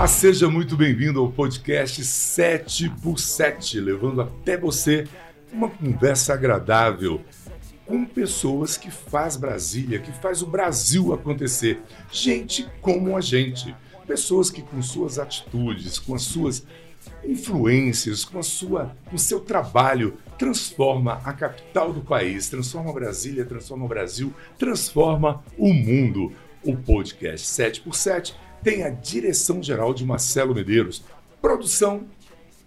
Olá, seja muito bem-vindo ao podcast 7 por 7, levando até você uma conversa agradável com pessoas que faz Brasília, que faz o Brasil acontecer. Gente como a gente. Pessoas que com suas atitudes, com as suas influências, com a sua, com seu trabalho, transforma a capital do país, transforma Brasília, transforma o Brasil, transforma o mundo. O podcast 7 por 7 tem a direção geral de Marcelo Medeiros. Produção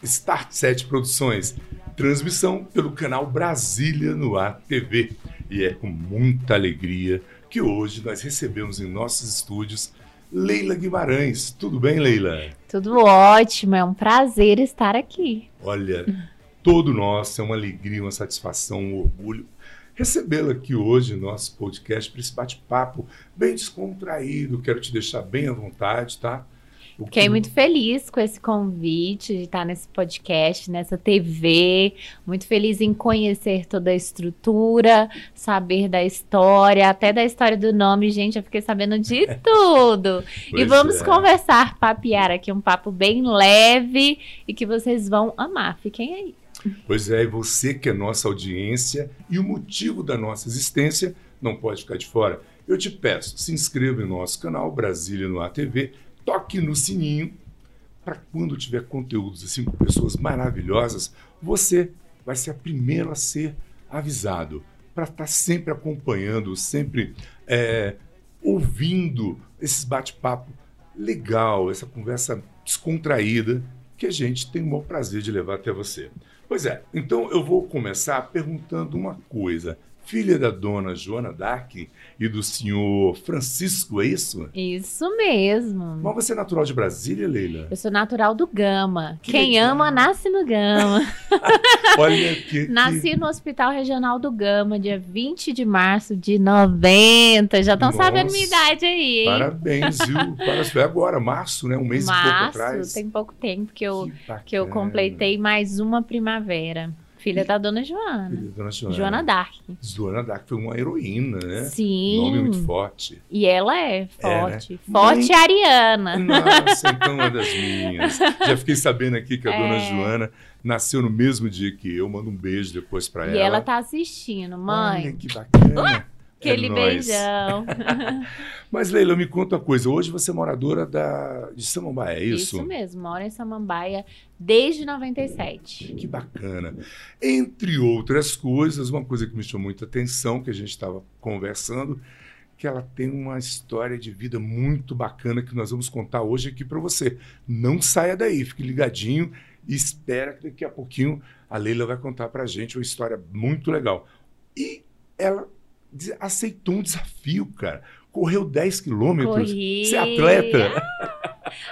Start 7 Produções. Transmissão pelo canal Brasília no Ar TV. E é com muita alegria que hoje nós recebemos em nossos estúdios Leila Guimarães. Tudo bem, Leila? Tudo ótimo, é um prazer estar aqui. Olha, todo nosso é uma alegria, uma satisfação, um orgulho recebê-la aqui hoje no nosso podcast para esse bate-papo bem descontraído. Quero te deixar bem à vontade, tá? O Fiquei que... muito feliz com esse convite de estar nesse podcast, nessa TV. Muito feliz em conhecer toda a estrutura, saber da história, até da história do nome, gente. Eu fiquei sabendo de tudo. e vamos é. conversar, papear aqui um papo bem leve e que vocês vão amar. Fiquem aí. Pois é, e você que é nossa audiência e o motivo da nossa existência não pode ficar de fora. Eu te peço, se inscreva em nosso canal Brasília no ATV, toque no sininho para quando tiver conteúdos assim com pessoas maravilhosas, você vai ser a primeira a ser avisado para estar tá sempre acompanhando, sempre é, ouvindo esses bate-papo legal, essa conversa descontraída que a gente tem o maior prazer de levar até você. Pois é, então eu vou começar perguntando uma coisa. Filha da dona Joana Dark e do senhor Francisco, é isso? Isso mesmo. Mas você é natural de Brasília, Leila? Eu sou natural do Gama. Que Quem legal. ama, nasce no Gama. Olha que... Nasci que... no Hospital Regional do Gama, dia 20 de março de 90. Já estão sabendo minha idade aí, hein? Parabéns, viu? Parabéns. agora, março, né? Um mês março, e pouco atrás. tem pouco tempo que eu, que, que eu completei mais uma primavera. Filha da Dona Joana. Filha da Dona Joana. Joana Dark. Joana Dark foi uma heroína, né? Sim. Nome muito forte. E ela é forte. É, né? Forte Mãe... ariana. Nossa, então uma das minhas. Já fiquei sabendo aqui que a é. Dona Joana nasceu no mesmo dia que eu. Mando um beijo depois para ela. E ela tá assistindo, mãe. Olha que bacana. Aquele é beijão. Mas, Leila, me conta uma coisa. Hoje você é moradora da, de Samambaia, é isso? Isso mesmo, moro em Samambaia desde 97. Que bacana. Entre outras coisas, uma coisa que me chamou muita atenção, que a gente estava conversando, que ela tem uma história de vida muito bacana que nós vamos contar hoje aqui para você. Não saia daí, fique ligadinho e espera que daqui a pouquinho a Leila vai contar para a gente uma história muito legal. E ela aceitou um desafio, cara. Correu 10 quilômetros. Corri. Ser atleta.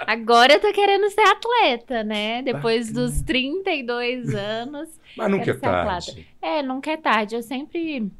Agora eu tô querendo ser atleta, né? Depois Bacana. dos 32 anos. Mas nunca é tarde. Atleta. É, nunca é tarde. Eu sempre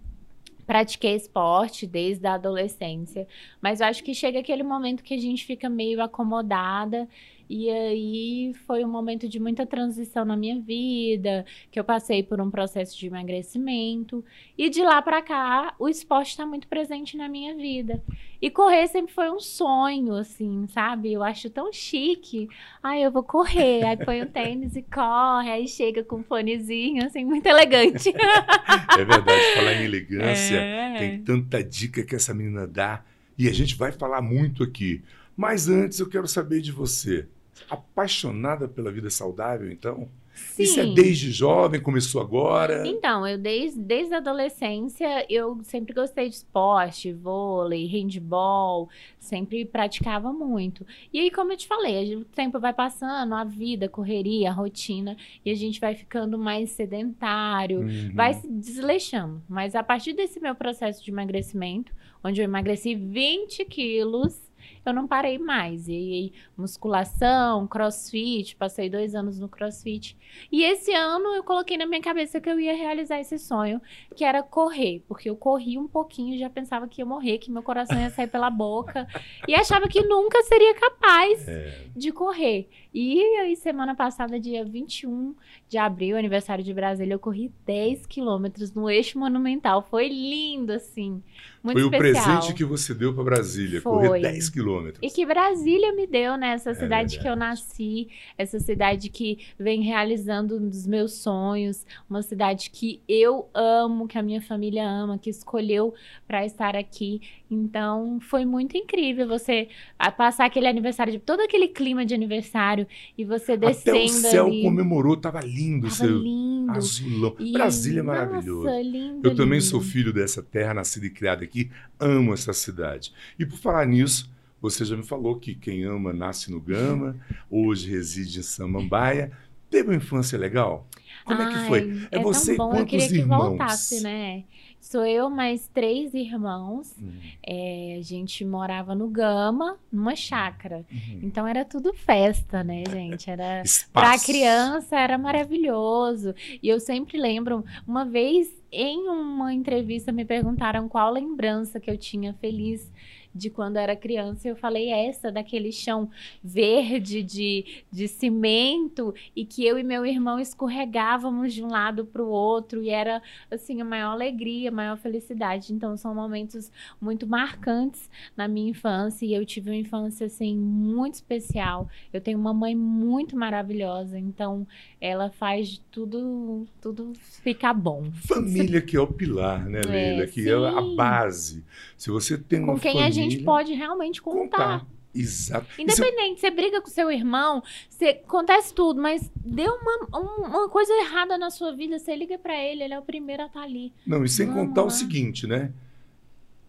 pratiquei esporte desde a adolescência, mas eu acho que chega aquele momento que a gente fica meio acomodada e aí foi um momento de muita transição na minha vida, que eu passei por um processo de emagrecimento. E de lá para cá, o esporte está muito presente na minha vida. E correr sempre foi um sonho, assim, sabe? Eu acho tão chique. Ai, eu vou correr. Aí põe o tênis e corre. Aí chega com um fonezinho, assim, muito elegante. é verdade, falar em elegância, é. tem tanta dica que essa menina dá. E a gente vai falar muito aqui. Mas antes eu quero saber de você. Apaixonada pela vida saudável, então? Sim. Isso é desde jovem, começou agora? Então, eu desde, desde a adolescência, eu sempre gostei de esporte, vôlei, handball, sempre praticava muito. E aí, como eu te falei, o tempo vai passando, a vida, a correria, a rotina, e a gente vai ficando mais sedentário, uhum. vai se desleixando. Mas a partir desse meu processo de emagrecimento, onde eu emagreci 20 quilos, eu não parei mais. E aí, musculação, crossfit, passei dois anos no crossfit. E esse ano eu coloquei na minha cabeça que eu ia realizar esse sonho, que era correr. Porque eu corri um pouquinho, já pensava que ia morrer, que meu coração ia sair pela boca. e achava que nunca seria capaz é. de correr. E aí, semana passada, dia 21 de abril, aniversário de Brasília, eu corri 10 quilômetros no eixo monumental. Foi lindo, assim. Muito Foi especial. o presente que você deu para Brasília, Foi. correr 10 quilômetros. E que Brasília me deu, né? Essa É cidade que eu nasci, essa cidade que vem realizando um dos meus sonhos, uma cidade que eu amo, que a minha família ama, que escolheu para estar aqui. Então, foi muito incrível você ah, passar aquele aniversário, de todo aquele clima de aniversário e você Até descendo o céu ali. comemorou, tava lindo, Tava seu lindo. azulão. E- Brasília é maravilhoso. Nossa, lindo. Eu também lindo. sou filho dessa terra, nascido e criado aqui, amo essa cidade. E por falar nisso, você já me falou que quem ama nasce no Gama, hoje reside em Samambaia. Teve uma infância legal? Como é que Ai, foi? É tão você e bom. Eu quantos queria que irmãos? voltasse, né? Sou eu mais três irmãos. Hum, É, a gente morava no Gama, numa chácara. hum. Então era tudo festa, né, gente? Era. Pra criança era maravilhoso. E eu sempre lembro, uma vez em uma entrevista me perguntaram qual lembrança que eu tinha feliz de quando era criança. Eu falei essa, daquele chão verde de, de cimento e que eu e meu irmão escorregávamos de um lado para o outro. E era, assim, a maior alegria, a maior felicidade. Então são momentos muito marcantes na minha infância. E eu tive uma infância, assim, muito especial. Eu tenho uma mãe muito maravilhosa, então ela faz tudo, tudo ficar bom. Família que é o pilar, né, É, Leila? que é a sim. base. Se você tem Com família, gente pode realmente contar. Exato. E se- Independente, você briga com seu irmão, você acontece tudo, mas deu uma, um- uma coisa errada na sua vida, você liga pra ele, ele é o primeiro a estar ali. Não, e sem Vamos contar o lá. seguinte, né?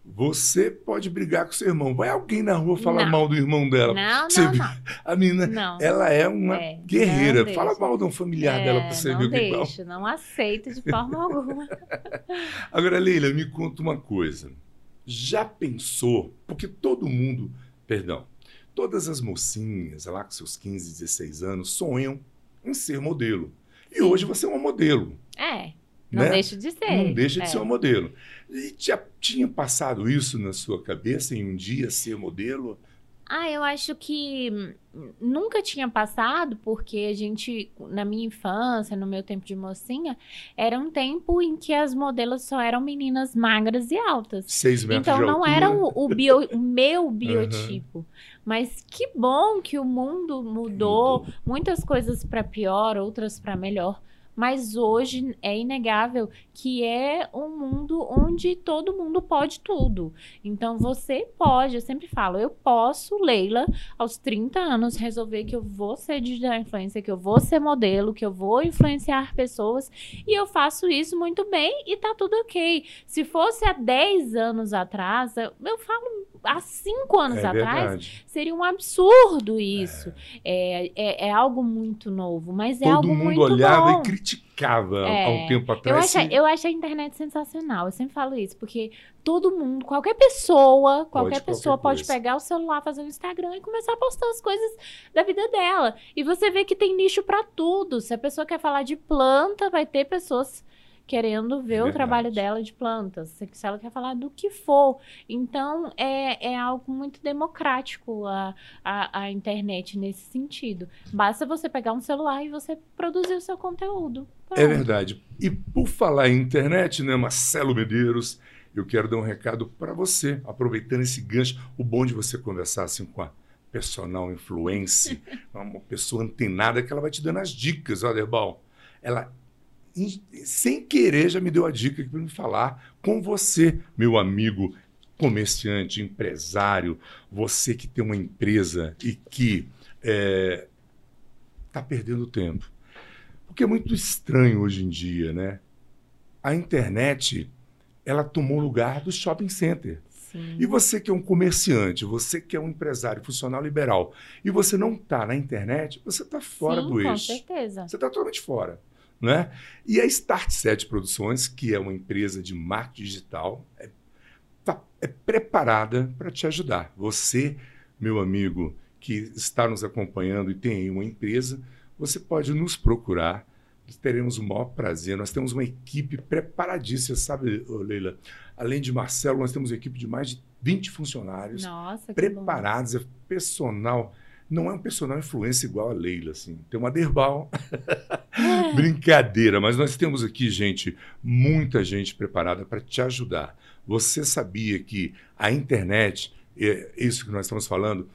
Você pode brigar com seu irmão. Vai alguém na rua falar Não. mal do irmão dela. Não, Você não, viu? não. A menina, Não. ela é uma É, guerreira. não Fala mal de um familiar dela pra É, você não ver o que que ela- deixo, não aceito de forma alguma. Agora, Leila, me conta uma coisa. Já pensou? Porque todo mundo, perdão, todas as mocinhas lá com seus 15, 16 anos sonham em ser modelo. E hoje você é uma modelo. É, não né? deixa de ser. Não deixa de é. ser uma modelo. E já tinha passado isso na sua cabeça em um dia ser modelo? Ah, eu acho que nunca tinha passado, porque a gente, na minha infância, no meu tempo de mocinha, era um tempo em que as modelos só eram meninas magras e altas. Seis metros Então não altura. era o, o bio- o meu biotipo. Mas que bom que o mundo mudou, Mudou. muitas coisas para pior, outras para melhor. Mas hoje é inegável que é um mundo onde todo mundo pode tudo. Então você pode, eu sempre falo, eu posso, Leila, aos 30 anos, resolver que eu vou ser digital influencer, que eu vou ser modelo, que eu vou influenciar pessoas. E eu faço isso muito bem e tá tudo ok. Se fosse há 10 anos atrás, eu, eu falo há 5 anos É atrás, verdade. seria um absurdo isso. É, é, é algo muito novo, mas é Todo algo mundo muito olhava bom. e criticava É. há um tempo Eu atrás. acho, eu acho a internet sensacional. Eu sempre falo isso, porque todo mundo, qualquer pessoa, qualquer qualquer pessoa pode pegar o celular, fazer um Instagram e começar a postar as coisas da vida dela. E você vê que tem nicho pra tudo. Se a pessoa quer falar de planta, vai ter pessoas querendo ver o Verdade. trabalho dela de plantas. Se ela quer falar do que for. Então, é, é algo muito democrático a, a, a internet nesse sentido. Basta você pegar um celular e você produzir o seu conteúdo. É Pronto. verdade. E por falar em internet, né, Marcelo Medeiros, eu quero dar um recado para você, aproveitando esse gancho, o bom de você conversar assim com a personal influencer, uma pessoa antenada que ela vai te dando as dicas, ó, Derbal. Ela, sem querer, já me deu a dica para me falar com você, meu amigo comerciante, empresário, você que tem uma empresa e que está perdendo tempo. Porque é muito estranho hoje em dia, né? A internet, ela tomou o lugar do shopping center. Sim. E você que é um comerciante, você que é um empresário funcional liberal, e você não está na internet, você está fora Sim, do com eixo. certeza. Você está totalmente fora. Né? E a Start 7 Produções, que é uma empresa de marketing digital, é, tá- é preparada para te ajudar. Você, meu amigo, que está nos acompanhando e tem aí uma empresa, você pode nos procurar. Teremos o maior prazer. Nós temos uma equipe preparadíssima, sabe, Leila? Além de Marcelo, nós temos uma equipe de mais de 20 funcionários Nossa, preparados, é personal. Não é um personal influência igual a Leila, assim. Tem uma Derbal. Brincadeira, mas nós temos aqui, gente, muita gente preparada para te ajudar. Você sabia que a internet é, isso que nós estamos falando,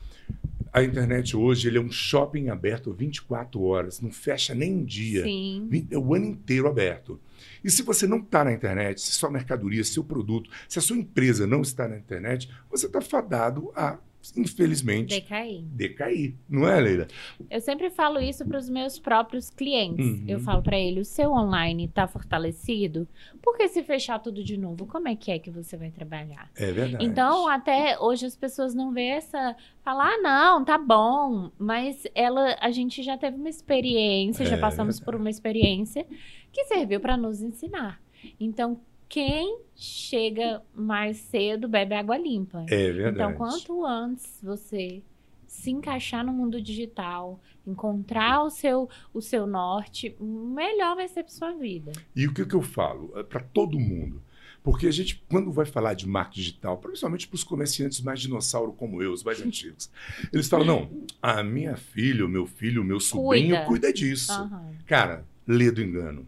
a internet hoje ele é um shopping aberto 24 horas, não fecha nem um dia. Sim. É o ano inteiro aberto. E se você não está na internet, se sua mercadoria, seu produto, se a sua empresa não está na internet, você está fadado a infelizmente, decair. decair. Não é, Leila? Eu sempre falo isso para os meus próprios clientes. Uhum. Eu falo para ele: o seu online está fortalecido? Porque se fechar tudo de novo, como é que é que você vai trabalhar? É verdade. Então, até hoje as pessoas não vê essa. Falar, ah, não, tá bom. Mas ela, a gente já teve uma experiência, já É passamos verdade. por uma experiência que serviu para nos ensinar. Então, quem chega mais cedo bebe água limpa. É verdade. Então, quanto antes você se encaixar no mundo digital, encontrar o seu, o seu norte, melhor vai ser para sua vida. E o que, que eu falo? Para todo mundo. Porque a gente, quando vai falar de marketing digital, principalmente para os comerciantes mais dinossauro como eu, os mais antigos, eles falam: não, a minha filha, o meu filho, o meu sobrinho Cuida. cuida, disso. Aham. Cara, lê do engano.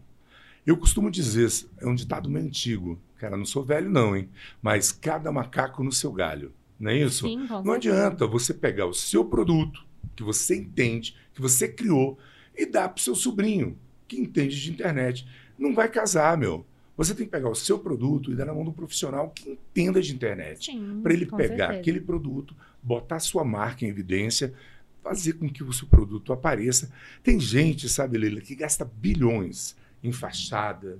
Eu costumo dizer, é um ditado meio antigo. Cara, não sou velho, não, hein? Mas cada macaco no seu galho. Não é isso? Sim, Não adianta você pegar o seu produto, que você entende, que você criou, e dar para o seu sobrinho, que entende de internet. Não vai casar, meu. Você tem que pegar o seu produto e dar na mão do profissional que entenda de internet. Para ele pegar certeza. aquele produto, botar sua marca em evidência, fazer com que o seu produto apareça. Tem gente, sabe, Leila, que gasta bilhões em fachada,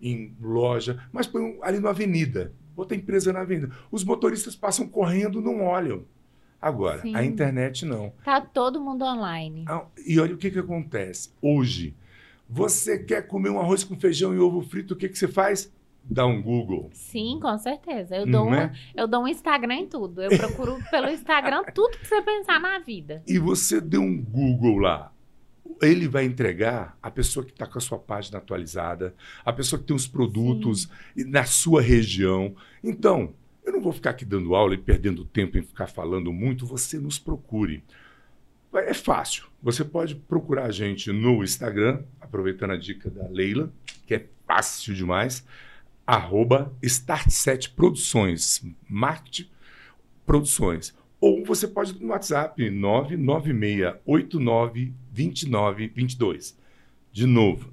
em loja, mas põe ali na avenida. Outra empresa na avenida. Os motoristas passam correndo, não olham. Agora, Sim. a internet não. Tá todo mundo online. Ah, E olha o que, que acontece. Hoje, você quer comer um arroz com feijão e ovo frito, o que, que você faz? Dá um Google. Sim, com certeza. Eu dou, um, é? eu dou um Instagram em tudo. Eu procuro pelo Instagram tudo que você pensar na vida. E você deu um Google lá. Ele vai entregar a pessoa que está com a sua página atualizada, a pessoa que tem os produtos na sua região. Então, eu não vou ficar aqui dando aula e perdendo tempo em ficar falando muito. Você nos procure. É fácil. Você pode procurar a gente no Instagram, aproveitando a dica da Leila, que é fácil demais, arroba Start7 Produções, Marketing Produções. Ou você pode no WhatsApp 996892922. De novo,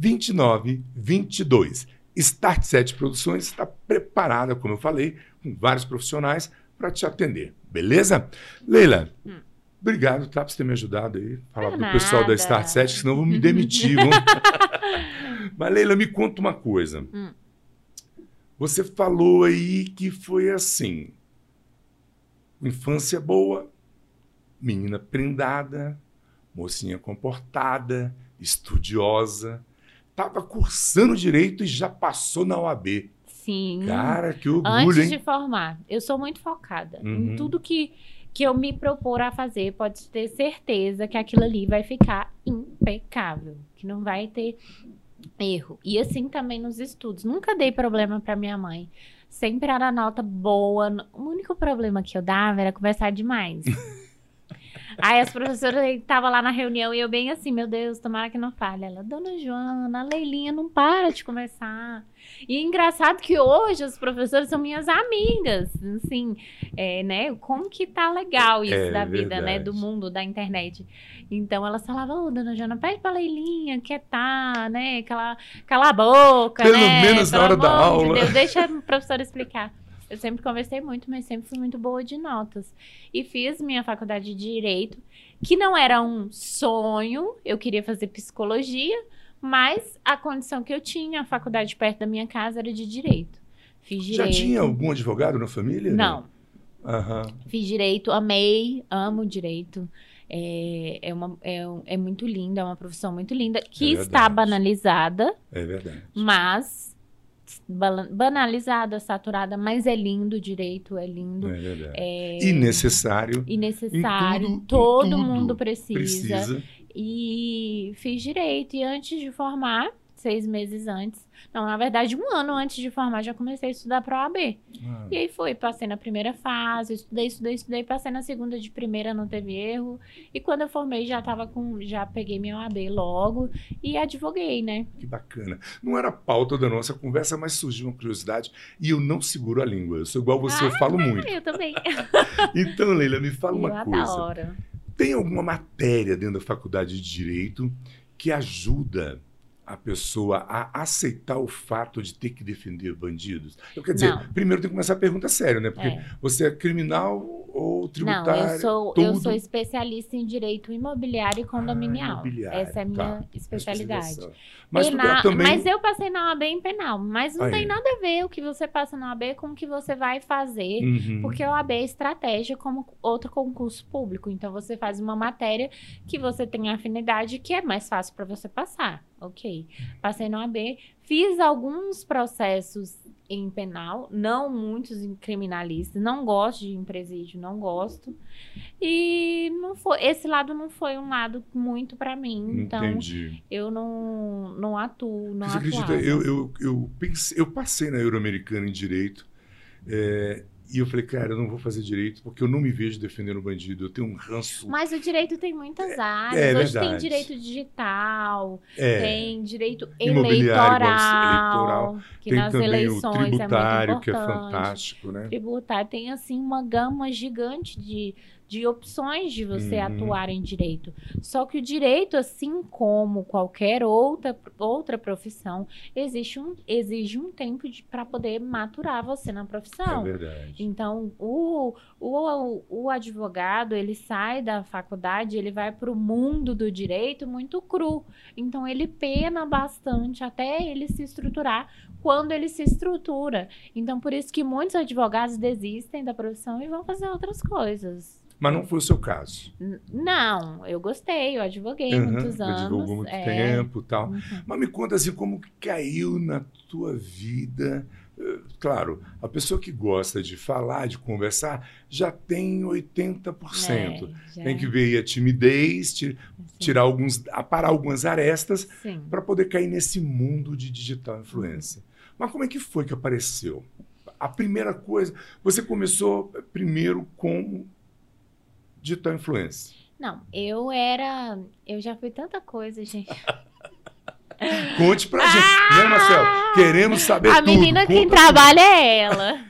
996892922. Start 7 Produções está preparada, como eu falei, com vários profissionais para te atender. Beleza? Leila, Hum. obrigado tá, por você ter me ajudado aí. Falar Por pro pessoal da. Start 7, senão eu vou me demitir. Mas, Leila, me conta uma coisa. Hum. Você falou aí que foi assim: infância boa, menina prendada, mocinha comportada, estudiosa, estava cursando direito e já passou na OAB. Sim. Cara, que orgulho, Antes hein? de formar, eu sou muito focada Uhum. em tudo que, que eu me propor a fazer. Pode ter certeza que aquilo ali vai ficar impecável, que não vai ter erro. E assim também nos estudos. Nunca dei problema para minha mãe. Sempre era nota boa. O único problema que eu dava era conversar demais. Aí as professoras estavam lá na reunião e eu bem assim, meu Deus, tomara que não falhe. Ela, dona Joana, a Leilinha não para de conversar. E engraçado que hoje as professoras são minhas amigas, assim, é, né? Como que tá legal isso É da vida, né? Do mundo, da internet. Então elas falavam, ô, dona Joana, pede pra Leilinha quietar, né? Cala, cala a boca, Pelo né? menos na hora da de aula." Deus, deixa a professora explicar. Eu sempre conversei muito, mas sempre fui muito boa de notas. E fiz minha faculdade de Direito, que não era um sonho, eu queria fazer psicologia, mas a condição que eu tinha, a faculdade perto da minha casa era de Direito. Fiz Já Direito. tinha algum advogado na família? Não, Aham. fiz Direito, amei, amo Direito. É, é, uma, é, é muito linda, é uma profissão muito linda, que É está banalizada, É verdade. mas banalizada, saturada, mas é lindo o direito, é lindo. É verdade. É E necessário. e necessário, tudo- todo mundo precisa. Precisa. E fiz direito. E antes de formar, seis meses antes. Não, na verdade, um ano antes de formar, já comecei a estudar para OAB. Ah, E aí foi, passei na primeira fase, estudei, estudei, estudei, passei na segunda de primeira, não teve erro. E quando eu formei, já tava com. Já peguei minha OAB logo e advoguei, né? que bacana. Não era pauta da nossa conversa, mas surgiu uma curiosidade e eu não seguro a língua. Eu sou igual você, eu falo muito. Eu também. Então, Leila, me fala eu uma coisa. adoro. Tem alguma matéria dentro da faculdade de Direito que ajuda a pessoa a aceitar o fato de ter que defender bandidos? Eu quero dizer, Não. primeiro tem que começar a pergunta séria, né? Porque É. você é criminal ou Não, tributário? eu sou, eu sou especialista em direito imobiliário e condominial. Ah, imobiliário, Essa é a minha tá. especialidade. Especialização. Mas tu Penal- também. mas eu passei na OAB em penal, mas não Aí. tem nada a ver o que você passa na OAB com o que você vai fazer. Uhum. Porque a OAB é estratégia como outro concurso público. Então você faz uma matéria que você tem afinidade que é mais fácil para você passar. Ok. Passei na OAB, fiz alguns processos em penal, não muitos em criminalista, não gosto de ir em presídio, não gosto. E não foi, esse lado não foi um lado muito para mim. Então Entendi. eu não, não atuo, não Você acredita? Eu, eu, eu, pensei, eu passei na Euroamericana em Direito é, e eu falei, cara, eu não vou fazer Direito porque eu não me vejo defendendo bandido. Eu tenho um ranço. Mas o direito tem muitas áreas. é Hoje tem direito digital, É, tem direito eleitoral, igual- que tem nas o eleições tributário, é muito que é importante. fantástico, né? Tributário tem assim uma gama gigante de, de opções de você Uhum. atuar em direito. Só que o direito, assim como qualquer outra, outra profissão, existe um, exige um tempo para poder maturar você na É profissão. verdade. Então, o, o, o advogado, ele sai da faculdade, ele vai para o mundo do direito muito cru. Então, ele pena bastante até ele se estruturar quando ele se estrutura. Então, por isso que muitos advogados desistem da profissão e vão fazer outras coisas. Mas não foi o seu caso. Não, eu gostei, eu advoguei Aham, muitos anos. Advogou muito é. tempo e tal. Uhum. Mas me conta assim, como que caiu na tua vida? Eh, Claro, a pessoa que gosta de falar, de conversar, já tem 80%. É, já- Tem que ver a timidez, ti- sim, tirar alguns, aparar algumas arestas para poder cair nesse mundo de digital influência. Mas como é que foi que apareceu? A primeira coisa, você começou primeiro como digital influência. Não, eu era. Eu já fui tanta coisa, gente. Conte pra gente, né, Marcelo? Queremos saber A tudo. menina quem Conta trabalha é ela.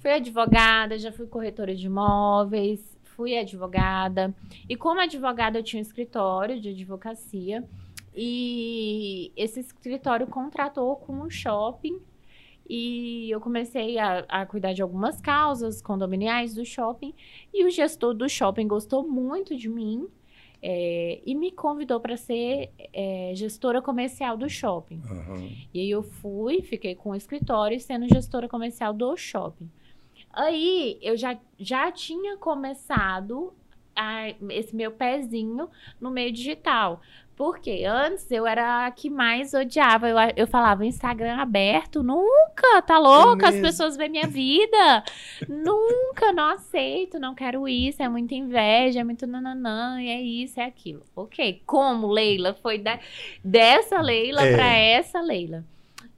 Fui advogada, já fui corretora de imóveis, fui advogada. E como advogada, eu tinha um escritório de advocacia. E esse escritório contratou com um shopping. E eu comecei a, a cuidar de algumas causas condominiais do shopping. E o gestor do shopping gostou muito de mim. é, e me convidou para ser é, gestora comercial do shopping. Aham. E aí eu fui, fiquei com o escritório sendo gestora comercial do shopping. Aí eu já, já tinha começado a- esse meu pezinho no meio digital. Porque antes eu era a que mais odiava. Eu, eu falava Instagram aberto, nunca, tá louca? As pessoas veem minha vida. nunca, não aceito, não quero isso, é muita inveja, é muito nananã, e é isso, é aquilo. Ok, como Leila? Foi da, dessa Leila É. pra essa Leila.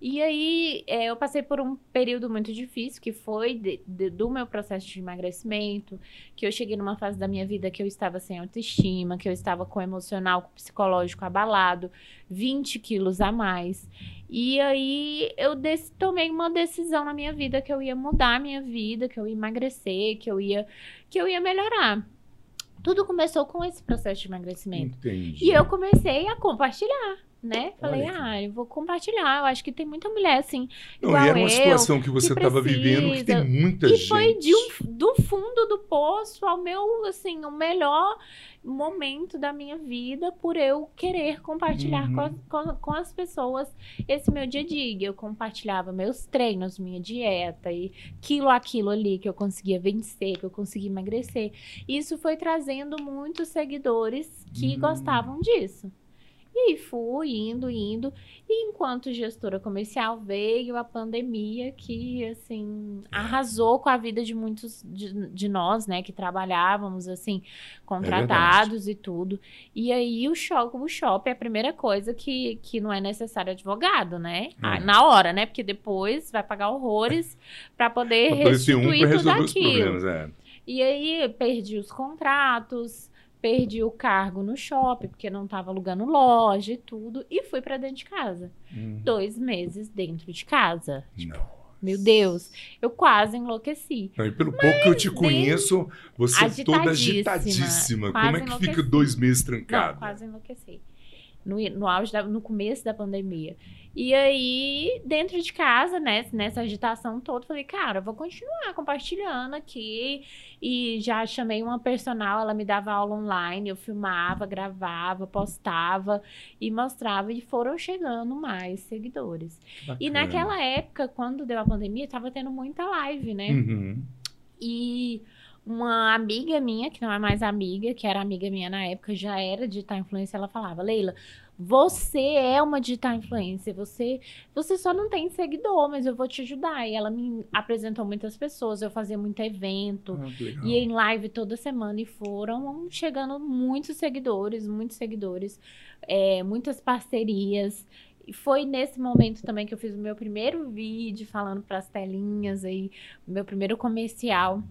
E aí, é, eu passei por um período muito difícil, que foi de- de- do meu processo de emagrecimento, que eu cheguei numa fase da minha vida que eu estava sem autoestima, que eu estava com o emocional, com o psicológico abalado, 20 quilos a mais. E aí, eu tomei uma decisão na minha vida que eu ia mudar a minha vida, que eu ia emagrecer, que eu ia, que eu ia melhorar. Tudo começou com esse processo de emagrecimento. Entendi. E eu comecei a compartilhar, né? Falei, Olha ah, eu vou compartilhar. Eu acho que tem muita mulher assim. Não, igual e era uma eu, situação que você estava vivendo que tem muita E gente. foi de um, do fundo do poço ao meu, assim, o melhor momento da minha vida por eu querer compartilhar Uhum. com, as, com- com as pessoas esse meu dia a dia. Eu compartilhava meus treinos, minha dieta e quilo a quilo ali que eu conseguia vencer, que eu conseguia emagrecer. Isso foi trazendo muitos seguidores que Hum. gostavam disso. E aí fui indo, indo. E enquanto gestora comercial veio a pandemia que, assim, arrasou com a vida de muitos de, de nós, né? Que trabalhávamos, assim, contratados É e tudo. E aí o shopping, o shopping é a primeira coisa que, que não é necessário advogado, né? É. Na hora, né? Porque depois vai pagar horrores para poder um restituir para tudo aquilo. problemas. É. E aí perdi os contratos, perdi o cargo no shopping, porque não tava alugando loja e tudo, e fui para dentro de casa. Hum. Dois meses dentro de casa. Não. Meu Deus, eu quase enlouqueci. Não, e pelo pouco que eu te conheço, você é toda agitadíssima, Como é que fica dois meses Não, trancado? quase enlouqueci. No, no auge da, no começo da pandemia. E aí, dentro de casa, né, nessa agitação toda, falei, cara, eu vou continuar compartilhando aqui. E já chamei uma personal, ela me dava aula online, eu filmava, gravava, postava e mostrava, e foram chegando mais seguidores. E Bacana. naquela época, quando deu a pandemia, tava tendo muita live, né? Uhum. E uma amiga minha, que não é mais amiga, que era amiga minha na época, já era digital influencer, ela falava, Leila, você é uma digital influencer, você, você só não tem seguidor, mas eu vou te ajudar. E ela me apresentou muitas pessoas, eu fazia muito evento, Ah, ia em live toda semana e foram chegando muitos seguidores, muitos seguidores, é, muitas parcerias. E foi nesse momento também que eu fiz o meu primeiro vídeo falando para as telinhas aí, o meu primeiro comercial.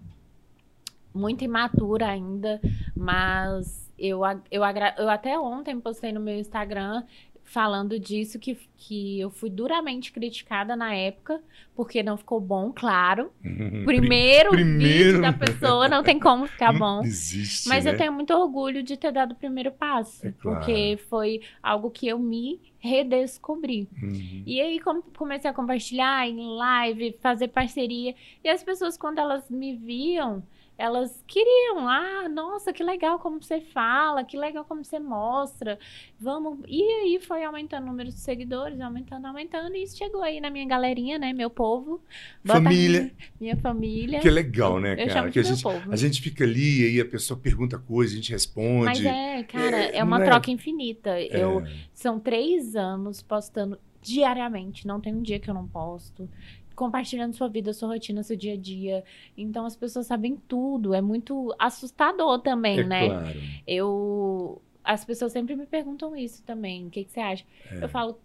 Muito imatura ainda, mas eu, eu, eu até ontem postei no meu Instagram falando disso, que, que eu fui duramente criticada na época, porque não ficou bom, claro. Uhum. Primeiro, primeiro- vídeo da pessoa, não tem como ficar Não bom. Existe, Mas né? eu tenho muito orgulho de ter dado o primeiro passo, É claro. porque foi algo que eu me redescobri. Uhum. E aí com- comecei a compartilhar em live, fazer parceria, e as pessoas quando elas me viam, elas queriam, ah, nossa, que legal como você fala, que legal como você mostra. Vamos. E aí foi aumentando o número de seguidores, aumentando, aumentando, e isso chegou aí na minha galerinha, né, meu povo. Família. Minha, minha família. Que é legal, né, cara? Que a gente, povo. a gente fica ali e aí a pessoa pergunta coisa, a gente responde. Mas é, cara, É, é, uma não é? troca infinita. É. Eu são três anos postando diariamente. Não tem um dia que eu não posto. Compartilhando sua vida, sua rotina, seu dia a dia. Então as pessoas sabem tudo. É muito assustador também, É né? claro. Eu. As pessoas sempre me perguntam isso também. O que, que você acha? É. Eu falo,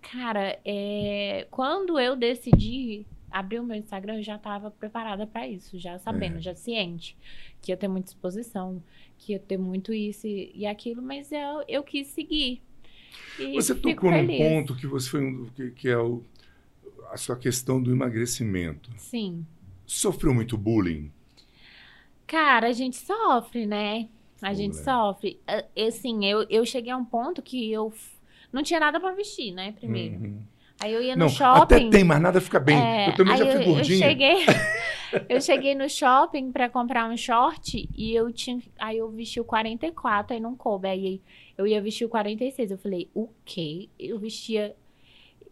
cara, é... quando eu decidi abrir o meu Instagram, eu já estava preparada para isso, já sabendo, É. já ciente que ia ter muita exposição, que ia ter muito isso e, e aquilo, mas eu, eu quis seguir. Você tocou num ponto que você foi um, que, que é o, a sua questão do emagrecimento. Sim. Sofreu muito bullying? Cara, a gente sofre, né? A Pô, gente né? sofre. Ah, Assim, eu, eu cheguei a um ponto que eu não tinha nada para vestir, né? Primeiro. Uhum. Aí eu ia no Não, shopping. até tem, mas nada fica bem. É, eu também já fui eu, gordinha. Eu cheguei, eu cheguei no shopping pra comprar um short e eu tinha. Aí eu vesti o 44, aí não coube. Aí eu ia vestir o 46. Eu falei, o quê? Eu vestia.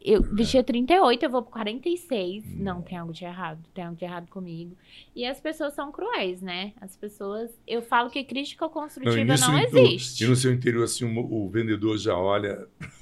Eu vestia 38, eu vou pro 46. Não, tem algo de errado. Tem algo de errado comigo. E as pessoas são cruéis, né? As pessoas. Eu falo que crítica Não, construtiva e não, nisso, no- existe. E no seu interior, assim, o, o vendedor já olha.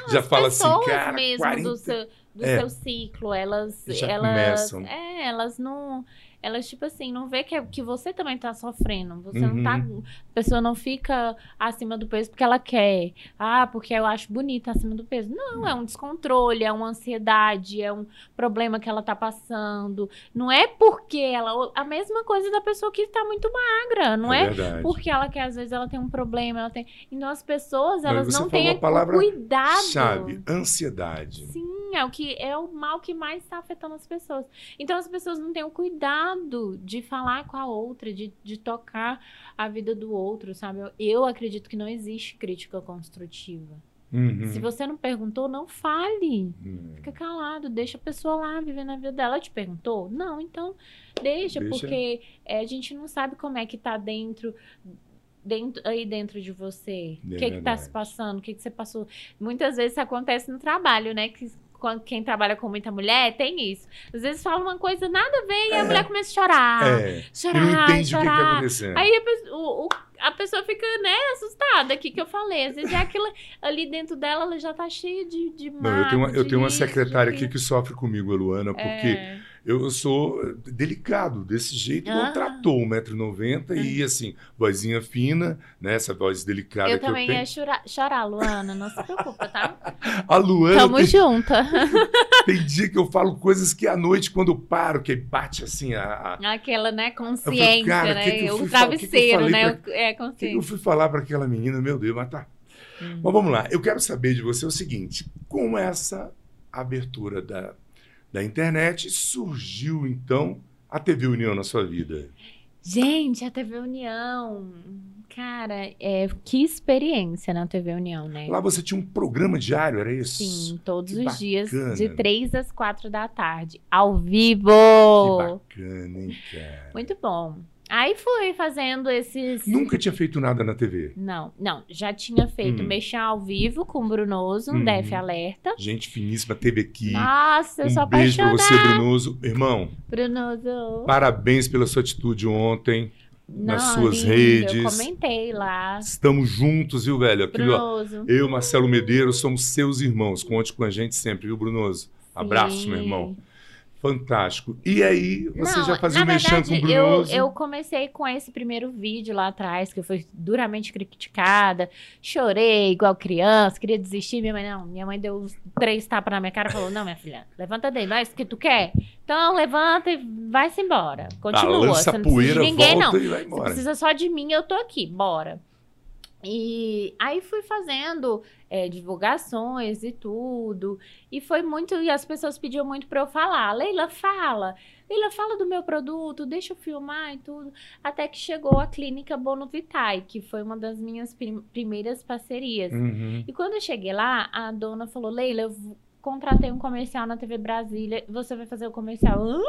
Não, já fala assim, pessoas cara, mesmo 40... do seu do É. seu ciclo, elas Já elas começam. é, elas não elas tipo assim, não vê que, que você também tá sofrendo. Você não tá Uhum. a pessoa não fica acima do peso porque ela quer. Ah, porque eu acho bonita acima do peso. Não, é um descontrole, é uma ansiedade, é um problema que ela tá passando. Não é porque ela a mesma coisa da pessoa que tá muito magra, não é? verdade. porque ela quer, às vezes, ela tem um problema, ela tem. Então as pessoas, elas não, têm a palavra cuidado. Sabe, ansiedade. Sim, é o que é o mal que mais está afetando as pessoas. Então as pessoas não têm o cuidado de falar com a outra, de, de tocar a vida do outro, sabe? Eu, eu acredito que não existe crítica construtiva. Uhum. Se você não perguntou, não fale. Hum. Fica calado, deixa a pessoa lá vivendo a vida dela. Ela te perguntou? Não, então deixa, Deixa. porque é, a gente não sabe como é que tá dentro. Dentro, aí dentro de você. É o que que tá se passando? O que que você passou? Muitas vezes isso acontece no trabalho, né? Que quando quem trabalha com muita mulher tem isso. Às vezes fala uma coisa nada a ver e a mulher começa a chorar. É. E Chorar, não entende o que, chorar. acontecendo. Aí a pessoa- o, o a pessoa fica, né, assustada. O que, que eu falei? Às vezes é aquilo ali dentro dela, ela já tá cheia de, de Não, eu tenho uma, eu tenho uma secretária aqui que sofre comigo, a Luana, porque É. eu sou delicado desse jeito. Ah. Eu tratou 1,90m e assim, vozinha fina, né? Essa voz delicada Eu que também eu tenho. ia chorar, chorar, Luana, não se preocupa, tá? A Luana Tamo tem, junta. tem dia que eu falo coisas que à noite, quando eu paro, que bate assim a. a- Aquela, né, consciência, cara, né? que que eu o eu travesseiro, né? pra- É, O que eu consciência. fui falar para aquela menina, meu Deus, mas tá. Hum. Mas vamos lá, eu quero saber de você o seguinte: com essa abertura da, da internet, surgiu então a TV União na sua vida? Gente, a TV União. Cara, é, que experiência na TV União, né? Lá você tinha um programa diário, era isso? Sim, todos Que os dias, bacana. de 3 às 4 da tarde, ao vivo. Que bacana, hein, cara? Muito bom. Aí fui fazendo esses. Nunca tinha feito nada na TV. Não, não, já tinha feito Hum. mexer ao vivo com o Brunoso, Uhum. DF Alerta. Gente finíssima teve aqui. Nossa, eu sou um beijo pra apaixonada. você, Brunoso. Irmão, Brunoso. parabéns pela sua atitude ontem. nas Não, suas lindo, redes. Eu comentei lá. Estamos juntos, viu, velho? Aqui, ó, Brunoso. eu, Marcelo Medeiros, somos seus irmãos. Conte com a gente sempre, viu, Brunoso? Abraço, Sim. meu irmão. Fantástico. E aí, você Não, já fazia um mexendo com o verdade, eu, eu comecei com esse primeiro vídeo lá atrás, que eu fui duramente criticada. Chorei igual criança, queria desistir. Minha mãe, não. Minha mãe deu três tapas na minha cara e falou: Não, minha filha, levanta daí, vai, isso que tu quer. Então levanta e vai-se embora. Continua. Balança você não precisa poeira, de ninguém, não. Você precisa só de mim, eu tô aqui, bora. E aí fui fazendo é, divulgações e tudo. E foi muito. E as pessoas pediam muito pra eu falar. Leila, fala. Leila, fala do meu produto, deixa eu filmar e tudo. Até que chegou a clínica Bono Vitae, que foi uma das minhas prim- primeiras parcerias. Uhum. E quando eu cheguei lá, a dona falou: Leila, eu contratei um comercial na TV Brasília, você vai fazer o comercial. Hã?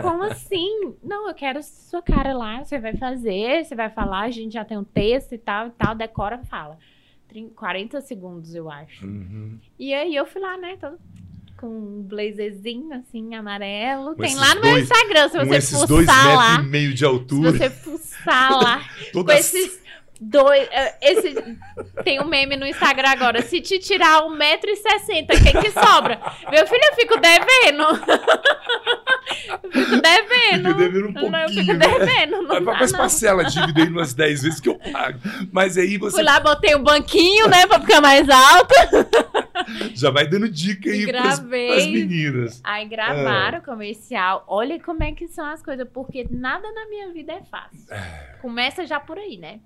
Como assim? Não, eu quero sua cara lá, você vai fazer, você vai falar, a gente já tem um texto e tal e tal, decora, fala. Trin- 40 segundos, eu acho. Uhum. E aí eu fui lá, né, todo com um blazerzinho assim, amarelo. Com tem esses lá no meu dois- Instagram, se Com você esses dois fuçar lá. metros e meio de Se altura. você fuçar lá com esses dois. eh, Esse, tem um meme no Instagram agora. Se te tirar 1,60m, o que, que sobra? Meu filho, eu fico devendo. eu fico devendo. Fica devendo um Não, eu pouquinho, fico né? devendo. Não Mas, dá, mas não. parcela a dívida aí umas 10 vezes que eu pago. Mas aí você Fui lá, botei um banquinho, né, pra ficar mais alto. já vai dando dica aí E pras, gravei. pras meninas. Aí gravaram o comercial. Olha como é que são as coisas, porque nada na minha vida é fácil. Começa já por aí, né?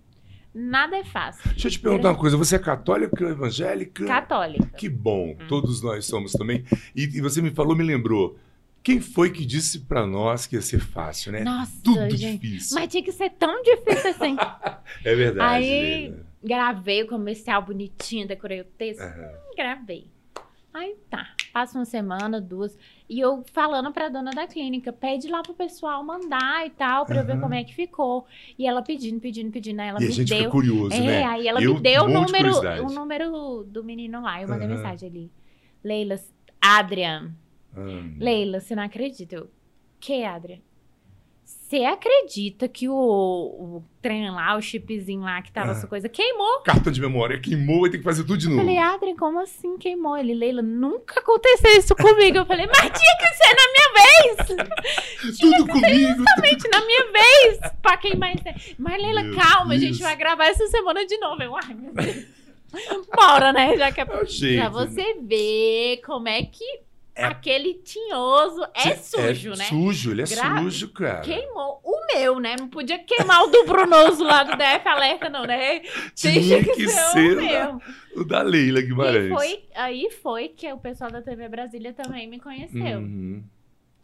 Nada é fácil. Deixa eu te perguntar uma coisa. Você é católica, evangélica? Católica. Que bom. Hum. Todos nós somos também. E, e você me falou, me lembrou. Quem foi que disse pra nós que ia ser fácil, né? Nossa, Tudo gente. difícil. Mas tinha que ser tão difícil assim. É verdade. Aí- Leila. Gravei o comercial bonitinho, decorei o texto. Aham. Hum, Gravei. Aí tá. Passa uma semana, duas. E eu falando pra dona da clínica, pede lá pro pessoal mandar e tal, pra eu ver como é que ficou. E ela pedindo, pedindo, pedindo. Aí ela E a me gente deu. fica curioso, é, né? aí ela Eu me deu o morro de número, o número do menino lá. Eu mandei Aham. mensagem ali. Leila, Adrian. Hum. Leila, você não acredita? Eu, que, Adrian? Você acredita que o, o trem lá, o chipzinho lá que tava Ah. essa coisa, queimou? Cartão de memória queimou, vai ter que fazer tudo de Eu novo. falei, Adrian, como assim queimou? Ele, Leila, nunca aconteceu isso comigo. Eu falei, mas tinha que ser na minha vez! tudo comigo. Gente, na minha vez! Pra queimar isso. Mas, Leila, Meu calma, a Deus. gente vai gravar essa semana de novo. Eu, ai, meu Deus. Bora, né? Já que é É Pra você ver como é que aquele tinhoso é sujo, é né? Sujo, ele é Gra- sujo, cara. Queimou o meu, né? Não podia queimar o do Brunoso lá do DF Alerta, não, né? Tinha que ser o o da, meu. o da Leila Guimarães. E foi, aí foi que o pessoal da TV Brasília também me conheceu. Uhum.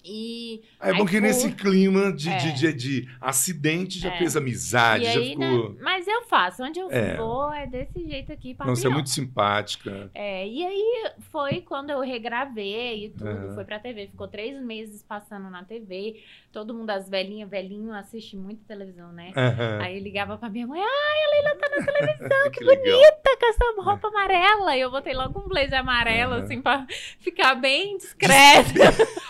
E, É bom que foi- nesse clima de, É. de, de, de acidente já É. fez amizade, já né? ficou. Mas eu faço, onde eu É. vou é desse jeito aqui, Não, você é muito simpática. É, e aí foi quando eu regravei e tudo, Aham. foi pra TV. Ficou três meses passando na TV. Todo mundo, as velhinhas, velhinho, assiste muito televisão, né? Aham. Aí ligava pra minha mãe, ah, a Leila tá na televisão, que legal. tá com essa roupa amarela. E eu botei logo um blazer amarelo, Aham. assim, pra ficar bem discreta.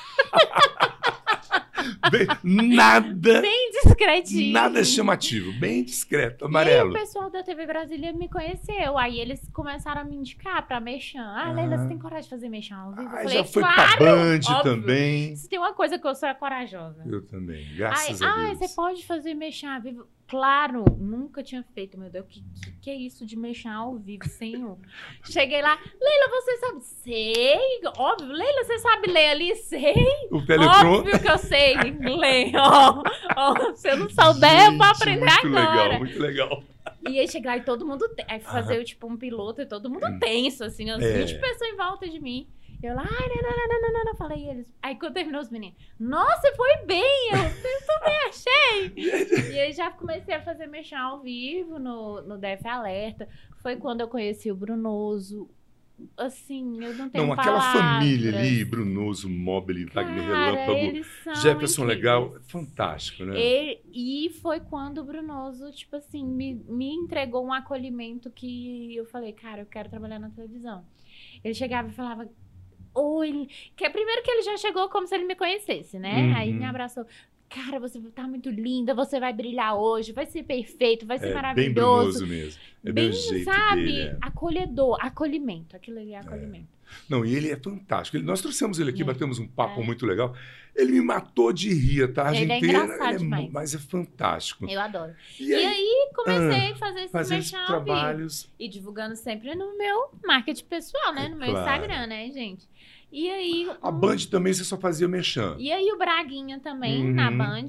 Bem- nada, Bem discretinho. nada chamativo, bem discreto, E aí amarelo. o pessoal da TV Brasília me conheceu. Aí eles começaram a me indicar pra mexer. Ah, Leila, Ah. você tem coragem de fazer mexer ao vivo? Ah, já foi claro, pra Band óbvio. também. Se tem uma coisa que eu sou é corajosa. Eu também, graças a ai, Deus. você pode fazer mexer ao vivo? Claro, nunca tinha feito, meu Deus. Que, que, que é isso de mexer ao vivo, senhor? Cheguei lá, Leila, você sabe? Sei, óbvio. Leila, você sabe ler ali? Sei. O. Óbvio que eu sei ler. Ó, ó, se eu não souber, eu vou Gente, aprender muito agora. legal, muito legal. E aí chegar e todo mundo. Aí fazer tipo um piloto e todo mundo Hum. tenso, assim, as É. 20 pessoas em volta de mim. Eu lá, ai, não, não, não, não, não, não, falei eles. Aí quando terminou os meninos, nossa, foi bem, eu, eu também achei. e aí já comecei a fazer mexer ao vivo no, no DF Alerta. Foi quando eu conheci o Brunoso. Assim, eu não tenho Não, aquela palavras. família ali, Brunoso, Mobile, Wagner Relâmpago, Jefferson incríveis. Legal, fantástico, né? E, e foi quando o Brunoso, tipo assim, me, me entregou um acolhimento que eu falei, cara, eu quero trabalhar na televisão. Ele chegava e falava, oi, que é primeiro que ele já chegou como se ele me conhecesse, né? Uhum. Aí me abraçou. Cara, você tá muito linda, você vai brilhar hoje, vai ser perfeito, vai ser É bem maravilhoso. Brunoso mesmo. É bem, Bem, sabe, dele. é. acolhedor, acolhimento. Aquilo ali é acolhimento. Não, e ele é fantástico. Ele- nós trouxemos ele aqui, É. batemos um papo É. muito legal. Ele me matou de rir a tarde Ele é inteira. engraçado mu- demais. mas é fantástico. Eu adoro. E E aí, aí comecei a fazer esse fazer esses vivo. trabalhos. E divulgando sempre no meu marketing pessoal, né? No meu Claro. Instagram, né, gente? E aí. A um- Band também você só fazia mexendo. E aí o Braguinha também, Uhum. na Band,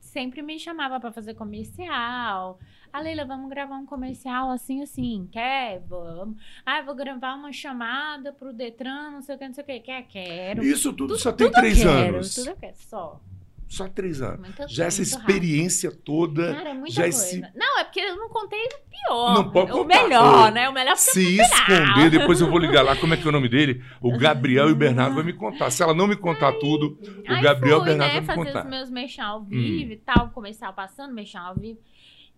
sempre me chamava pra fazer comercial. A Leila, vamos gravar um comercial assim, assim. Quer? Vamos. Ah, eu vou gravar uma chamada pro Detran, não sei o que, não sei o que. Quer? Quero. Isso tudo, Tudo- só tem três quero, anos. Tudo eu quero, só. Só três anos. Muita, Já essa muito rápido. experiência toda. Cara, é muita já coisa. esse- Não, é porque eu não contei o pior. Não pode O contar. melhor, Ô, né? O melhor porque Se esconder, depois eu vou ligar lá. Como é que é o nome dele? O Gabriel e o Bernardo vai me contar. Se ela não me contar tudo, o Aí Gabriel e o fui, Bernardo né, vai me fazer contar. Hum. os meus mexão ao vivo e tal, comercial passando, mexão ao vivo.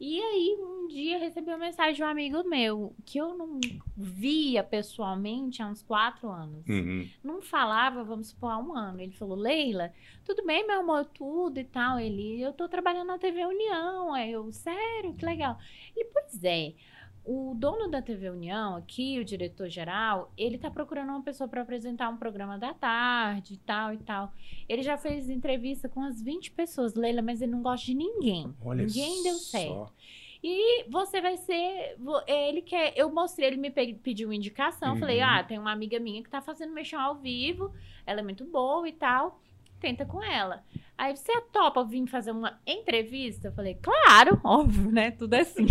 E aí, um dia, recebi uma mensagem de um amigo meu, que eu não via pessoalmente há uns quatro anos. Uhum. Não falava, vamos supor, há um ano. Ele falou, Leila, tudo bem, meu amor, tudo e tal. Ele, eu tô trabalhando na TV União. Aí eu, sério, que legal. Ele, pois é. O dono da TV União aqui, o diretor-geral, ele tá procurando uma pessoa para apresentar um programa da tarde e tal e tal. Ele já fez entrevista com umas 20 pessoas, Leila, mas ele não gosta de ninguém. Olha ninguém deu só. certo. E você vai ser. Ele quer. Eu mostrei, ele me pe- pediu uma indicação. Uhum. Falei, ah, tem uma amiga minha que tá fazendo mexão ao vivo. Ela é muito boa e tal. Tenta com ela. Aí você topa vir fazer uma entrevista? Eu falei, claro, óbvio, né? Tudo é assim.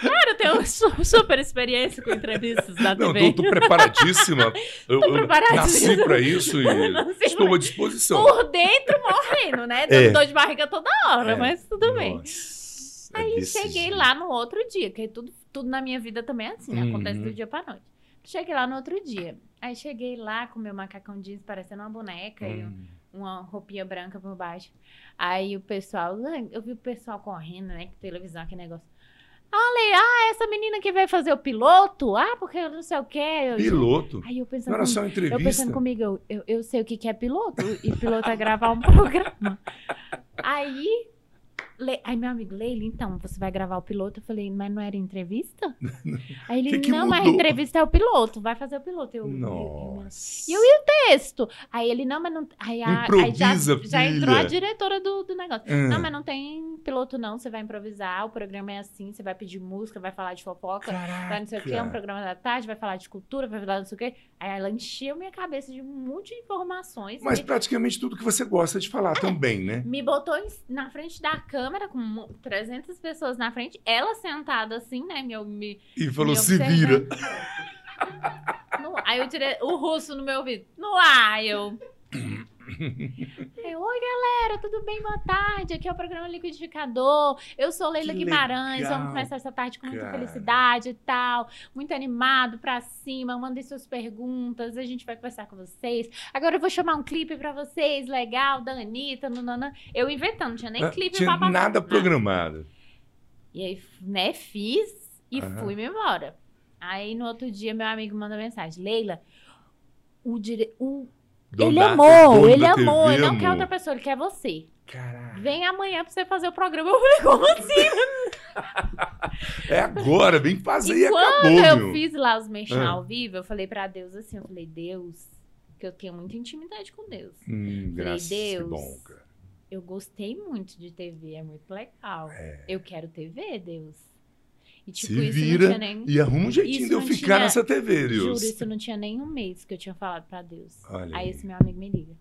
claro, eu tenho su- super experiência com entrevistas da Não, TV. tô, tô preparadíssima. Eu, eu preparadíssima. nasci pra isso e Nasci estou à disposição. Por dentro morrendo, né? É. dor de barriga toda hora, É. mas tudo bem. Nossa, é Aí desse cheguei jeito. lá no outro dia, que tudo, tudo na minha vida também é assim, né? Acontece Uhum. do dia pra noite. Cheguei lá no outro dia. Aí cheguei lá com meu macacão jeans parecendo uma boneca e Hum. uma roupinha branca por baixo. Aí o pessoal, eu vi o pessoal correndo, né? Que televisão, que negócio. Olha, ah, essa menina que vai fazer o piloto? Ah, porque eu não sei o quê. Eu, Piloto. Aí eu Não pensando, era comigo, só uma eu entrevista. pensando comigo, eu, eu, eu sei o que, que é piloto, e piloto é gravar um programa. Aí, Le... aí meu amigo, Leila, então, você vai gravar o piloto? Eu falei, mas não era entrevista? Aí ele, Que que não, mas a mudou? entrevista é o piloto, vai fazer o piloto. Eu, eu- eu- Nossa. E eu ia texto. Aí ele, não, mas não. Aí, a, aí já, já entrou a diretora do, do negócio. Hum. Não, mas não tem piloto, não. Você vai improvisar. O programa é assim. Você vai pedir música, vai falar de fofoca, vai não sei o quê. É um programa da tarde, vai falar de cultura, vai falar não sei o quê. Aí ela encheu minha cabeça de um monte de informações. Mas me, praticamente tudo que você gosta de falar também, né? me botou em- na frente da câmera com mu- 300 pessoas na frente. Ela sentada assim, né? Me, me, E falou, me se vira. No- aí eu tirei o russo no meu ouvido. No ar, eu. Eu, Oi, galera, tudo bem? Boa tarde. Aqui é o programa Liquidificador. Eu sou Leila Que Guimarães. legal, Vamos começar essa tarde com muita cara. felicidade e tal. Muito animado pra cima. Mandem suas perguntas. A gente vai conversar com vocês. Agora eu vou chamar um clipe pra vocês, legal, da Anitta, nanana. Eu inventando, não tinha nem Ah, clipe Tinha pra nada programado. E aí, né, fiz e fui-me embora. Aí no outro dia, meu amigo manda mensagem: Leila, o, dire... o ele da- amou, ele amou, TV ele não quer outra pessoa, ele quer você. Caraca. Vem amanhã pra você fazer o programa. Eu falei, como assim? É agora, vem fazer e, e quando acabou, eu meu. fiz lá os mexão Ah. ao vivo, eu falei pra Deus assim, eu falei, Deus, que eu tenho muita intimidade com Deus. Hum, graças que Deus. bom, cara. Eu gostei muito de TV, é muito legal. É. Eu quero TV, Deus. E tipo, Se isso vira não tinha nem. E arruma um jeitinho de eu ficar tinha- nessa TV, Juro, Deus. isso não tinha nem um mês que eu tinha falado pra Deus. Olha Aí esse meu amigo me liga.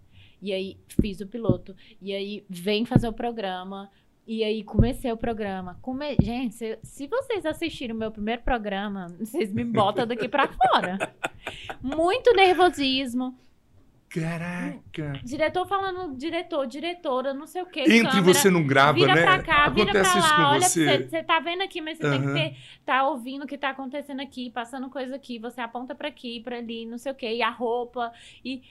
E aí fiz o piloto. E aí vem fazer o programa. E aí comecei o programa. Come... Gente, se, se vocês assistirem o meu primeiro programa, vocês me botam daqui pra fora. Muito nervosismo. Caraca. Diretor falando, diretor, diretora, não sei o quê. Entre câmera, você não grava, Vira né? pra cá, vira pra Acontece isso lá. Olha, você. você, você tá vendo aqui, mas você tem Aham. que ter, tá ouvindo o que tá acontecendo aqui, passando coisa aqui, você aponta pra aqui, pra ali, não sei o quê, e a roupa. E,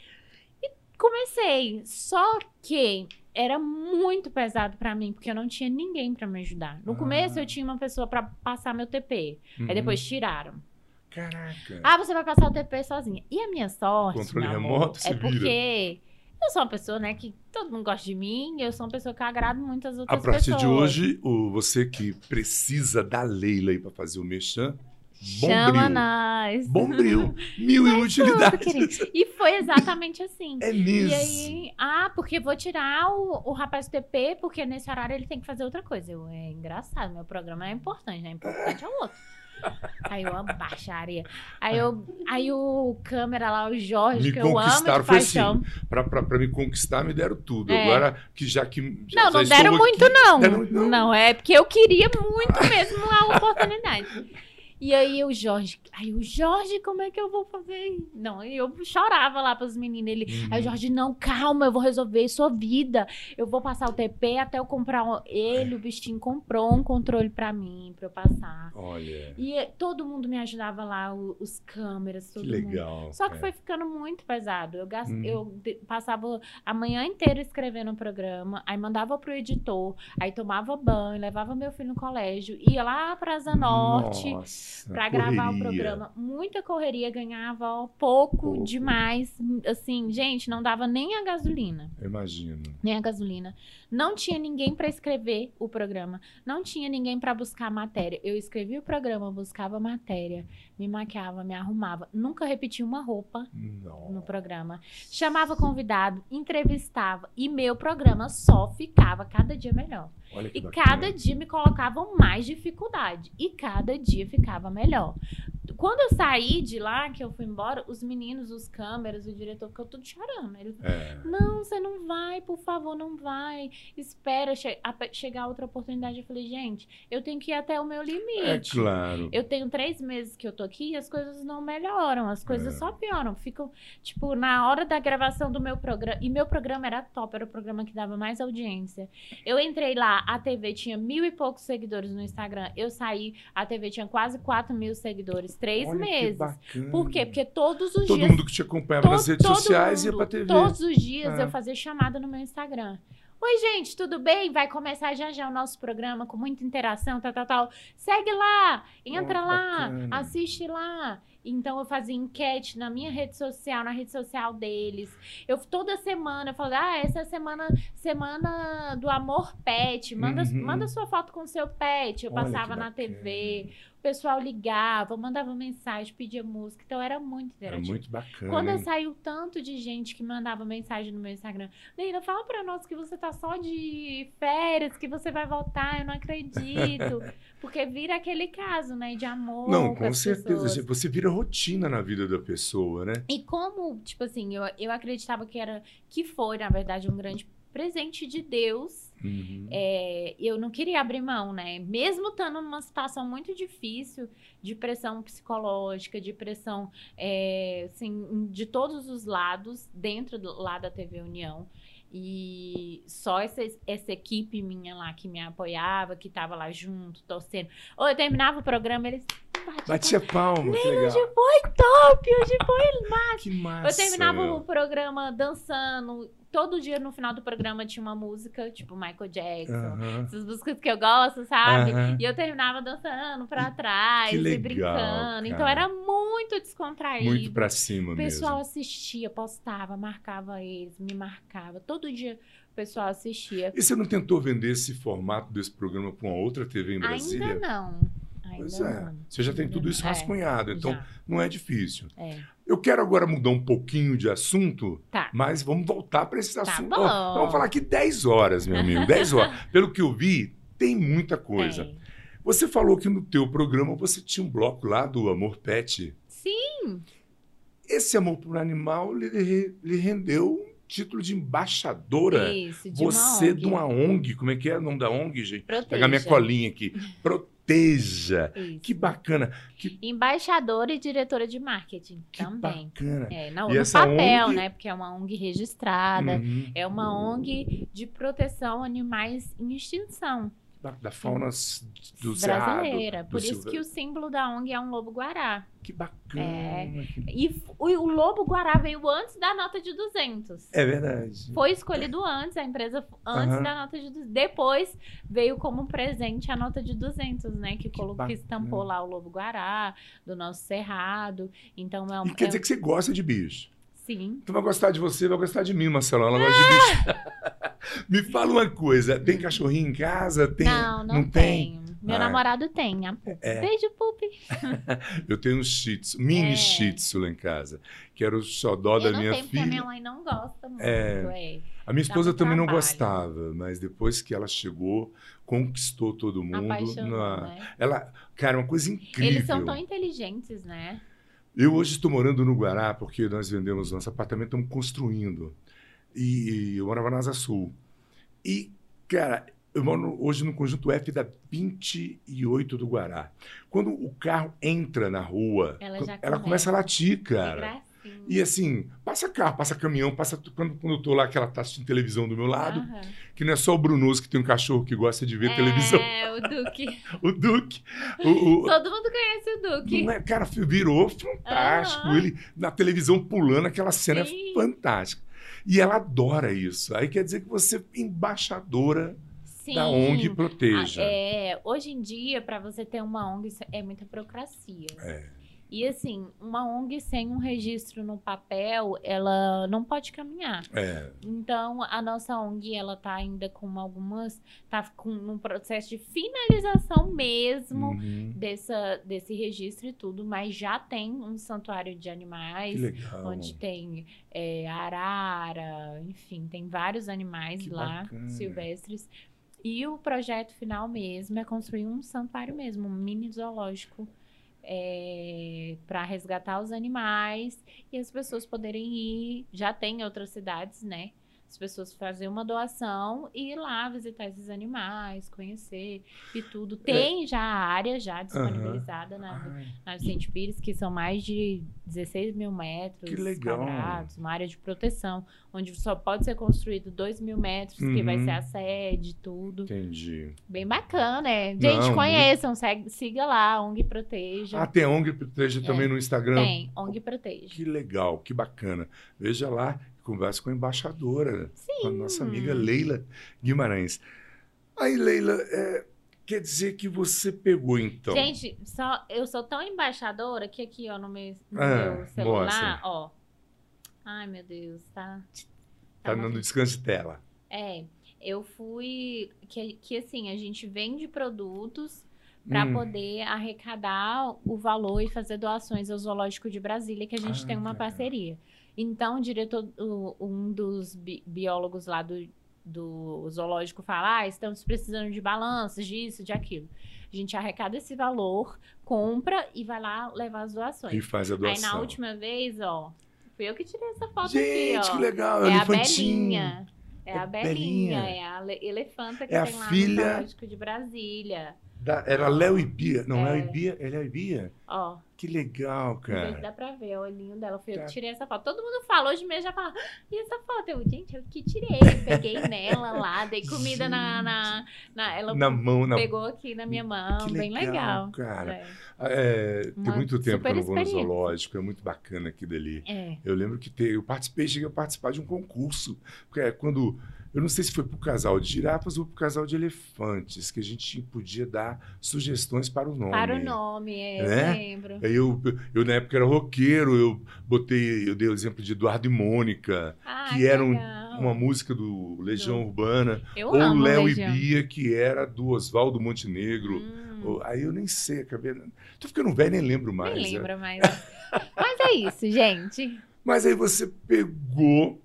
e comecei. Só que era muito pesado pra mim, porque eu não tinha ninguém pra me ajudar. No Ah. começo eu tinha uma pessoa pra passar meu TP. Uhum. Aí depois tiraram. Caraca. Ah, você vai passar o TP sozinha. E a minha sorte, Controle amor, remoto, é vira. porque eu sou uma pessoa, né, que todo mundo gosta de mim, eu sou uma pessoa que agrado muitas A outras partir pessoas. de hoje, o, você que precisa da Leila aí pra fazer o Mechan, Chama nós. Bombril. Mil Tudo, inutilidades. querido. E foi exatamente assim. É E mesmo. aí, ah, porque vou tirar o, o rapaz do TP, porque nesse horário ele tem que fazer outra coisa. Eu, é engraçado, meu programa é importante, né? Importante é o outro. Aí eu, uma baixaria. Aí, eu, aí o câmera lá, o Jorge, Me que eu amo de foi paixão. Pra, pra, pra me conquistar, me deram tudo. É. Agora, que já que. Já, Não, não deram muito, aqui- não. Deram- não. não. é porque eu queria muito mesmo a oportunidade. E aí o Jorge, aí o Jorge, como é que eu vou fazer? Não, eu chorava lá pros meninos. Ele, Uhum. aí o Jorge, não, calma, eu vou resolver sua vida. Eu vou passar o TP até eu comprar. um... Ele, o bichinho, comprou um controle pra mim, pra eu passar. Olha, E eh, todo mundo me ajudava lá, os câmeras, que todo mundo. legal. Só que é. foi ficando muito pesado. Eu, gas- Uhum. eu passava a manhã inteira escrevendo o programa, aí mandava pro editor, aí tomava banho, levava meu filho no colégio, ia lá pra Asa Norte Nossa, pra gravar o programa. Muita correria, ganhava ó, pouco, Pouco. demais. Assim, gente, não dava nem a gasolina. Imagino. Nem a gasolina. Não tinha ninguém pra escrever o programa. Não tinha ninguém pra buscar matéria. Eu escrevia o programa, buscava matéria, me maquiava, me arrumava. Nunca repeti uma roupa Não. no programa. Chamava convidado, entrevistava e meu programa só ficava cada dia melhor. E bacana. cada dia me colocavam mais dificuldade e cada dia ficava melhor. Quando eu saí de lá, que eu fui embora, os meninos, os câmeras, o diretor ficou tudo chorando. Ele É. não, você não vai, por favor, não vai. Espera che a- chegar outra oportunidade. Eu falei, gente, eu tenho que ir até o meu É limite. claro. Eu tenho três meses que eu tô aqui e as coisas não melhoram, as coisas É. só pioram. Ficam, tipo, na hora da gravação do meu programa. E meu programa era top, era o programa que dava mais audiência. Eu entrei lá, a TV tinha mil e poucos seguidores no Instagram. Eu saí, a TV tinha quase quatro mil seguidores, três Olha meses. Por quê? Porque todos os Todo dias. mundo que te acompanhava nas redes todo sociais ia mundo, pra TV. Todos os dias É. eu fazia chamada no meu Instagram. Oi, gente, tudo bem? Vai começar já já o nosso programa com muita interação, tal, tal, tal. Segue lá, entra Oh, lá, bacana. assiste lá. Então eu fazia enquete na minha rede social, na rede social deles. Eu toda semana eu falava: "Ah, essa é a semana semana do amor pet. Manda Uhum. manda sua foto com seu pet". Eu Olha passava na. TV. O pessoal ligava, mandava mensagem, pedia música. Então era muito É interativo. muito bacana. Quando eu saí o tanto de gente que mandava mensagem no meu Instagram, Leila, fala pra nós que você tá só de férias, que você vai voltar, eu não acredito. Porque vira aquele caso, né, de amor. Não, com certeza. pessoas. Você vira rotina na vida da pessoa, né? E como, tipo assim, eu, eu acreditava que era, que foi, na verdade, um grande presente de Deus. Uhum. É, eu não queria abrir mão, né? Mesmo estando numa situação muito difícil, de pressão psicológica, de pressão, é, assim, de todos os lados, dentro do, lá da TV União. E só essa, essa equipe minha lá que me apoiava, que tava lá junto, torcendo. Ou eu terminava o programa, eles batiam Batia palma, que legal. Hoje foi top, hoje foi Que massa. eu terminava meu. o programa dançando. Todo dia no final do programa tinha uma música, tipo Michael Jackson. Aham. Essas músicas que eu gosto, sabe? E eu terminava dançando pra trás Que e legal, brincando. Então cara. era muito descontraído. Muito pra cima O pessoal mesmo. assistia, postava, marcava eles, me marcava. Todo dia o pessoal assistia. E você não tentou vender esse formato desse programa para uma outra TV em Brasília? Ainda não. Pois é. não. Você já tem tudo isso É, rascunhado, então já. não é difícil. É. Eu quero agora mudar um pouquinho de assunto, Tá. mas vamos voltar para esse Tá assunto. Ó, vamos falar aqui 10 horas, meu amigo, 10 horas. Pelo que eu vi, tem muita coisa. Tem. Você falou que no teu programa você tinha um bloco lá do Amor Pet. Sim, Esse amor por animal lhe, lhe- rendeu um título de embaixadora. isso, de Você uma ONG. de uma ONG, como é que é o nome da ONG, gente? Proteja. Pegar minha colinha aqui. Proteja. Isso. Que bacana. Que, Embaixadora e diretora de marketing que também. bacana. É, não, E no papel, ONG né? Porque é uma ONG registrada. Uhum. É uma ONG de proteção a animais em extinção Da, da fauna do cerrado. brasileira. do Por isso Silva- que o símbolo da ONG é um lobo-guará. Que bacana. É. que- E o, o lobo-guará veio antes da nota de 200. É verdade. Foi escolhido antes, a empresa antes Aham. da nota de 200. Depois veio como presente a nota de 200, né? Que, colocou, que bacana. estampou lá o lobo-guará do nosso cerrado. Então é um. E quer é- dizer que você gosta de bicho. Sim. Tu vai gostar de você, vai gostar de mim, Marcelo. Ela gosta de bicho. Me fala uma coisa. Tem cachorrinho em casa? Tem... não, não, tem? tenho. Meu Ah. namorado tem. A. É. Beijo, Pupi. Eu tenho um shih tzu, mini É. shih tzu lá em casa. Que era o xodó da Eu não minha tenho, porque a filha. minha mãe não gosta muito. É. É. A minha esposa também não trabalho. gostava, mas depois que ela chegou, conquistou todo mundo. Apaixonou, na- né? Ela, cara, uma coisa incrível. Eles são tão inteligentes, né? Eu hoje estou morando no Guará, porque nós vendemos nosso apartamento, estamos construindo. E, e eu morava na Asa Sul. E, cara, eu moro hoje no conjunto F da 28 do Guará. Quando o carro entra na rua, Ela ela começa. começa a latir, cara. E assim, passa carro, passa caminhão, passa. Quando, quando eu tô lá, que ela tá assistindo televisão do meu lado, Aham. que não é só o Brunoso que tem um cachorro que gosta de ver televisão, É, o Duque. o Duque. O, o- Todo mundo conhece o Duque. é, cara, virou fantástico. Aham. Ele na televisão pulando, aquela cena Sim. é fantástica. E ela adora isso. Aí quer dizer que você é embaixadora Sim. da ONG Ah, Proteja. é, hoje em dia, para você ter uma ONG, é muita burocracia. É. E assim, uma ONG sem um registro no papel, ela não pode caminhar. É. Então, a nossa ONG, ela tá ainda com algumas, tá com um processo de finalização mesmo Uhum. dessa, desse registro e tudo, mas já tem um santuário de animais, onde tem é, arara, enfim, tem vários animais Que lá, bacana. silvestres. E o projeto final mesmo é construir um santuário mesmo, um mini zoológico para resgatar os animais e as pessoas poderem ir. Já tem em outras cidades, né? As pessoas fazer uma doação e ir lá visitar esses animais, conhecer e tudo. Tem já a área já disponibilizada na, Ai, na Vicente Pires, que são mais de 16 mil metros Que legal. quadrados, uma área de proteção, onde só pode ser construído 2 mil metros, que vai Uhum. ser a sede, tudo. entendi. Bem bacana, é. Gente, Não, conheçam, segue- siga lá, ONG Proteja. Ah, tem ONG Proteja também no Instagram? Tem, ONG Proteja. Que legal, que bacana. Veja lá, conversa com a embaixadora, com a nossa amiga Leila Guimarães. Aí, Leila, é, quer dizer que você pegou então. Gente, só, eu sou tão embaixadora que aqui, ó, no meu, no Ah, meu celular, mostra. ó. Ai, meu Deus, tá. tá dando descanso de tela. É, eu fui. Que, que assim, a gente vende produtos para Hum. poder arrecadar o valor e fazer doações ao Zoológico de Brasília, que a gente Ah, tem uma parceria. Então, o diretor, o- um dos bi- biólogos lá do, do zoológico fala: ah, estamos precisando de balanças, disso, de aquilo. A gente arrecada esse valor, compra e vai lá levar as doações. E faz a Aí doação. na última vez, ó, fui eu que tirei essa foto Gente, aqui, ó. que legal, É a elefantinho. Belinha. É, É a Belinha. Belinha, é a le- elefanta que É a tem lá filha- no Zoológico de Brasília. Da- era Léo e Bia. Não, É. Léo e Bia? É Léo e Bia? Ó, Que legal, não sei se cara. dá pra ver o olhinho dela. Eu Tá. que tirei essa foto. Todo mundo falou de mim, já fala, "Ah, e essa foto? Eu, gente, eu que tirei. Peguei nela lá, dei comida na, na, na- Ela Na mão, na pegou aqui na minha mão, Que bem legal, legal. cara. É. É, tem muito tempo que eu não vou no zoológico, é muito bacana aquilo ali. É. Eu lembro que te- eu participei, cheguei a participar de um concurso. Porque é quando Eu não sei se foi para o casal de girafas ou para o casal de elefantes, que a gente podia dar sugestões para o nome. Para o nome, é, Né? eu lembro. Eu, eu, na época, era roqueiro, eu botei, eu dei o exemplo de Eduardo e Mônica, Ah, que era um- uma música do Legião Do- Urbana, Eu ou Léo e. Bia, que era do Oswaldo Montenegro. Hum, Ou- Aí eu nem sei, acabei. Tô ficando velho, nem lembro mais. nem né? lembro mais. Mas é isso, gente. Mas aí você pegou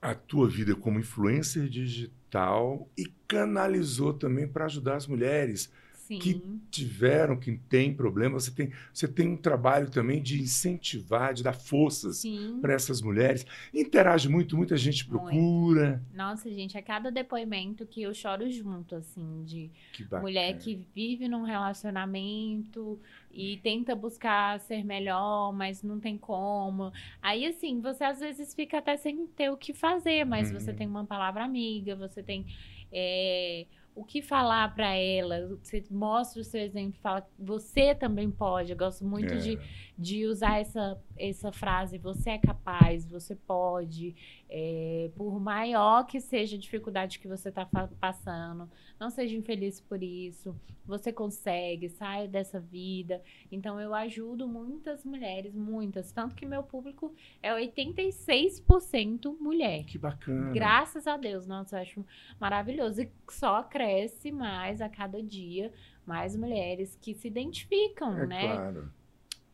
a tua vida como influencer digital e canalizou também para ajudar as mulheres Sim. que tiveram, que têm problema. Você tem, você tem um trabalho também de incentivar, de dar forças para essas mulheres. Interage muito, muita gente Muito. procura. Nossa, gente, a cada depoimento que eu choro junto, assim, de Que mulher que vive num relacionamento e tenta buscar ser melhor, mas não tem como. Aí, assim, você às vezes fica até sem ter o que fazer, mas Uhum. você tem uma palavra amiga, você tem é, o que falar pra ela, você mostra o seu exemplo, fala, você também pode. Eu gosto muito É. de de usar essa, essa frase, você é capaz, você pode, é, por maior que seja a dificuldade que você está passando, não seja infeliz por isso, você consegue, saia dessa vida. Então eu ajudo muitas mulheres, muitas, tanto que meu público é 86% mulher. Que bacana. Graças a Deus, nossa, eu acho maravilhoso. E só cresce mais a cada dia, mais mulheres que se identificam, É né? claro.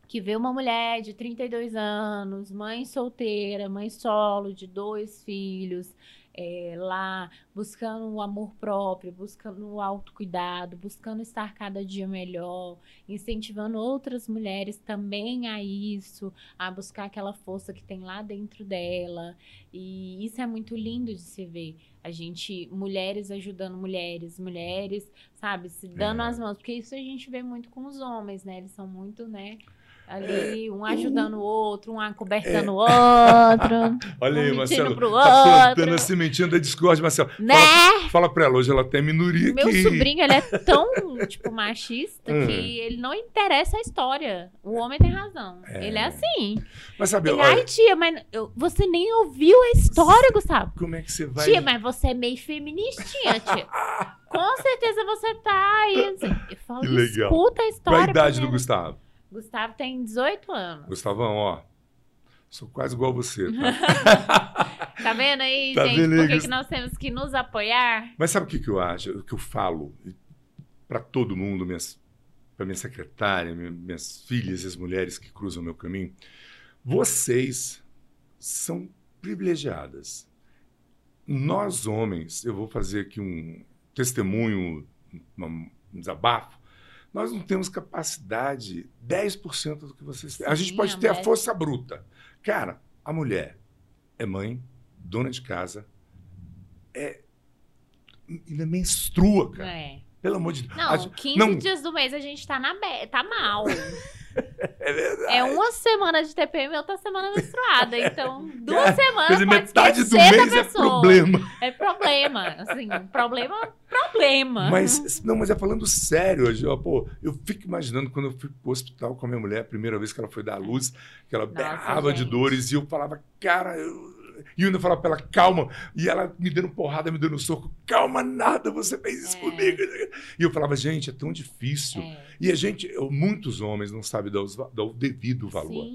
Que vê uma mulher de 32 anos, mãe solteira, mãe solo, de dois filhos, é, lá buscando o amor próprio, buscando o autocuidado, buscando estar cada dia melhor, incentivando outras mulheres também a isso, a buscar aquela força que tem lá dentro dela. E isso é muito lindo de se ver. A gente, mulheres ajudando mulheres, mulheres, sabe, se dando É. as mãos, porque isso a gente vê muito com os homens, né? Eles são muito, né? Ali, um ajudando o outro, um acobertando o outro, Olha aí, um Marcelo. pro Tá plantando outro. a sementinha da discórdia, Marcelo. né? Fala, fala pra ela, hoje ela tem minoria Meu que... sobrinho, ele é tão, tipo, machista Hum. que ele não interessa a história. O homem tem razão. É. Ele é assim. Mas sabe, Ele, olha, ai, tia, mas eu- você nem ouviu a história, Gustavo. como é que você vai... Tia, mas você é meio feministinha, tia. Com certeza você tá aí. Eu falo, Que legal. escuta a Qual a história. idade do. Gustavo? Gustavo tem 18 anos. Gustavão, ó, sou quase igual a você, tá? Tá vendo aí, Tá gente? aí, Por que, que nós temos que nos apoiar? Mas sabe o que, que eu acho? O que eu falo para todo mundo, minhas, para minha secretária, minha- minhas filhas e as mulheres que cruzam o meu caminho, vocês são privilegiadas. Nós, homens, eu vou fazer aqui um testemunho, um desabafo, nós não temos capacidade 10% do que vocês têm. A gente pode a ter a força bruta. Cara, a mulher é mãe, dona de casa, é ainda menstrua, cara. É. Pelo amor de Deus. Não, A- 15 não, dias do mês a gente tá na be... tá mal. é verdade. É uma semana de TPM e outra semana menstruada. Então, duas semanas Quer dizer, pode metade do mês é problema. É problema. Assim, problema, problema. Mas, não, mas é falando sério, hoje, ó, pô, eu fico imaginando quando eu fui pro hospital com a minha mulher, a primeira vez que ela foi dar à luz, que ela Nossa, berrava de gente. dores, e eu falava, cara, eu... E eu ainda falava pra ela, calma. E ela me dando porrada, me dando soco. Calma, nada, você fez isso É. comigo. E eu falava, gente, é tão difícil. É, E a gente, eu- muitos homens não sabem dar, os dar o devido valor.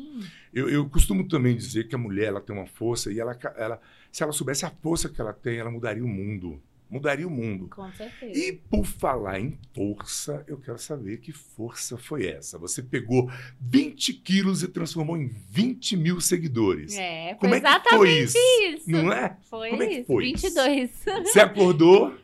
Eu, eu costumo também dizer que a mulher ela tem uma força e ela, ela, se ela soubesse a força que ela tem, ela mudaria o mundo. Mudaria o mundo. Com certeza. E por falar em força, eu quero saber que força foi essa. Você pegou 20 quilos e transformou em 20 mil seguidores. É, foi Como é que exatamente foi isso? isso. Não é? Foi Como é que isso. foi isso? 22. Você acordou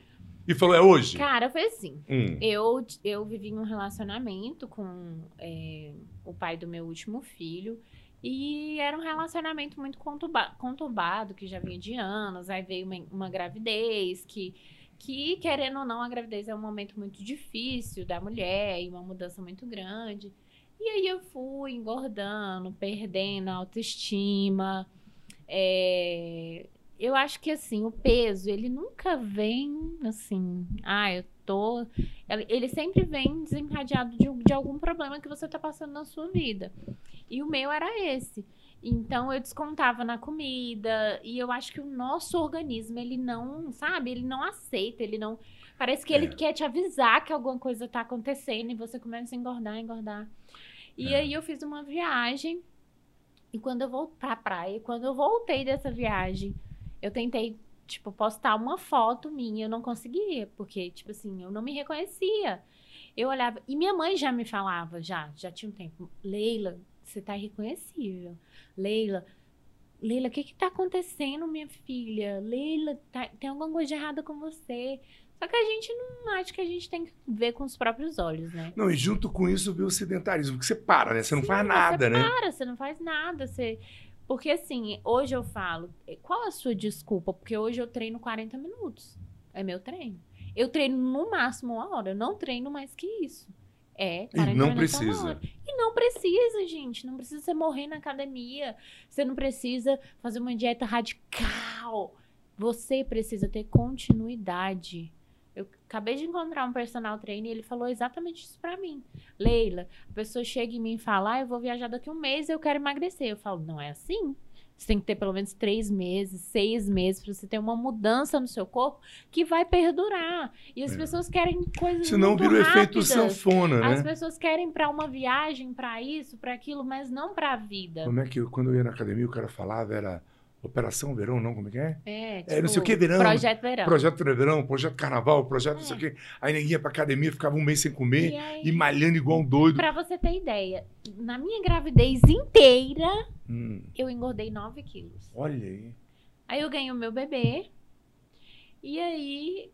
e falou, é hoje? Cara, foi assim. Hum. Eu, eu vivi um relacionamento com é, o pai do meu último filho. E era um relacionamento muito conturba- conturbado, que já vinha de anos. Aí veio uma, uma gravidez, que, que, querendo ou não, a gravidez é um momento muito difícil da mulher e uma mudança muito grande. E aí eu fui engordando, perdendo a autoestima. É, eu acho que assim, o peso, ele nunca vem assim, ah, eu Ele ele sempre vem desencadeado de, de algum problema que você tá passando na sua vida. E o meu era esse. Então eu descontava na comida e eu acho que o nosso organismo ele não, sabe, ele não aceita, ele não parece que ele É. quer te avisar que alguma coisa tá acontecendo e você começa a engordar, engordar. E É. aí eu fiz uma viagem e quando eu voltei pra praia, quando eu voltei dessa viagem, eu tentei tipo postar uma foto minha, eu não conseguia, porque tipo assim, eu não me reconhecia. Eu olhava e minha mãe já me falava, já, já tinha um tempo, Leila, você tá irreconhecível. Leila, Leila, o que que tá acontecendo, minha filha? Leila, tá- tem alguma coisa de errada com você. Só que a gente não acha que a gente tem que ver com os próprios olhos, né? Não, e junto com isso veio o sedentarismo, porque você para, né? Você não faz nada, você né? Para, você não faz nada. Você... Porque assim, hoje eu falo, qual a sua desculpa? Porque hoje eu treino 40 minutos. É meu treino. Eu treino no máximo uma hora. Eu não treino mais que isso. É, 40 E não minutos uma precisa. hora. E não precisa, gente. Não precisa você morrer na academia. Você não precisa fazer uma dieta radical. Você precisa ter continuidade. Acabei de encontrar um personal trainer e ele falou exatamente isso pra mim. Leila, a pessoa chega em mim e fala, ah, eu vou viajar daqui a um mês e eu quero emagrecer. Eu falo, não é assim. Você tem que ter pelo menos três meses, seis meses pra você ter uma mudança no seu corpo que vai perdurar. E as É. pessoas querem coisas Senão muito vira o efeito sanfona, As né? pessoas querem pra uma viagem, pra isso, pra aquilo, mas não pra vida. Como é que eu- quando eu ia na academia o cara falava era Operação Verão, não? Como é que é? É, É, não sei o que, verão. Projeto verão. Projeto Verão, Projeto Carnaval, Projeto não sei É. o quê. Aí ninguém ia pra academia, ficava um mês sem comer E aí, e malhando igual um doido. pra você ter ideia, na minha gravidez inteira, Hum, eu engordei 9 quilos. olha aí. Aí eu ganhei o meu bebê. E aí,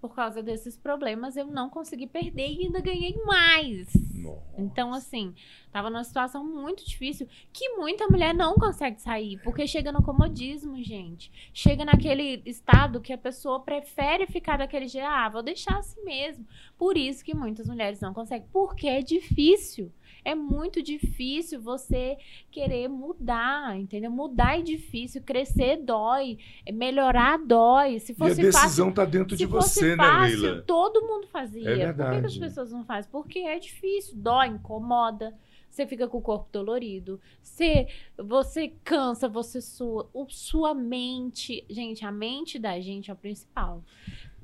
por causa desses problemas, eu não consegui perder e ainda ganhei mais. Nossa. Então, assim, tava numa situação muito difícil que muita mulher não consegue sair, porque chega no comodismo, gente. Chega naquele estado que a pessoa prefere ficar daquele jeito, ah, vou deixar assim mesmo. Por isso que muitas mulheres não conseguem, porque é difícil. É muito difícil você querer mudar, entendeu? Mudar é difícil, crescer dói, melhorar dói. Se E a fosse fácil, decisão tá dentro de fosse você, né, fácil, Leila? todo mundo fazia. É Por que as verdade. pessoas não fazem? Porque é difícil, dói, incomoda. Você fica com o corpo dolorido. Você, você cansa, você sua. O, sua mente. Gente, a mente da gente é o principal.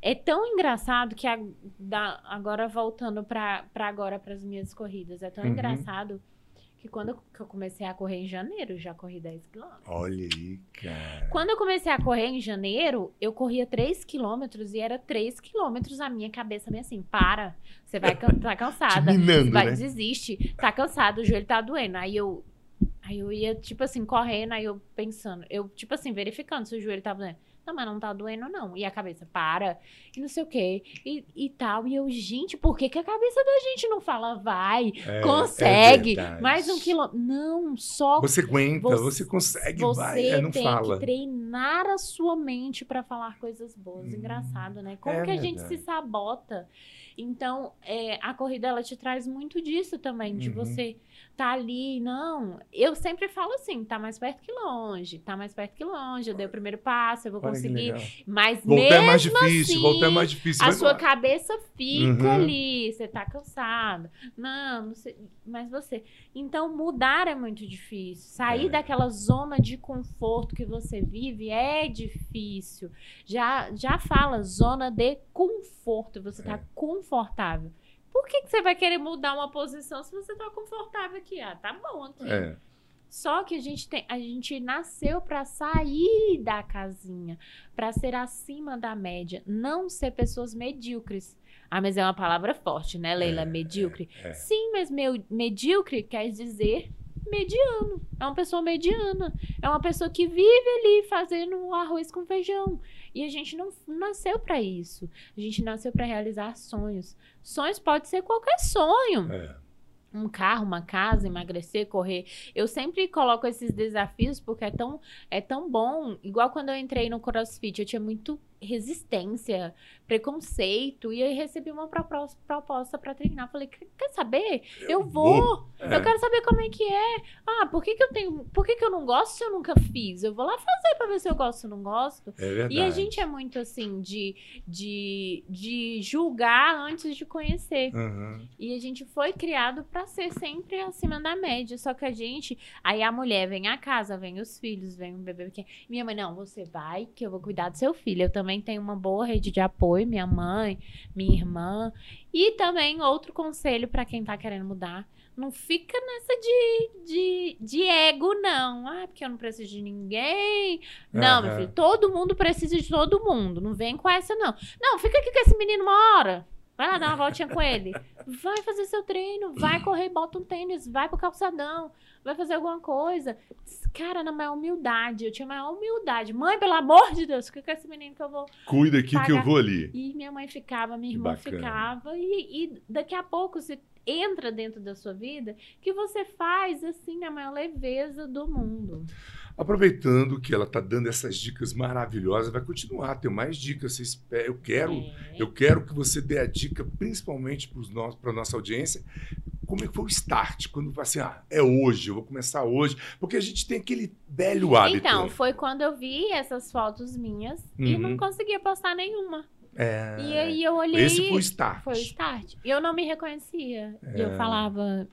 É tão engraçado que a- da- agora voltando para agora para as minhas corridas, é tão Uhum. engraçado que quando eu, que eu comecei a correr em janeiro, já corri 10 quilômetros. Olha aí, cara. Quando eu comecei a correr em janeiro, eu corria 3 quilômetros e era 3 quilômetros a minha cabeça meio assim, para, você vai tá cansada, minando, vai, né? desiste, tá cansado, o joelho tá doendo. Aí eu, aí eu ia, tipo assim, correndo, aí eu pensando, eu, tipo assim, verificando se o joelho tava doendo. Não, mas não tá doendo, não. E a cabeça, para, e não sei o quê, e, e tal. E eu, gente, por que, que a cabeça da gente não fala, vai, É, consegue, é mais um quilômetro? Não, só Você aguenta, Você- você, consegue, você vai. É, não tem fala. que treinar a sua mente para falar coisas boas. Hum, Engraçado, né? Como é que a gente verdade. se sabota? Então, é, a corrida ela te traz muito disso também, de Uhum. você tá ali, não. Eu sempre falo assim, tá mais perto que longe, tá mais perto que longe. Eu dei o primeiro passo, eu vou Olha conseguir. Mas Voltar mesmo é mais difícil, assim, voltar é mais difícil. a sua cabeça fica Uhum. ali, você tá cansado. Não, não sei, mas você. Então, mudar é muito difícil. Sair É. daquela zona de conforto que você vive é difícil. Já, já fala zona de conforto, você tá É. confortável. Por que, que você vai querer mudar uma posição se você tá confortável aqui? Ah, tá bom aqui. É. Só que a gente tem, a gente nasceu para sair da casinha, para ser acima da média, não ser pessoas medíocres. Ah, mas é uma palavra forte, né, Leila? É, medíocre. é. Sim, mas meu, medíocre quer dizer mediano. É uma pessoa mediana. É uma pessoa que vive ali fazendo arroz com feijão. E a gente não nasceu para isso. A gente nasceu para realizar sonhos. Sonhos pode ser qualquer sonho É. um carro, uma casa, emagrecer, correr. Eu sempre coloco esses desafios porque é tão, é tão bom. Igual quando eu entrei no CrossFit, eu tinha muito resistência, preconceito. E aí recebi uma proposta, para treinar. Falei, quer saber? Eu, vou. É. Eu quero saber como é que é. Ah, por que, que eu tenho. Por que, que eu não gosto se eu nunca fiz? Eu vou lá fazer para ver se eu gosto ou não gosto. É verdade. E a gente é muito assim de, de, de julgar antes de conhecer. Uhum. E a gente foi criado para ser sempre acima da média. Só que a gente. Aí a mulher vem a casa, vem os filhos, vem um bebê pequeno. Minha mãe, não, você vai que eu vou cuidar do seu filho. Eu também tenho uma boa rede de apoio, minha mãe, minha irmã. E também outro conselho para quem tá querendo mudar. Não fica nessa de, de, de ego, não. Ah, porque eu não preciso de ninguém. Não, uhum. meu filho, todo mundo precisa de todo mundo. Não vem com essa, não. Não, fica aqui com esse menino uma hora. Vai lá dar uma voltinha com ele. Vai fazer seu treino, vai correr, bota um tênis, vai pro calçadão, vai fazer alguma coisa. Cara, na maior humildade, eu tinha maior humildade. Mãe, pelo amor de Deus, fica com esse menino que eu vou. Cuida aqui pagar. que eu vou ali. E minha mãe ficava, minha irmã ficava. E, e daqui a pouco você entra dentro da sua vida que você faz assim na maior leveza do mundo. Aproveitando que ela está dando essas dicas maravilhosas, vai continuar, tem mais dicas. Eu quero, é. eu quero que você dê a dica, principalmente para a nossa audiência, como é que foi o start? Quando assim, ah, é hoje, eu vou começar hoje. Porque a gente tem aquele velho hábito. Então, foi quando eu vi essas fotos minhas uhum. e não uhum. conseguia postar nenhuma. É, e aí eu olhei. Esse foi o start. Foi o start. E eu não me reconhecia. É. Eu falava,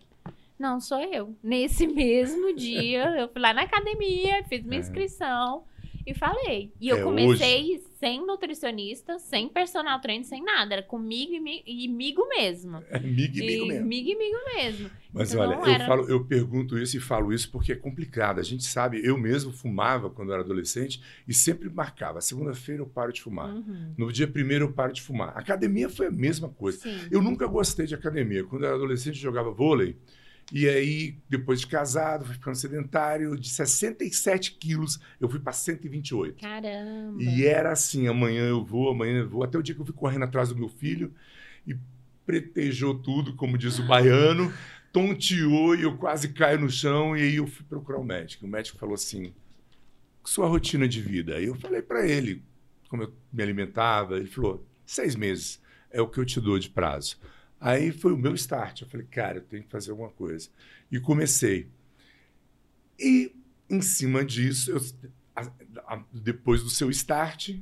não, sou eu. Nesse mesmo dia, eu fui lá na academia, fiz minha é. inscrição e falei. E eu é comecei hoje. sem nutricionista, sem personal trainer, sem nada. Era comigo e, migo mesmo. É migo e migo mesmo. Migo e migo mesmo. Mas então, olha, eu, era... falo, eu pergunto isso e falo isso porque é complicado. A gente sabe, eu mesmo fumava quando era adolescente e sempre marcava. Segunda-feira eu paro de fumar. Uhum. No dia primeiro eu paro de fumar. academia foi a mesma coisa. Sim. Eu nunca gostei de academia. Quando eu era adolescente, eu jogava vôlei. E aí, depois de casado, fui ficando sedentário. De 67 quilos, eu fui para 128. Caramba! E era assim: amanhã eu vou, amanhã eu vou. Até o dia que eu fui correndo atrás do meu filho e pretejou tudo, como diz o baiano, tonteou e eu quase caio no chão. E aí eu fui procurar o médico. O médico falou assim: sua rotina de vida? Aí eu falei para ele como eu me alimentava. Ele falou: seis meses é o que eu te dou de prazo. Aí foi o meu start. Eu falei, cara, eu tenho que fazer alguma coisa. E comecei. E em cima disso, eu, a, a, depois do seu start,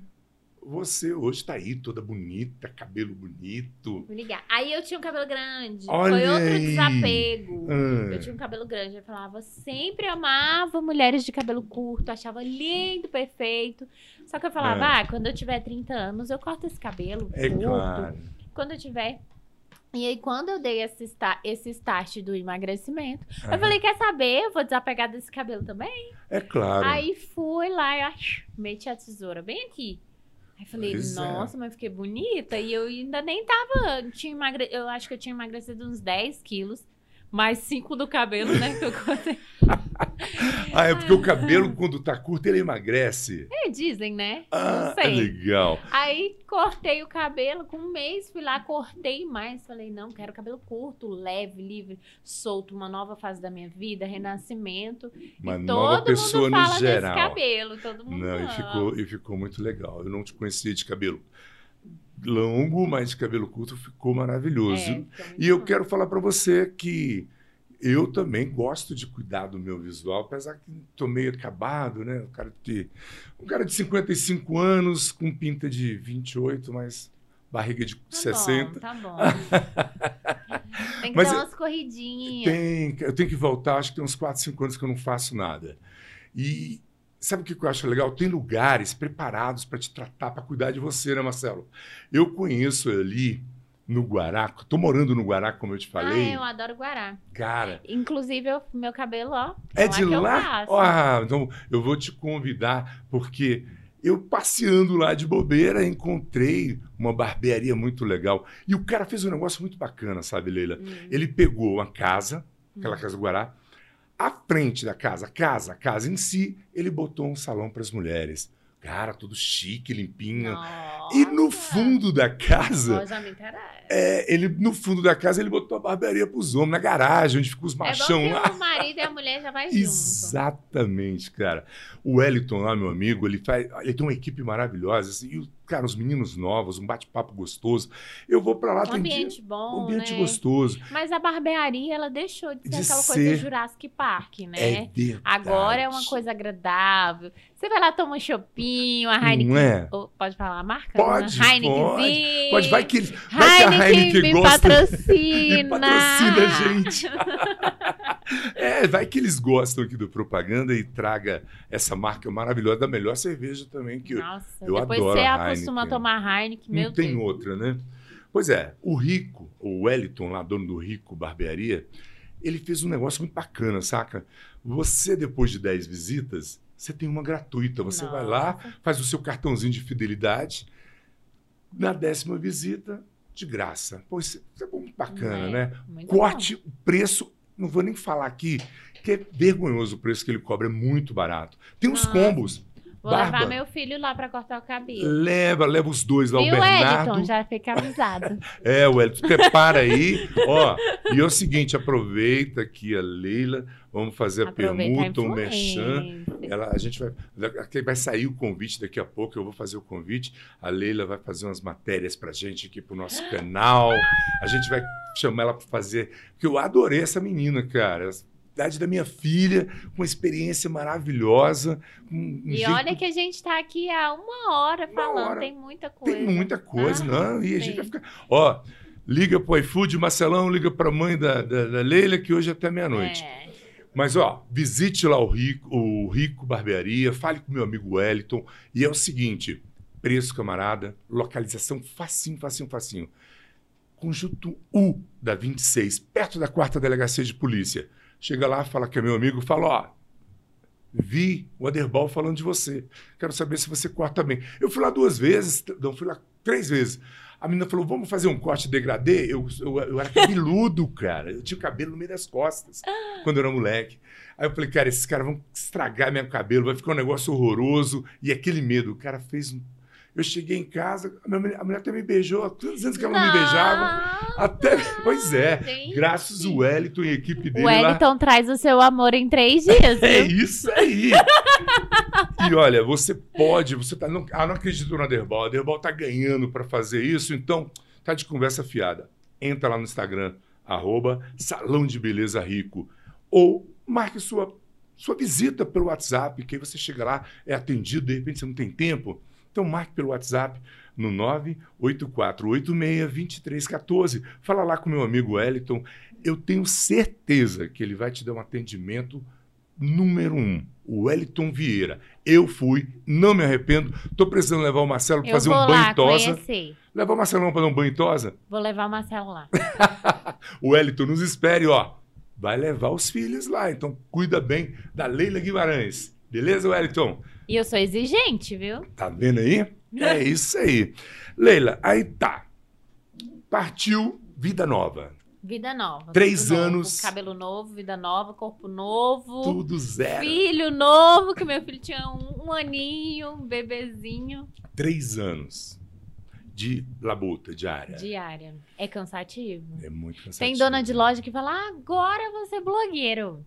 você hoje está aí toda bonita, cabelo bonito. Vou ligar. Aí eu tinha um cabelo grande. Olha Foi outro aí. desapego. Ah. Eu tinha um cabelo grande. Eu falava, sempre amava mulheres de cabelo curto, achava lindo, perfeito. Só que eu falava, ah, ah quando eu tiver 30 anos, eu corto esse cabelo. É curto. claro. Quando eu tiver e aí, quando eu dei esse, start, esse start do emagrecimento, eu falei, quer saber? Eu vou desapegar desse cabelo também. É claro. Aí fui lá e ach, meti a tesoura bem aqui. Aí falei, pois é. nossa, é. mas fiquei bonita. E eu ainda nem tava. Tinha emagre... Eu acho que eu tinha emagrecido uns 10 quilos mais cinco do cabelo, né? Que eu contei. ah, é porque o cabelo, quando tá curto, ele emagrece. É, dizem, né? Ah, é legal. Aí cortei o cabelo, com um mês fui lá, cortei mais. Falei, não, quero cabelo curto, leve, livre, solto, uma nova fase da minha vida, renascimento. Uma e nova pessoa no geral. cabelo, todo mundo Não, e ficou, e ficou muito legal. Eu não te conhecia de cabelo longo, mas de cabelo curto ficou maravilhoso. É, e eu quero falar para você que eu também gosto de cuidar do meu visual, apesar que estou meio acabado, né? Um cara, de, um cara de 55 anos, com pinta de 28, mas barriga de tá 60. Bom, tá bom. tem que mas dar umas corridinhas. Tem, eu tenho que voltar, acho que tem uns 4, 5 anos que eu não faço nada. E Sabe o que eu acho legal? Tem lugares preparados para te tratar, para cuidar de você, né, Marcelo? Eu conheço ali no Guará, tô morando no Guará, como eu te falei. Ah, eu adoro Guará. Cara. Inclusive, o meu cabelo, ó. É, é de lá? Ah, então eu vou te convidar, porque eu passeando lá de bobeira, encontrei uma barbearia muito legal. E o cara fez um negócio muito bacana, sabe, Leila? Hum. Ele pegou a casa, aquela hum. casa do Guará, à frente da casa, casa, casa em si, ele botou um salão para as mulheres. Cara, tudo chique, limpinho. Nossa. E no fundo da casa. É, ele, no fundo da casa, ele botou a barbearia para os homens, na garagem, onde ficam os machão é lá. O marido e a mulher já vai junto. Exatamente, cara. O Wellington lá, meu amigo, ele faz. Ele tem uma equipe maravilhosa. Assim, e o cara, os meninos novos, um bate-papo gostoso. Eu vou pra lá, Um ambiente dia, bom, um ambiente né? gostoso. Mas a barbearia, ela deixou de ser De aquela ser. coisa Jurassic Park, né? É verdade. Agora é uma coisa agradável. Você vai lá, toma um chopinho, a Heineken. Não é? Ô, pode falar a marca? Pode, Né? Heinekenzinho. Pode, vai que, vai que a Heineken Heineken me gosta patrocina. patrocina gente. é, vai que eles gostam aqui do propaganda e traga essa marca maravilhosa da melhor cerveja também que eu- Nossa, eu depois adoro você a acostuma a Heineken. tomar Heineken, meu não tem Deus. outra, né? Pois é, o Rico, o Wellington, lá dono do Rico Barbearia, ele fez um negócio muito bacana, saca? Você, depois de 10 visitas, você tem uma gratuita. Você vai lá, Nossa. faz o seu cartãozinho de fidelidade. Na décima visita, de graça. Pô, isso é muito bacana, É, né? muito Corte o preço. Não vou nem falar aqui, que é vergonhoso o preço que ele cobra, é muito barato. Tem uns Nossa. combos. Vou Barba. levar meu filho lá pra cortar o cabelo. Leva, leva os dois lá, E o o Bernardo. Wellington já fica avisado. É, Wellington, prepara aí. Ó, e é o seguinte, aproveita aqui a Leila, vamos fazer a Aproveita a permuta, o merchan. Ela, a gente vai, vai sair o convite daqui a pouco, eu vou fazer o convite. A Leila vai fazer umas matérias pra gente aqui pro nosso canal. A gente vai chamar ela para fazer, porque eu adorei essa menina, cara. A idade da minha filha, com uma experiência maravilhosa. Um, um E jeito- olha que a gente tá aqui há uma hora Uma falando, hora. tem muita coisa. Tem muita coisa, Ah, não. E a gente vai ficar. Ó, liga pro iFood, Marcelão, liga pra mãe da, da, da Leila, que hoje é até meia-noite. É. Mas, ó, visite lá o Rico, o Rico Barbearia, fale com meu amigo Wellington. E é o seguinte: preço, camarada, localização facinho, facinho, facinho. Conjunto U da 26, perto da quarta delegacia de polícia. Chega lá, fala que é meu amigo, fala, ó, vi o Aderbal falando de você. Quero saber se você corta bem. Eu fui lá duas vezes, não, fui lá três vezes. A menina falou, vamos fazer um corte degradê? Eu, eu, eu era cabeludo, cara. Eu tinha o cabelo no meio das costas, quando eu era moleque. Aí eu falei, cara, esses caras vão estragar meu cabelo, vai ficar um negócio horroroso. E aquele medo, o cara fez um... Eu cheguei em casa, a, mulher- a mulher até me beijou, há tantos anos que ela não me beijava. Até, pois é, Gente. graças ao Wellington e a equipe dele O lá. Wellington traz o seu amor em três dias, É isso aí. e olha, você pode, você tá, não, ah, não acredito no Aderbal, o Aderbal tá ganhando para fazer isso, então tá de conversa fiada. Entra lá no Instagram, arroba Salão de Beleza Rico, ou marque sua, sua visita pelo WhatsApp, que aí você chega lá, é atendido, de repente você não tem tempo, então marque pelo WhatsApp no 984862314. Fala lá com meu amigo Wellington, eu tenho certeza que ele vai te dar um atendimento número um, o Wellington Vieira. Eu fui, não me arrependo. Tô precisando levar o Marcelo para fazer um banho tosa. Levar o Marcelão para dar um banho tosa. Vou levar o Marcelo lá. O Wellington nos espere, ó. Vai levar os filhos lá, então cuida bem da Leila Guimarães. Beleza, Wellington? E eu sou exigente, viu? Tá vendo aí? É isso aí. Leila, aí tá. Partiu Vida Nova. Vida nova. Três novo. anos. Cabelo novo, vida nova, corpo novo. Tudo zero. Filho novo, que meu filho tinha um, um aninho, um bebezinho. Três anos de labuta diária. Diária. É cansativo. É muito cansativo. Tem dona de loja que fala, "Ah, agora você é blogueiro.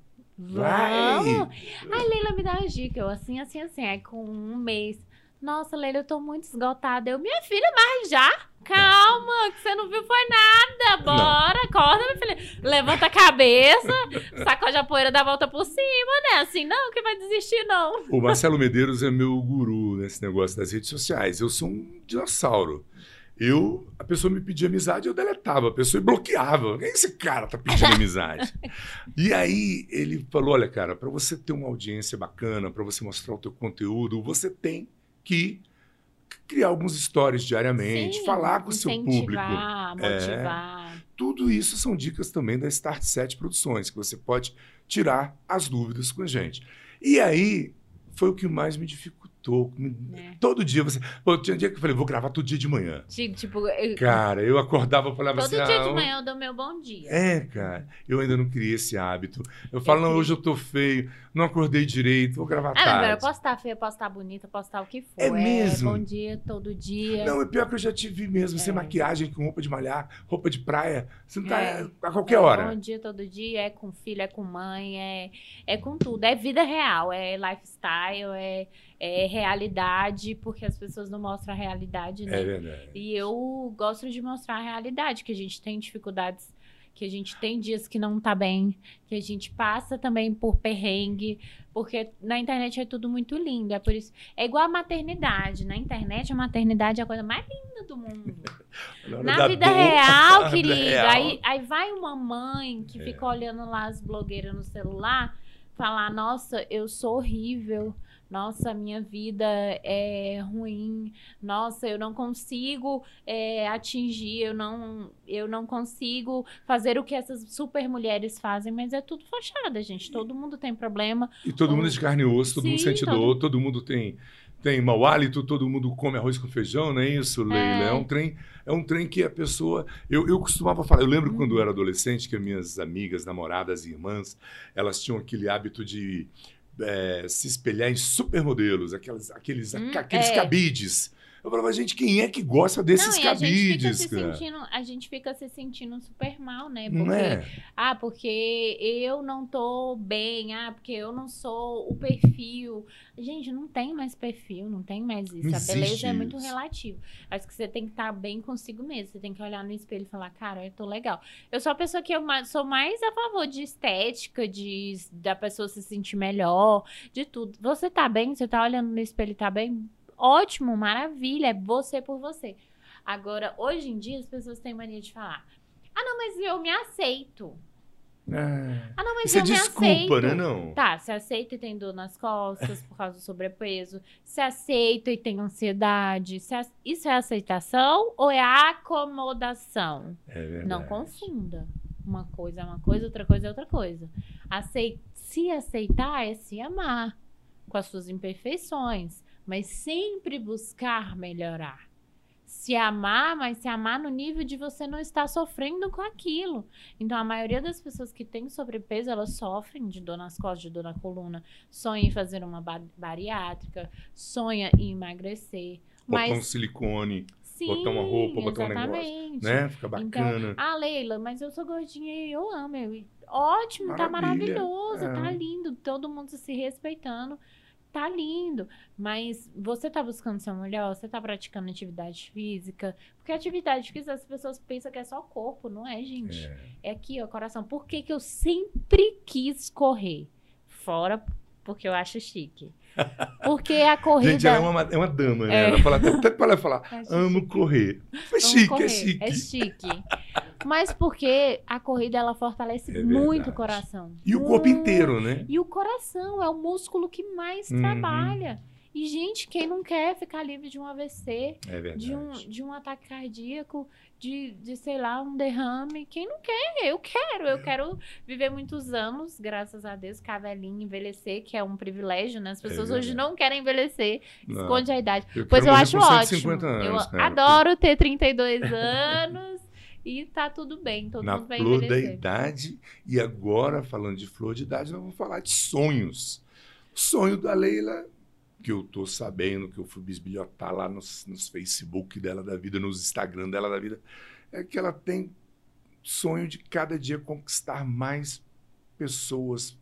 Vai! Vamos! Ai, Leila, me dá uma dica. Eu assim, assim, assim. Aí com um mês. Nossa, Leila, eu tô muito esgotada. Eu, minha filha, mas já? Calma, que você não viu foi nada. Bora, acorda, minha filha. Levanta a cabeça, sacode a poeira, dá a volta por cima, né? Assim, não, que vai desistir, não. O Marcelo Medeiros é meu guru nesse negócio das redes sociais. Eu sou um dinossauro. Eu, a pessoa me pedia amizade, eu deletava a pessoa e bloqueava. Quem esse cara tá pedindo amizade? e aí ele falou: olha, cara, para você ter uma audiência bacana, para você mostrar o teu conteúdo, você tem que criar alguns stories diariamente, Sim, falar com o seu público. Incentivar, motivar. Tudo isso são dicas também da Start 7 Produções, que você pode tirar as dúvidas com a gente. E aí foi o que mais me dificultou. Me- É. Todo dia você. Pô, tinha dia que eu falei, vou gravar todo dia de manhã. Tipo, eu- Cara, eu acordava e falava todo assim. dia ah, de manhã eu dou meu bom dia. É, cara, eu ainda não criei esse hábito. Eu falo, não, criei. hoje eu tô feio, não acordei direito, vou gravar Ah, mas eu tarde. posso estar feia, posso estar bonita, posso estar o que for. É mesmo? bom dia todo dia. Não, é pior que eu já tive mesmo, sem É. maquiagem, com roupa de malhar, roupa de praia. Você não tá É. a qualquer É hora. Bom dia todo dia, é com filho, é com mãe, é, é com tudo. É vida real, é lifestyle, é, é, realidade, porque as pessoas não mostram a realidade, né? É verdade. E eu gosto de mostrar a realidade, que a gente tem dificuldades, que a gente tem dias que não tá bem, que a gente passa também por perrengue, porque na internet é tudo muito lindo. É por isso. É igual a maternidade. Na internet, a maternidade é a coisa mais linda do mundo. Na da vida real, querida. real. Aí, aí vai uma mãe que É. fica olhando lá as blogueiras no celular, falar: Nossa, eu sou horrível. Nossa, minha vida é ruim. Nossa, eu não consigo é, atingir, eu não, eu não consigo fazer o que essas super mulheres fazem, mas é tudo fachada, gente. Todo mundo tem problema. E todo mundo é de carne e osso, todo mundo Sim, sente todo- dor, todo mundo tem, tem mau hálito, todo mundo come arroz com feijão, não é isso, Leila? É, É. um trem, é um trem que a pessoa. Eu, eu costumava falar, eu lembro Hum. quando eu era adolescente, que as minhas amigas, namoradas, irmãs, elas tinham aquele hábito de é, se espelhar em supermodelos, aquelas, aqueles, Hum, aqueles é. cabides. Eu falava, gente, quem é que gosta desses não, e a gente fica cabides, se sentindo, a gente fica se sentindo super mal, né? Porque é? Ah, porque eu não tô bem. Ah, porque eu não sou o perfil. Gente, não tem mais perfil, não tem mais isso. Não a beleza existe é muito isso. relativo. Acho que você tem que estar bem consigo mesmo. Você tem que olhar no espelho e falar, cara, eu tô legal. Eu sou a pessoa que eu sou mais a favor de estética, de da pessoa se sentir melhor, de tudo. Você tá bem? Você tá olhando no espelho e tá bem? Ótimo, maravilha. É você por você. Agora, hoje em dia, as pessoas têm mania de falar. Ah, não, mas eu me aceito. É. Ah, não, mas Isso é eu me desculpa, aceito. né? Não. Tá, se aceita e tem dor nas costas por causa do sobrepeso. Se aceita e tem ansiedade. Se a- Isso é aceitação ou é acomodação? É verdade. Não confunda. Uma coisa é uma coisa, outra coisa é outra coisa. Acei- Se aceitar é se amar com as suas imperfeições, mas sempre buscar melhorar. Se amar, mas se amar no nível de você não estar sofrendo com aquilo. Então, a maioria das pessoas que têm sobrepeso, elas sofrem de dor nas costas, de dor na coluna, sonha em fazer uma ba- bariátrica, sonha em emagrecer. Botar um silicone, sim, botar uma roupa, botar um negócio, exatamente. né? Fica Então, bacana. ah, Leila, mas eu sou gordinha e eu amo. Eu, ótimo, tá Maravilha, maravilhoso, é. tá lindo. Todo mundo se respeitando. Tá lindo. Mas você tá buscando ser melhor? Você tá praticando atividade física? Porque atividade física as pessoas pensam que é só corpo, não é, gente? É. É aqui, ó, coração. Por que, que eu sempre quis correr? Fora porque eu acho chique. Porque a corrida. Gente, ela é uma, é uma dama, né? É. Ela fala, até para ela falar, Acho amo correr. É chique, correr. é chique. É chique. Mas porque a corrida ela fortalece É muito o coração. E o corpo inteiro, né? E o coração é o músculo que mais Uhum. trabalha. E, gente, quem não quer ficar livre de um AVC, É de um, de um ataque cardíaco, de, de, sei lá, um derrame? Quem não quer? Eu quero. Eu quero viver muitos anos, graças a Deus, ficar velhinha, envelhecer, que é um privilégio, né? As pessoas hoje verdade. não querem envelhecer, Não. esconde a idade. Eu Pois eu acho ótimo. 150 anos, eu né? adoro ter 32 anos e tá tudo bem, todo Na mundo vai flor da envelhecer. idade. E agora, falando de flor de idade, nós vamos falar de sonhos. Sonho da Leila, que eu tô sabendo, que eu fui bisbilhotar lá nos, nos Facebook dela da vida, nos Instagram dela da vida, é que ela tem sonho de cada dia conquistar mais pessoas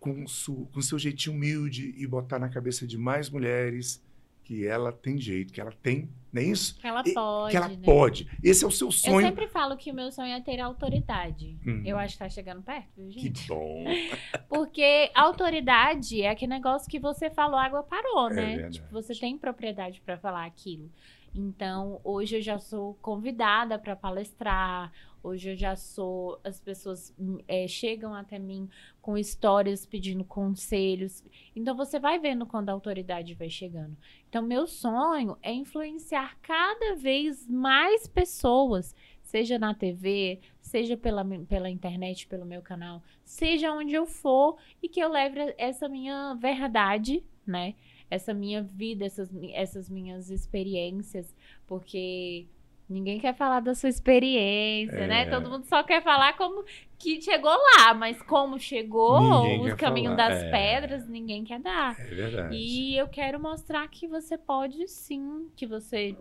com, su, com seu jeitinho humilde e botar na cabeça de mais mulheres que ela tem jeito, que ela tem, não é isso? Que ela pode. que ela né? pode. Esse é o seu Eu sonho. sempre falo que o meu sonho é ter autoridade. Hum. Eu acho que tá chegando perto, viu, Que gente? bom. Porque autoridade é aquele negócio que você falou, a água parou, É né? Tipo, você tem propriedade pra falar aquilo. Então, hoje eu já sou convidada pra palestrar. Hoje eu já sou. As pessoas hum, é, chegam até mim com histórias pedindo conselhos. Então, você vai vendo quando a autoridade vai chegando. Então, meu sonho é influenciar cada vez mais pessoas, seja na TV, seja pela, pela internet, pelo meu canal, seja onde eu for, e que eu leve essa minha verdade, né? Essa minha vida, essas, essas minhas experiências, porque ninguém quer falar da sua experiência, É. né? Todo mundo só quer falar como que chegou lá, mas como chegou, Ninguém caminhos falar, das é. pedras, ninguém quer dar. É verdade. E eu quero mostrar que você pode sim, que você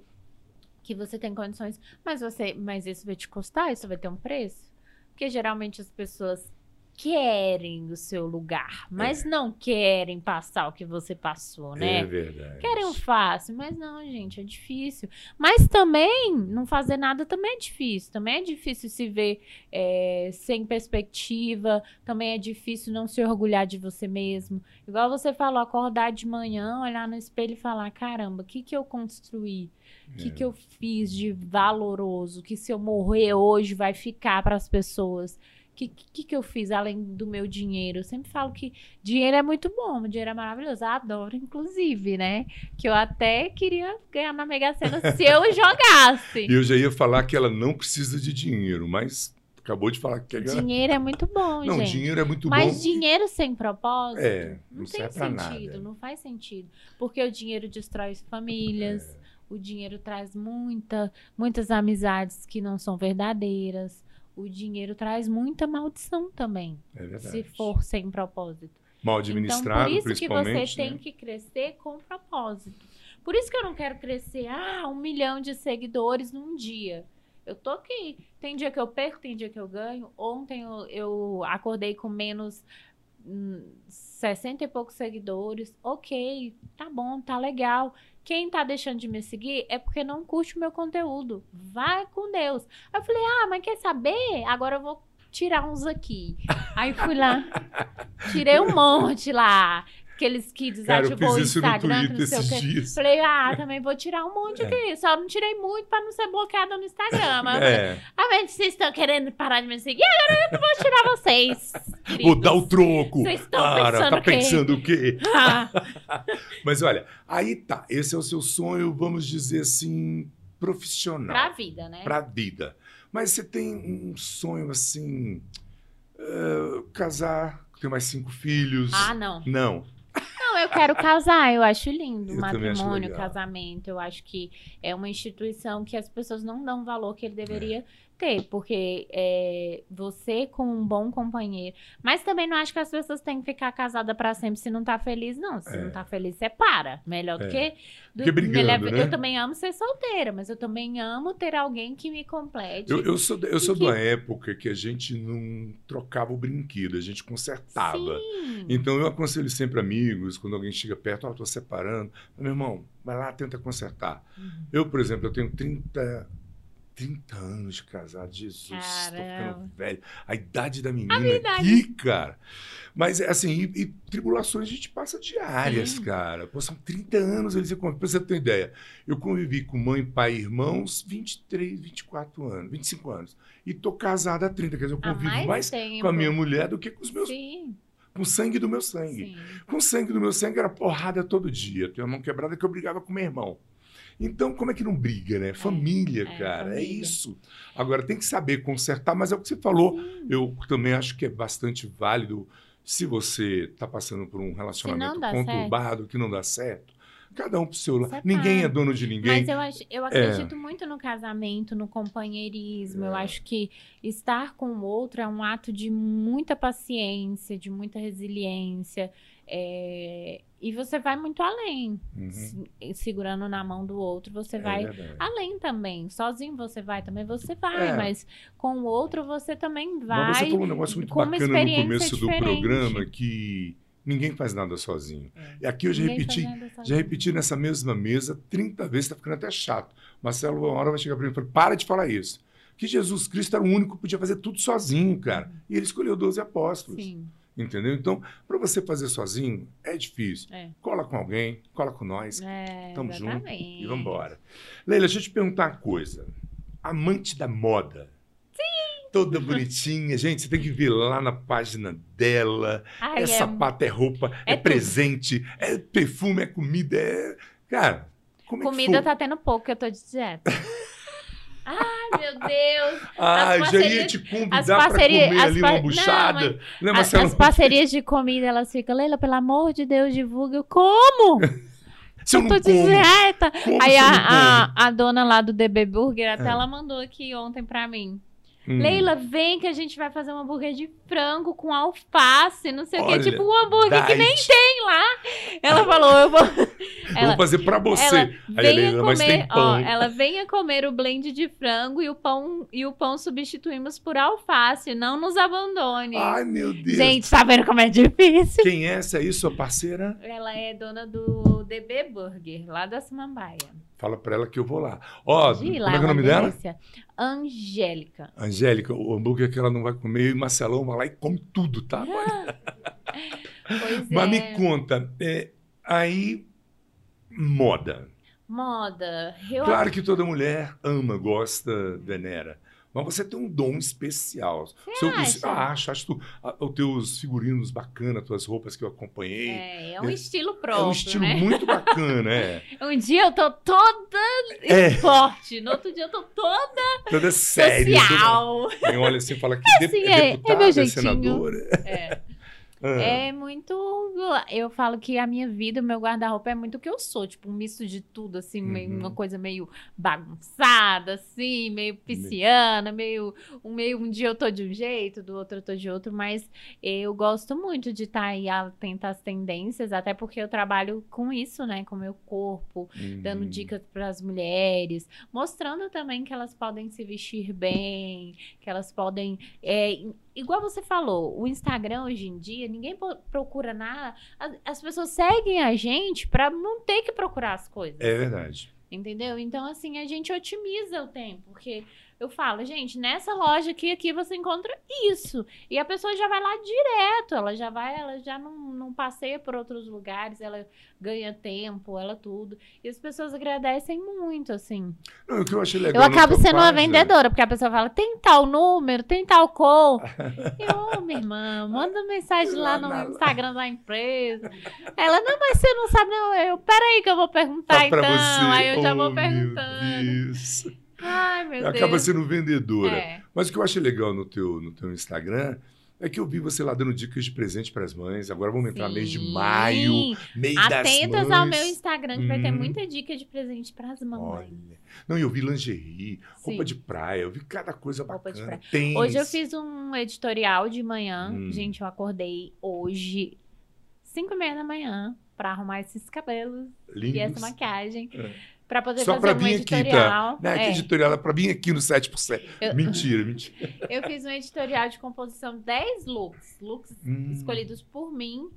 que você tem condições, mas você, mas isso vai te custar, isso vai ter um preço? Porque geralmente as pessoas querem o seu lugar, mas não querem passar o que você passou, né? É verdade. Querem o fácil, mas não, gente, é difícil. Mas também, não fazer nada também é difícil. Também é difícil se ver é, sem perspectiva. Também é difícil não se orgulhar de você mesmo. Igual você falou, acordar de manhã, olhar no espelho e falar: caramba, o que, que eu construí? O que, É. que eu fiz de valoroso? Que se eu morrer hoje vai ficar para as pessoas? O que, que, que eu fiz além do meu dinheiro? Eu sempre falo que dinheiro é muito bom, dinheiro é maravilhoso. Eu adoro, inclusive, né? Que eu até queria ganhar na Mega Sena se eu jogasse. E eu já ia falar que ela não precisa de dinheiro, mas acabou de falar que quer ganhar. Dinheiro é muito bom, Não, gente. dinheiro é muito Mas bom. dinheiro sem propósito É, não, não, tem sentido, nada. não faz sentido. Porque o dinheiro destrói famílias, É. o dinheiro traz muita, muitas amizades que não são verdadeiras. O dinheiro traz muita maldição também, É verdade. se for sem propósito. Mal Então, administrado, por isso que você tem né? que crescer com propósito. Por isso que eu não quero crescer, ah, um milhão de seguidores num dia. Eu tô aqui. Tem dia que eu perco, tem dia que eu ganho. Ontem eu, eu acordei com menos hum, 60 e poucos seguidores. Ok, tá bom, tá legal. Quem tá deixando de me seguir é porque não curte o meu conteúdo. Vai com Deus. Aí eu falei, ah, mas quer saber? Agora eu vou tirar uns aqui. Aí fui lá, tirei um monte lá. Aqueles que Cara, eu desativou fiz o isso no Instagram, Twitter não sei o quê. dias. Falei, ah, também vou tirar um monte É. aqui. Só não tirei muito pra não ser bloqueada no Instagram. Mas falei, É, ah, mas vocês estão querendo parar de me seguir? Agora eu vou tirar vocês. vou queridos. dar o troco. Vocês estão Cara, pensando tá o quê? pensando o quê? Ah, Mas olha, aí tá. Esse é o seu sonho, vamos dizer assim, profissional. pra vida, né? Pra vida. Mas você tem um sonho assim. eh, casar, ter mais cinco filhos. Ah, não. Não. Eu quero casar, eu acho lindo. Eu Matrimônio, casamento, eu acho que é uma instituição que as pessoas não dão o valor que ele É. ter, porque é, você com um bom companheiro. Mas também não acho que as pessoas têm que ficar casada pra sempre se não tá feliz, não. Se É. não tá feliz, você para. Melhor do É. que. Do, que brigando, melhor- né? Eu também amo ser solteira, mas eu também amo ter alguém que me complete. Eu, eu sou, eu sou E de que- uma época que a gente não trocava o brinquedo, a gente consertava. Sim. Então eu aconselho sempre amigos, quando alguém chega perto, ó, tô separando. Meu irmão, vai lá, tenta consertar. Uhum. Eu, por exemplo, eu tenho 30, 30 anos de casado. Jesus, tô ficando velho. A idade da menina minha idade. aqui, cara. Mas, assim, e, e tribulações a gente passa diárias, Sim. cara. Pô, são 30 anos, eles pra você ter ideia. Eu convivi com mãe, pai e irmãos 23, 24 anos, 25 anos. E tô casado há 30, quer dizer, eu convivo mais mais com a minha mulher do que com os meus, Sim, com o sangue do meu sangue. sim. Com o sangue do meu sangue era porrada todo dia. Tinha uma mão quebrada que eu brigava com meu irmão. Então, como é que não briga, né? Família, é, cara. É família. isso. Agora, tem que saber consertar, mas é o que você falou. Eu também acho que é bastante válido se você está passando por um relacionamento conturbado, que não dá certo. Cada um pro seu lado. Separa. Ninguém é dono de ninguém. Mas eu, acho, eu acredito muito no casamento, no companheirismo. Eu É. acho que estar com o outro é um ato de muita paciência, de muita resiliência. É, E você vai muito além. Uhum. Se- Segurando na mão do outro, você É vai verdade. além também. Sozinho você vai também, você vai. É. Mas com o outro você também vai. Mas você falou um negócio muito bacana no começo do diferente. programa que ninguém faz nada sozinho. É. E aqui eu já Ninguém repeti, Já repeti nessa mesma mesa 30 vezes, tá ficando até chato. Marcelo, uma hora vai chegar para mim e falar: para de falar isso. Que Jesus Cristo era o único que podia fazer tudo sozinho, cara. E ele escolheu 12 apóstolos. Sim, Entendeu? Então, para você fazer sozinho, é difícil. é. Cola com alguém, cola com nós, É, tamo junto e vamos embora. Leila, deixa eu te perguntar uma coisa. Amante da moda. Sim! Toda bonitinha. Gente, você tem que ver lá na página dela. Ai, é sapato, é roupa, é, é presente, é perfume, é comida, é. Cara, como Comida é que foi? tá tendo pouco, eu tô de dieta. Ai, meu Deus. Ah, as já ia parcerias- te convidar parcerias- comer ali par- uma Não, buchada. mas Né, A-? As parcerias de comida, elas ficam, Leila, pelo amor de Deus, divulga. Eu como? Se eu Eu não tô de dieta. Aí a, não a, a dona lá do DB Burger, até É. ela mandou aqui ontem pra mim. Hum. Leila, vem que a gente vai fazer um hambúrguer de frango com alface, não sei o Olha, quê. Tipo um hambúrguer que nem tem lá. Ela falou, eu vou. Ela, vou fazer pra você. ela Aí, venha Leila, comer, ó, ela venha comer o blend de frango e o pão e o pão substituímos por alface. Não nos abandone. Ai, meu Deus. Gente, tá vendo como é difícil? Quem é essa aí, sua parceira? Ela é dona do DB Burger, lá da Samambaia. Fala pra ela que eu vou lá. Ó, De como lá, é que é o uma nome dela? delícia. Angélica. Angélica, o hambúrguer que ela não vai comer, e Marcelão vai lá e come tudo, tá? Pois Mas é. me conta, é, aí, moda. Moda. Eu Claro que toda mulher ama, gosta, venera. Mas você tem um dom especial. Seu- o- acha? ah, acho, acho tu, ah, os teus figurinos bacanas, tuas roupas que eu acompanhei. É, é um É- estilo É próprio, um estilo né? muito bacana, é. Um dia eu tô toda É. esporte, no outro dia eu tô toda Toda séria. social. toda- Quem olha assim e fala que de- assim, é, é- é deputada, meu é jeitinho. senadora. É. Ah, É muito. Eu falo que a minha vida, o meu guarda-roupa é muito o que eu sou. Tipo, um misto de tudo, assim, meio- Uhum. uma coisa meio bagunçada, assim, meio pisciana, meio um, meio. um dia eu tô de um jeito, do outro eu tô de outro, mas eu gosto muito de estar aí atenta às tendências, até porque eu trabalho com isso, né? Com o meu corpo, dando hum. dicas para as mulheres, mostrando também que elas podem se vestir bem, que elas podem. é, igual você falou, o Instagram hoje em dia, ninguém procura nada. As, as pessoas seguem a gente para não ter que procurar as coisas. É verdade. Entendeu? Então, assim, a gente otimiza o tempo. Porque eu falo, gente, nessa loja aqui, aqui você encontra isso. E a pessoa já vai lá direto. Ela já vai, ela já não, não passeia por outros lugares, ela ganha tempo, ela tudo. E as pessoas agradecem muito, assim. Não, o que eu achei Eu legal. na acabo sendo uma página- vendedora, porque a pessoa fala, tem tal número, tem tal cor. Eu, ô, minha irmã, manda mensagem lá no Instagram da empresa. Ela, não, mas você não sabe, não. Eu, peraí que eu vou perguntar Só então. você. Aí eu já Oh, vou perguntando. Deus. Ai, meu Acaba Deus. sendo vendedora. É. Mas o que eu achei legal no teu, no teu Instagram é que eu vi você lá dando dicas de presente para as mães. Agora vamos entrar mês de Sim. maio, mês das Atentas mães. ao meu Instagram, que vai ter Hum. muita dica de presente para as mamães. Olha. Não, e eu vi lingerie, roupa Sim. de praia, eu vi cada coisa Roupa de bacana. Hoje eu fiz um editorial de manhã. Hum. Gente, eu acordei hoje, 5 e meia da manhã, para arrumar esses cabelos Lindos. e essa maquiagem. É. Pra poder Só fazer pra um vir aqui, tá? editorial. Que É. editorial é pra vir aqui no 7%. Eu- Mentira, mentira. Eu fiz um editorial de composição 10 looks. Looks Hum. escolhidos por mim,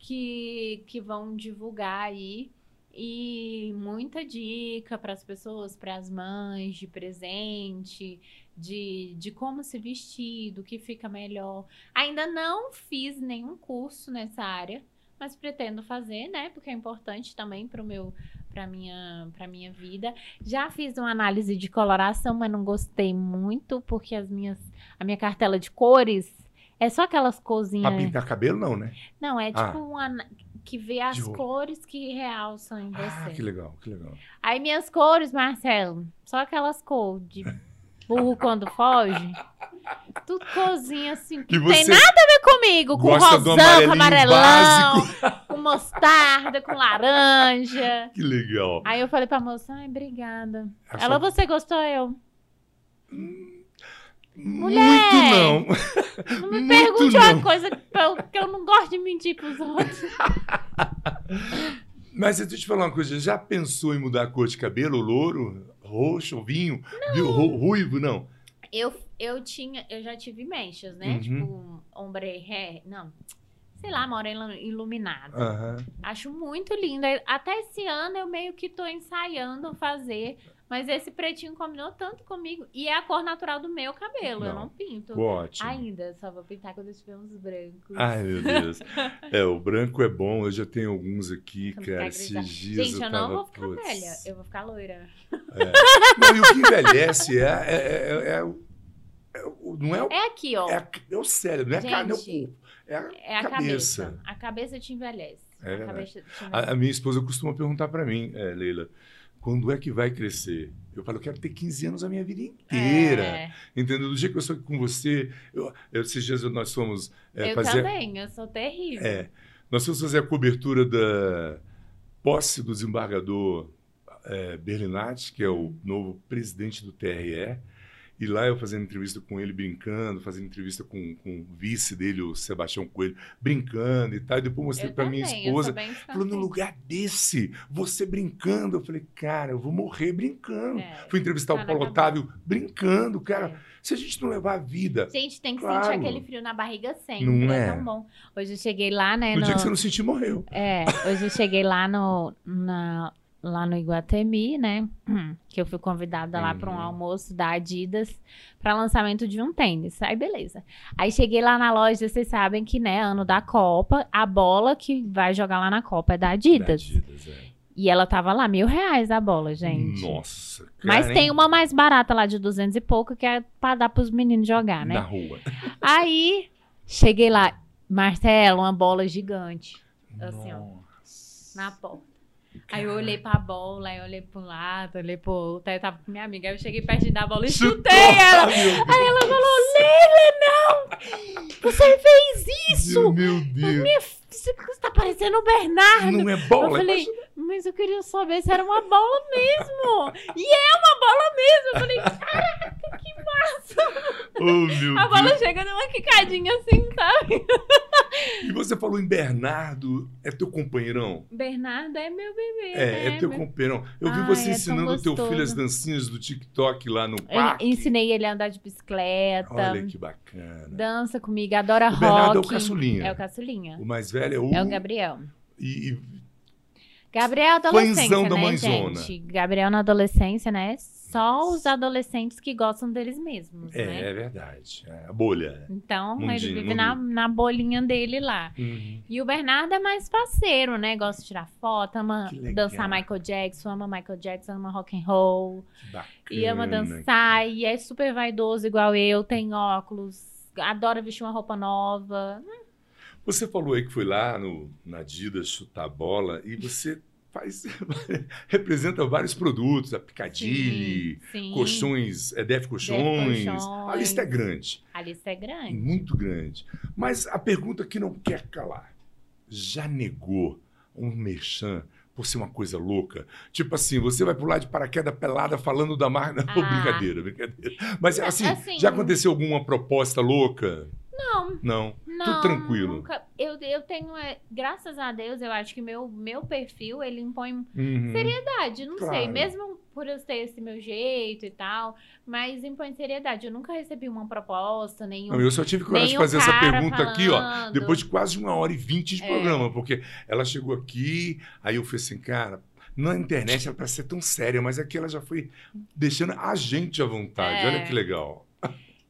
que, que vão divulgar aí. E muita dica para as pessoas, para as mães, de presente, de, de como se vestir, do que fica melhor. Ainda não fiz nenhum curso nessa área, mas pretendo fazer, né? Porque é importante também para o meu para minha para minha vida. Já fiz uma análise de coloração, mas não gostei muito porque as minhas a minha cartela de cores é só aquelas Pra cozinhas. pintar cabelo, não, né? Não, é tipo Ah. uma que vê as De roupa. cores que realçam em Ah, você. que legal, que legal. Aí minhas cores, Marcelo, só aquelas cores de burro quando foge. Tudo cozinha assim, que não tem nada a ver comigo, com rosão, com amarelão, básico. com mostarda, com laranja. Que legal. Aí eu falei pra moça, ai, obrigada. Essa- Ela, você gostou? Eu, Muito Mulher! não. não me Muito pergunte não. uma coisa que eu, não gosto de mentir pros outros. Mas deixa eu te falar uma coisa. Já pensou em mudar a cor de cabelo? Louro? Roxo? Vinho? Ru- Ruivo? Não. Eu, eu tinha, eu já tive mechas, né? Uhum. Tipo, ombre hair, não. Sei lá, morena iluminada. Aham. Acho muito lindo. Até esse ano eu meio que tô ensaiando fazer, mas esse pretinho combinou tanto comigo. E é a cor natural do meu cabelo, eu Não. não pinto. Ótimo. Ainda, só vou pintar quando eu tiver uns brancos. Ai, meu Deus. É, o branco é bom. Eu já tenho alguns aqui, Pra cara. Esses dias Gente, eu, tava, não vou ficar putz. velha, eu vou ficar loira. Não, e o que envelhece é, é, é, é é o- não é o, É aqui, ó. é, é o cérebro, não é a carne, é o corpo. É a, É a cabeça. cabeça. A cabeça te envelhece. É a cabeça te envelhece. A, a minha esposa costuma perguntar pra mim, é, Leila, quando é que vai crescer? Eu falo, eu quero ter 15 anos a minha vida inteira. É, Entendeu? Do jeito que eu sou aqui com você, eu, eu- esses dias nós fomos é, eu fazer. também, eu sou terrível. É, nós fomos fazer a cobertura da posse do desembargador é, Berlinati, que é o novo presidente do TRE. E lá eu fazendo entrevista com ele, brincando, fazendo entrevista com, com o vice dele, o Sebastião Coelho, brincando e tal. E depois mostrei para minha esposa. Falou, no lugar desse, você brincando. Eu falei, cara, eu vou morrer brincando. É. Fui entrevistar o Paulo. Otávio brincando, cara. É. Se a gente não levar a vida. Gente, tem que Claro. sentir aquele frio na barriga sempre. Não é. é? tão bom. Hoje eu cheguei lá, né? No no- dia que você não sentir, morreu. É, hoje eu cheguei lá no, na- lá no Iguatemi, né? Que eu fui convidada lá para um Uhum. almoço da Adidas para lançamento de um tênis. Aí, beleza. Aí cheguei lá na loja, vocês sabem que, né, ano da Copa, a bola que vai jogar lá na Copa é da Adidas. Da Adidas, é. E ela tava lá, mil reais a bola, gente. Nossa, cara. Mas tem uma mais barata lá de 200 e pouco que é pra dar pros meninos jogar, né? Na rua. Aí, cheguei lá, Marcelo, uma bola gigante. Assim, ó. Na porta. Aí eu olhei pra bola, aí eu olhei pro lado, olhei pro outro, aí eu tava com minha amiga. Aí eu cheguei perto da bola e chutei ela. Deus. Aí ela falou, Leila, não! Você fez isso! Meu Deus. Minha Você tá parecendo o Bernardo. Não é bola? Eu falei, mas eu queria saber se era uma bola mesmo. E é uma bola mesmo. Eu falei, caraca, que massa. Oh, meu A Deus. bola chega numa quicadinha assim, sabe? E você falou em Bernardo, é teu companheirão? Bernardo é meu bebê. É, é né? teu Meu- companheirão. Eu vi Ai, você é ensinando teu filho as dancinhas do TikTok lá no Eu parque. ensinei ele a andar de bicicleta. Olha que bacana. Dança comigo, adora O rock. Bernardo é o caçulinha. É o caçulinha. O mais velho é o... É o Gabriel. E, e- Gabriel é adolescência, Fãzão da né, mãezona. gente? Gabriel na adolescência, né? Só os adolescentes que gostam deles mesmos, é, né? é verdade. É a bolha. Então, Mundinho, ele vive na, na bolinha dele lá. Uhum. E o Bernardo é mais parceiro, né? Gosta de tirar foto, ama dançar Michael Jackson, ama Michael Jackson, ama rock and roll. Que bacana. E ama dançar, e é super vaidoso igual eu, tem óculos, adora vestir uma roupa nova. Você falou aí que foi lá no, na Adidas chutar bola e você faz representa vários produtos, a Picadilly, colchões, é Def colchões. Colchões. A lista é grande, A lista é grande. muito grande. Mas a pergunta que não quer calar: já negou um merchan por ser uma coisa louca? Tipo assim, você vai pular de paraquedas pelada falando da marca. Não, Ah. brincadeira, brincadeira. Mas assim, Assim- já aconteceu alguma proposta louca? Não, Não. não. tranquilo. nunca- eu, eu tenho, é, graças a Deus, eu acho que meu, meu perfil, ele impõe Uhum. seriedade. Não sei, Claro. mesmo por eu ter esse meu jeito e tal, mas impõe seriedade. Eu nunca recebi uma proposta, nenhum. Não, eu só tive coragem de fazer essa pergunta aqui, ó, falando. depois de quase uma hora e vinte de É. programa, porque ela chegou aqui, aí eu falei assim, cara, na internet ela parece ser tão séria, mas aqui ela já foi deixando a gente à vontade. É. Olha que legal.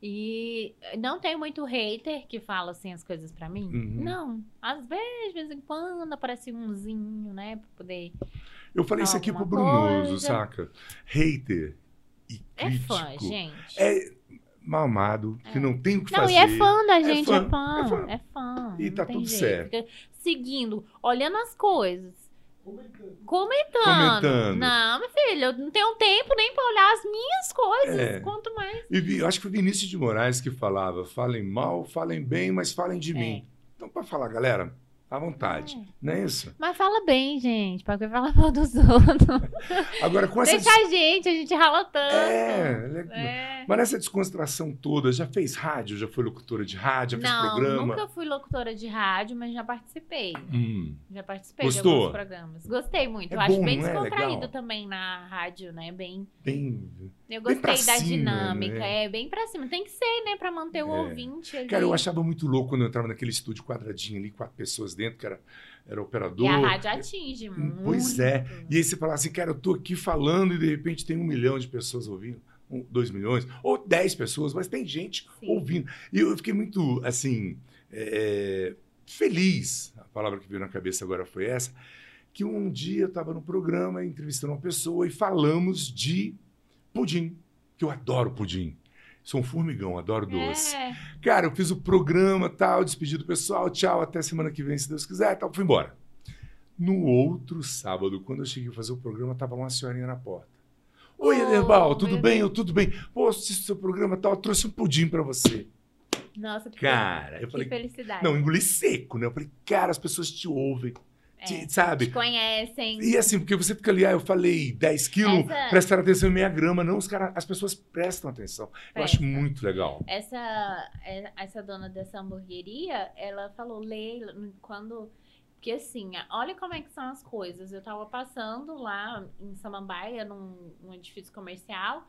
E não tem muito hater que fala assim as coisas pra mim. Uhum. Não. Às vezes, de vez em quando, aparece umzinho, né? Pra poder. Eu falei isso aqui pro Brunoso, saca? Hater e É crítico. fã, gente. É mamado, que É. não tem o que Não, fazer. e é fã da É gente, fã, é fã, é fã. é fã. E não tá tudo jeito. certo. Fica seguindo, olhando as coisas. Comentando. Comentando. Não, meu filho, eu não tenho tempo nem pra olhar as minhas coisas. É. Quanto mais. E eu acho que foi Vinícius de Moraes que falava: falem mal, falem bem, mas falem de É. mim. Então, para falar, galera, à vontade. É. Não é isso? Mas fala bem, gente. Pra que falar mal dos outros? Agora, com essa. Deixa a gente, a gente rala tanto. É, legal. É. Mas nessa descontração toda, já fez rádio? Já foi locutora de rádio? Já fez Não, programa? nunca fui locutora de rádio, mas já participei. Hum. Já participei Gostou? de alguns programas. Gostei muito. É eu acho bom, bem não é? descontraído Legal. também na rádio, né? Bem. Bem. Eu gostei da cima, dinâmica. né? É, bem pra cima. Tem que ser, né? Pra manter o É. ouvinte ali. Cara, eu achava muito louco quando eu entrava naquele estúdio quadradinho ali, quatro pessoas dentro, que era, era operador. E a rádio atinge muito. Pois é. E aí você fala assim, cara, eu tô aqui falando e de repente tem um milhão de pessoas ouvindo, um, dois milhões, ou dez pessoas, mas tem gente Sim. ouvindo. E eu fiquei muito, assim, é, feliz, a palavra que veio na cabeça agora foi essa, que um dia eu estava no programa entrevistando uma pessoa e falamos de pudim, que eu adoro pudim. Sou um formigão, adoro doce. É. Cara, eu fiz o programa, tal, despedi do pessoal, tchau, até semana que vem, se Deus quiser, tal, fui embora. No outro sábado, quando eu cheguei a fazer o programa, tava uma senhorinha na porta. Oi, Oh, Ederval, tudo bem? Eu tudo bem. Pô, assisti seu programa tal, eu trouxe um pudim pra você. Nossa, que, Cara, eu que falei, felicidade. não, engoli seco, né? Eu falei, cara, as pessoas te ouvem. Te- sabe? Te conhecem. E assim, porque você fica ali, ah, eu falei 10 quilos, Essa- prestar atenção em meia grama. Não, os cara, as pessoas prestam atenção. Eu acho muito legal. Essa, é- essa dona dessa hamburgueria, ela falou, Leila, quando. Porque assim, olha como é que são as coisas. Eu tava passando lá em Samambaia, num, num edifício comercial.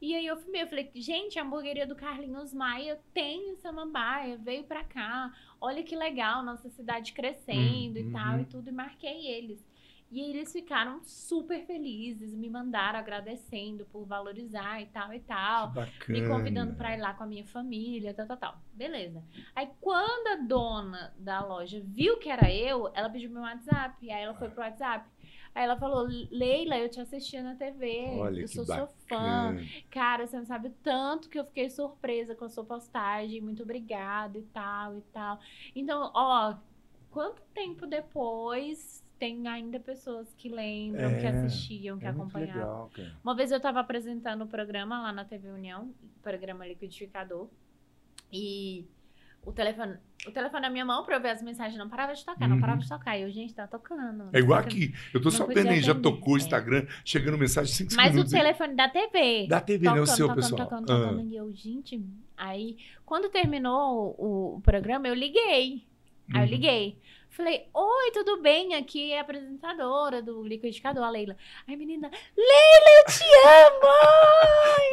E aí eu filmei, eu falei, gente, a hamburgueria do Carlinhos Maia tem em Samambaia, veio pra cá. Olha que legal, nossa cidade crescendo Uhum. e tal e tudo. E marquei eles. E eles ficaram super felizes, me mandaram agradecendo por valorizar e tal e tal me convidando pra ir lá com a minha família, tal, tal, tal. Beleza. Aí quando a dona da loja viu que era eu, ela pediu meu WhatsApp. Aí ela foi pro WhatsApp. Aí ela falou: Leila, eu te assistia na TV. Olha eu sou sua fã. Cara, você não sabe o tanto que eu fiquei surpresa com a sua postagem. Muito obrigada e tal e tal. Então, ó, quanto tempo depois tem ainda pessoas que lembram, que É, assistiam, que É acompanhavam. legal, cara. Uma vez eu estava apresentando o programa lá na TV União, programa Liquidificador, e o telefone, o telefone na minha mão para eu ver as mensagens não parava de tocar, não Uhum. parava de tocar. E eu, gente, tá tocando. É igual tocando. aqui. Eu tô Não só podia vendo aí, já tocou o É. Instagram, chegando mensagem 5 Mas o minutos. telefone da TV. Da TV, né? O tocando, seu, tocando, pessoal. Tocando, Ah. tocando, E eu, gente, aí quando terminou o, o programa, eu liguei. Aí eu Uhum. liguei. Falei, oi, tudo bem? Aqui é a apresentadora do liquidificador, a Leila. Aí, menina, Leila, eu te amo!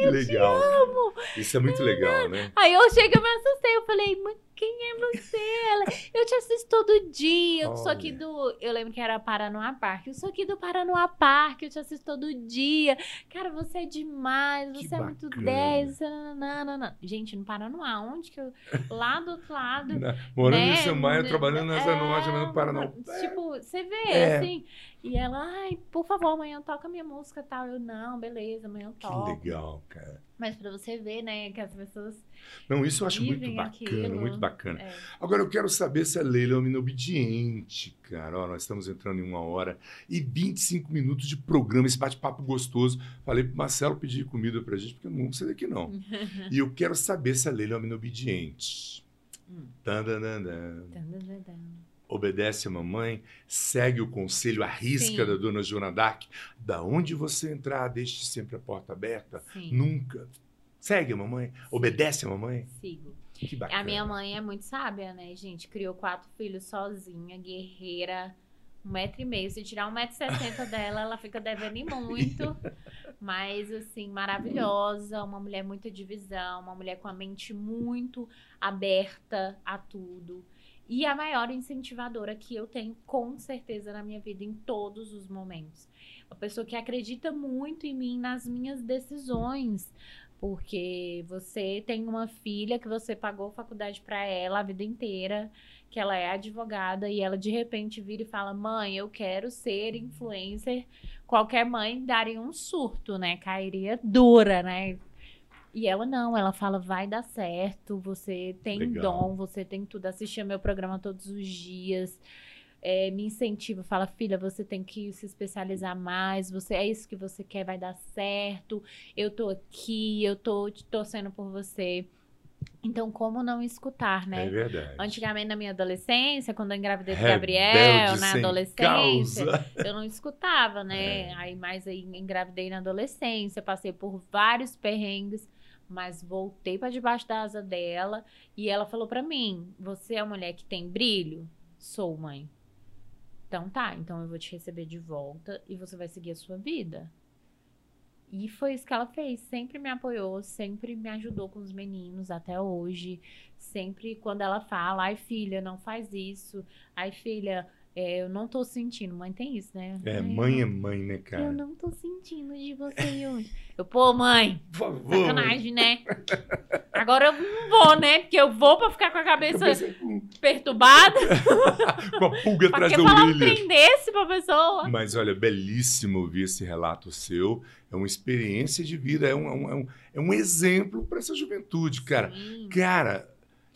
Eu legal. te amo! Isso é muito legal, né? Aí eu cheguei, eu me assustei. Eu falei, quem é você? Ela, eu te assisto todo dia. Eu sou aqui Olha. do. Eu lembro que era Paranoá Parque. Eu sou aqui do Paranoá Parque. Eu te assisto todo dia. Cara, você é demais. Que Você é muito bacana. 10. nananana. Gente, no Paranoá, onde que eu. Lá do outro lado. Na- Morando em né? Samaia, trabalhando nessa É, loja, mas no Paraná. Tipo, você vê, É. assim. E ela, ai, por favor, amanhã toca minha música e tal. Eu, não, beleza, amanhã eu Que toco. legal, cara. Mas pra você ver, né, que as pessoas. Não, isso eu acho muito bacana, aquilo. muito bacana. é. Agora eu quero saber se a Leila é uma menina obediente, cara. Ó, nós estamos entrando em uma hora e 25 minutos de programa, esse bate-papo gostoso. Falei pro Marcelo pedir comida pra gente, porque eu não vou sair daqui, não. e eu quero saber se a Leila é uma menina obediente. Hum. Obedece a mamãe, segue o conselho, a risca Sim. da dona Joana Dark. Da onde você entrar, deixe sempre a porta aberta. Sim. Nunca. Segue a mamãe, obedece a mamãe. Sigo. Que bacana. A minha mãe é muito sábia, né, gente? Criou quatro filhos sozinha, guerreira, um metro e meio. Se tirar um metro e sessenta dela, ela fica devendo muito. Mas, assim, maravilhosa, uma mulher muito de visão, uma mulher com a mente muito aberta a tudo. E a maior incentivadora que eu tenho, com certeza, na minha vida, em todos os momentos. Uma pessoa que acredita muito em mim, nas minhas decisões. Porque você tem uma filha que você pagou faculdade para ela a vida inteira, que ela é advogada e ela de repente vira e fala: "Mãe, eu quero ser influencer". Qualquer mãe daria um surto, né? Cairia dura, né? E ela não, ela fala: "Vai dar certo, você tem Legal. dom, você tem tudo, assistir meu programa todos os dias". É, me incentiva, fala, filha, você tem que se especializar mais, você é isso que você quer, vai dar certo eu tô aqui, eu tô te torcendo por você. Então, como não escutar, né? É verdade. Antigamente, na minha adolescência, quando eu engravidei do Gabriel, na adolescência, causa. eu não escutava, né? É. Aí, mais aí, engravidei na adolescência, passei por vários perrengues, mas voltei pra debaixo da asa dela e ela falou pra mim: Você é a mulher que tem brilho? Sou, mãe. Então tá, então eu vou te receber de volta e você vai seguir a sua vida. E foi isso que ela fez. Sempre me apoiou, sempre me ajudou com os meninos até hoje. Sempre quando ela fala, ai filha, não faz isso. Ai filha, é, eu não tô sentindo. Mãe tem isso, né? É, Ai, mãe é mãe, né, Eu cara? não tô sentindo de você hoje. Eu, pô, mãe, Por favor. sacanagem, né? Agora eu não vou, né? Porque eu vou pra ficar com a cabeça Cabeça perturbada. com a pulga atrás da falar um orelha. trem desse pra pessoa? Mas olha, belíssimo ouvir esse relato seu. É uma experiência de vida, é um, é um, é um, é um exemplo para essa juventude, cara. Sim. Cara,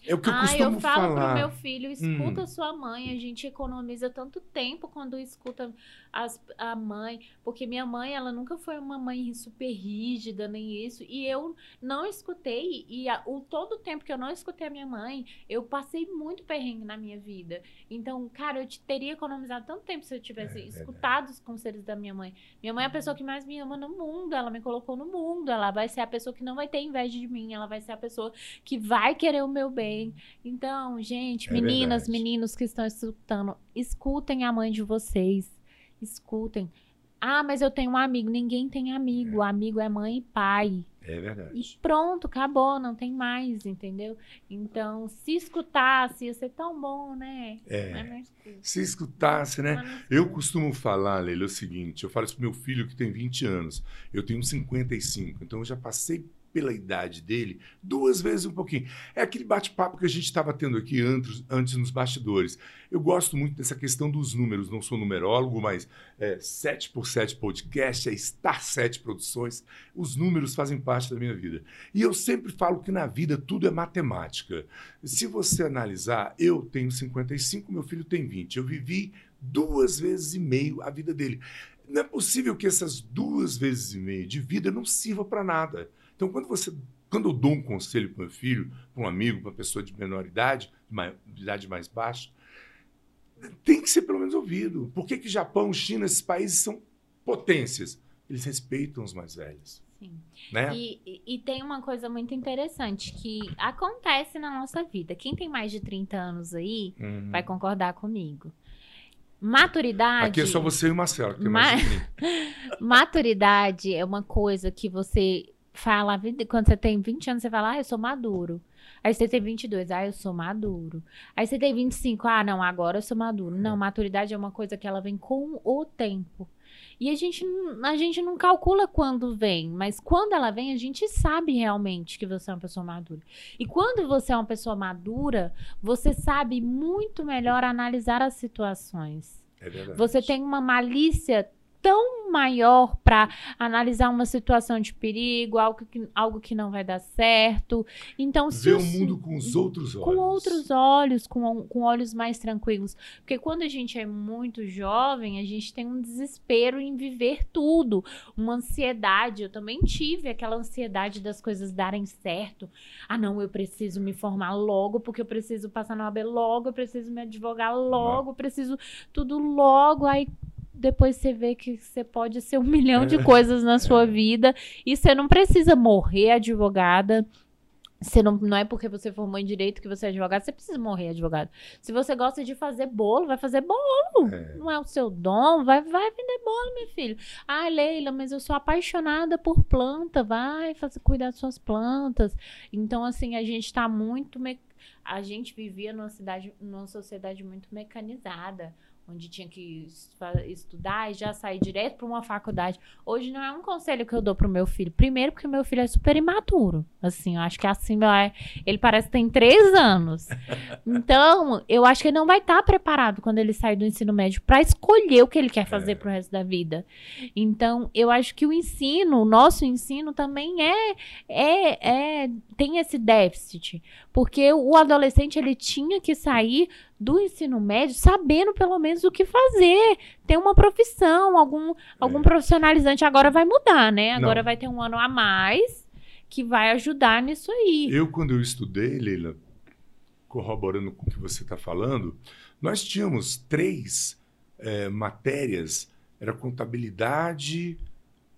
É o que eu ah, costumo eu falo falar. pro meu filho, escuta Hum. sua mãe, a gente economiza tanto tempo quando escuta as- a mãe, porque minha mãe, ela nunca foi uma mãe super rígida, nem isso, e eu não escutei, e a- o todo o tempo que eu não escutei a minha mãe, eu passei muito perrengue na minha vida. Então, cara, eu te- teria economizado tanto tempo se eu tivesse É verdade. escutado os conselhos da minha mãe. Minha mãe é a pessoa que mais me ama no mundo, ela me colocou no mundo, ela vai ser a pessoa que não vai ter inveja de mim, ela vai ser a pessoa que vai querer o meu bem. Então, gente, É meninas, verdade. meninos que estão escutando, escutem a mãe de vocês. Escutem. Ah, mas eu tenho um amigo. Ninguém tem amigo. Amigo é mãe e pai. É E verdade. pronto, acabou, não tem mais, entendeu? Então, se escutasse, ia ser tão bom, né? É. escuta. Se escutasse, né? Eu costumo falar, Leila, o seguinte: eu falo isso pro meu filho que tem 20 anos, eu tenho 55, então eu já passei pela idade dele duas vezes um pouquinho. É aquele bate-papo que a gente estava tendo aqui antes, antes nos bastidores. Eu gosto muito dessa questão dos números, não sou numerólogo, mas é, 7 por 7 podcast, é Star 7 Produções, os números fazem parte da minha vida. E eu sempre falo que na vida tudo é matemática. Se você analisar, eu tenho 55, meu filho tem 20. Eu vivi duas vezes e meio a vida dele. Não é possível que essas duas vezes e meio de vida não sirva para nada. Então, quando você, quando eu dou um conselho para meu filho, para um amigo, para uma pessoa de menor idade, de idade mais baixa, tem que ser pelo menos ouvido. Por que que Japão, China, esses países são potências? Eles respeitam os mais velhos, Sim. né? E, e- tem uma coisa muito interessante que acontece na nossa vida. Quem tem mais de 30 anos aí Uhum. vai concordar comigo. Maturidade. Aqui é só você e o Marcelo, que 30. Maturidade é uma coisa que você fala, quando você tem 20 anos, você fala, ah, eu sou maduro. Aí você tem 22, ah, eu sou maduro. Aí você tem 25, ah, não, agora eu sou maduro. Não, maturidade é uma coisa que ela vem com o tempo. E a gente, a gente não calcula quando vem, mas quando ela vem, a gente sabe realmente que você é uma pessoa madura. E quando você é uma pessoa madura, você sabe muito melhor analisar as situações. É verdade. Você tem uma malícia tão maior para analisar uma situação de perigo, algo que, algo que não vai dar certo. Então, se Ver o mundo com os outros olhos. com outros olhos, com, com olhos mais tranquilos. Porque quando a gente é muito jovem, a gente tem um desespero em viver tudo, uma ansiedade. Eu também tive aquela ansiedade das coisas darem certo. Ah, não, eu preciso me formar logo, porque eu preciso passar na OAB logo, eu preciso me advogar logo, eu preciso tudo logo. Aí depois você vê que você pode ser um milhão de coisas na sua vida e você não precisa morrer advogada. Você não, não é porque você formou em direito que você é advogado, você precisa morrer advogado. Se você gosta de fazer bolo, vai fazer bolo. É. Não é o seu dom, vai, vai vender bolo, meu filho. Ah, Leila, mas eu sou apaixonada por planta, vai fazer, cuidar das suas plantas. Então, assim, a gente tá muito. me- A gente vivia numa, cidade, numa sociedade muito mecanizada, onde tinha que estudar e já sair direto para uma faculdade. Hoje não é um conselho que eu dou pro meu filho. Primeiro, porque meu filho é super imaturo. Assim, eu acho que assim, é- ele parece que tem três anos. Então, eu acho que ele não vai estar preparado quando ele sair do ensino médio para escolher o que ele quer fazer pro resto da vida. Então, eu acho que o ensino, o nosso ensino também é, é, é tem esse déficit, porque o adolescente ele tinha que sair do ensino médio sabendo pelo menos o que fazer, ter uma profissão, algum algum É. profissionalizante. Agora vai mudar, né? Agora Não. vai ter um ano a mais que vai ajudar nisso aí. Eu, quando eu estudei, Leila, corroborando com o que você está falando, nós tínhamos três eh, matérias, era contabilidade,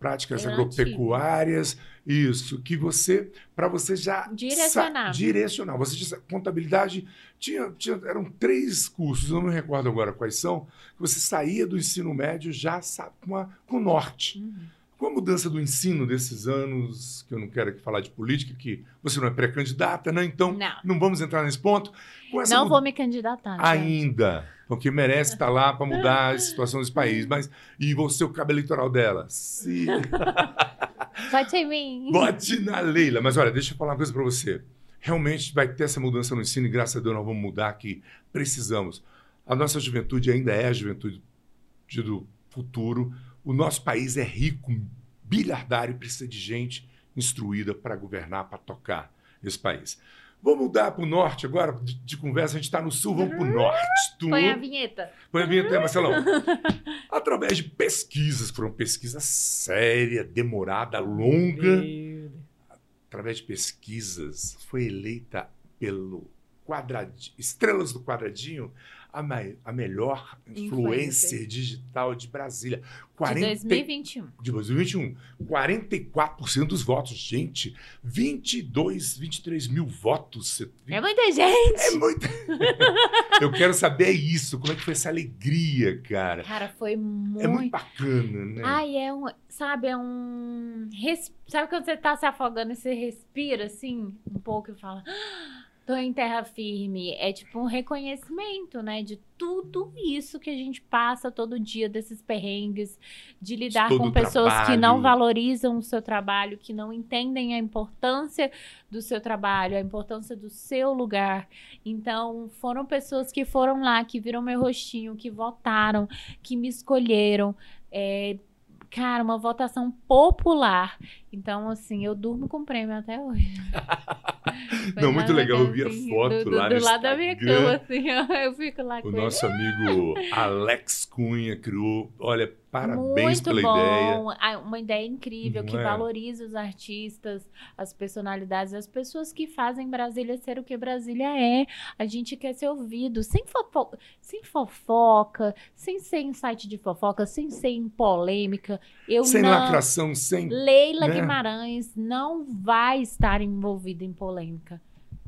práticas agropecuárias, isso, que você, para você já Direcionar. direcionar. Você tinha contabilidade, tinha, tinha, eram três cursos, eu não me recordo agora quais são, que você saía do ensino médio já sabe, com, a, com o norte. Uhum. Com a mudança do ensino desses anos, que eu não quero aqui falar de política, que você não é pré-candidata, né? Então, Não. não vamos entrar nesse ponto. Não mu- vou me candidatar. Ainda. Porque merece estar lá para mudar a situação desse país. Mas, e você, o cabo eleitoral dela? Se... Vote em mim. Bote na Leila. Mas olha, deixa eu falar uma coisa para você. Realmente vai ter essa mudança no ensino e graças a Deus nós vamos mudar que precisamos. A nossa juventude ainda é a juventude do futuro. O nosso país é rico, bilhardário e precisa de gente instruída para governar, para tocar esse país. Vamos mudar para o norte agora, de, de conversa, a gente está no sul, vamos para o norte. Tu... Põe a vinheta. Põe a vinheta, Marcelão. Através de pesquisas, foram pesquisa séria, demorada, longa. Através de pesquisas, foi eleita pelo quadradinho, Estrelas do Quadradinho a, mai- a melhor influencer Influencer. digital de Brasília. De 40 2021. de 2021. 44% dos votos, gente. 22, 23 mil votos. É muita gente. É muito. Eu quero saber isso. Como é que foi essa alegria, cara? Cara, foi muito. É muito bacana, né? Ai, é um. Sabe, é um. Sabe quando você tá se afogando e você respira assim, um pouco e fala. "Ah, Tô em terra firme. É tipo um reconhecimento, né? De tudo isso que a gente passa todo dia, desses perrengues, de lidar todo com pessoas que trabalho. não valorizam o seu trabalho, que não entendem a importância do seu trabalho, a importância do seu lugar. Então, foram pessoas que foram lá, que viram meu rostinho, que votaram, que me escolheram. É, cara, uma votação popular. Então, assim, eu durmo com prêmio até hoje. Não, muito legal, eu vi a assim, foto do, lá do no lado da minha Instagram. cama, assim, eu fico lá com O ele. nosso amigo Alex Cunha criou. Olha, parabéns Muito pela bom. ideia. Ah, Uma ideia incrível Não que é? valoriza os artistas, as personalidades, as pessoas que fazem Brasília ser o que Brasília é. A gente quer ser ouvido, sem, fofo- sem fofoca, sem ser em site de fofoca, sem ser em polêmica. Eu Sem não. lacração, sem. Leila né? Guimarães não vai estar envolvida em polêmica.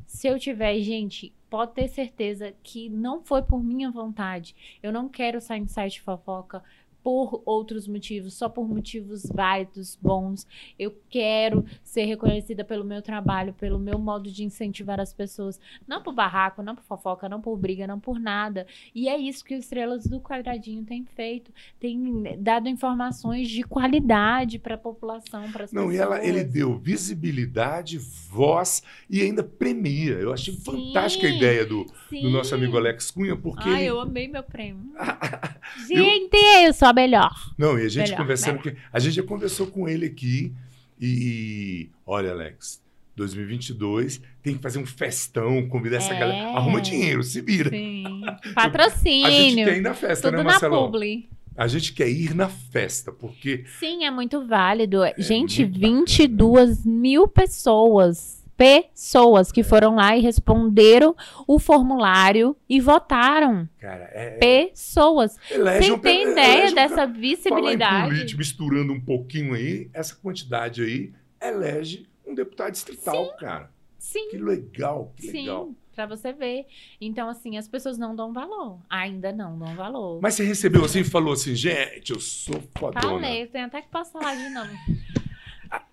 Se eu tiver, gente, pode ter certeza que não foi por minha vontade. Eu não quero sair em site de fofoca por outros motivos, só por motivos válidos, bons. Eu quero ser reconhecida pelo meu trabalho, pelo meu modo de incentivar as pessoas, não por barraco, não por fofoca, não por briga, não por nada. E é isso que o Estrelas do Quadradinho tem feito, tem dado informações de qualidade para a população, para as Não, pessoas. e ela, ele deu visibilidade, voz e ainda premia. Eu achei Sim. fantástica a ideia do, do nosso amigo Alex Cunha, porque Ai, ele. eu amei meu prêmio. Gente, eu sou melhor. Não, e a gente Melhor, conversando. Que, a gente já conversou com ele aqui e. Olha, Alex, 2022 tem que fazer um festão, convidar essa É. galera. Arruma dinheiro, se vira. Sim. A gente Patrocínio. quer ir na festa, Tudo né, na Marcelão? publi. A gente quer ir na festa, porque Sim, é muito válido. Gente, muito 22 mil pessoas. Pessoas que foram lá e responderam o formulário e votaram. Cara, é. Pessoas. elege Você um- tem ideia um dessa em visibilidade? misturando um pouquinho aí, essa quantidade aí elege um deputado distrital, cara. Sim. Que legal, que Sim, legal. pra você ver. Então, assim, as pessoas não dão valor. Ainda não dão valor. Mas você recebeu assim e falou assim, gente, eu sou fodona. Falei, eu tenho até que passar lá de novo.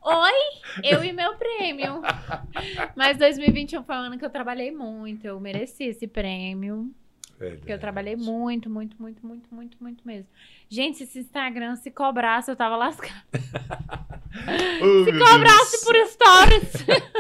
Oi, eu e meu prêmio. Mas 2021 foi um ano que eu trabalhei muito. Eu mereci esse prêmio. É, Porque eu trabalhei muito, muito, muito, muito, muito, muito mesmo. Gente, se esse Instagram se cobrasse, eu tava lascada. Oh, Se meu cobrasse Deus. por stories.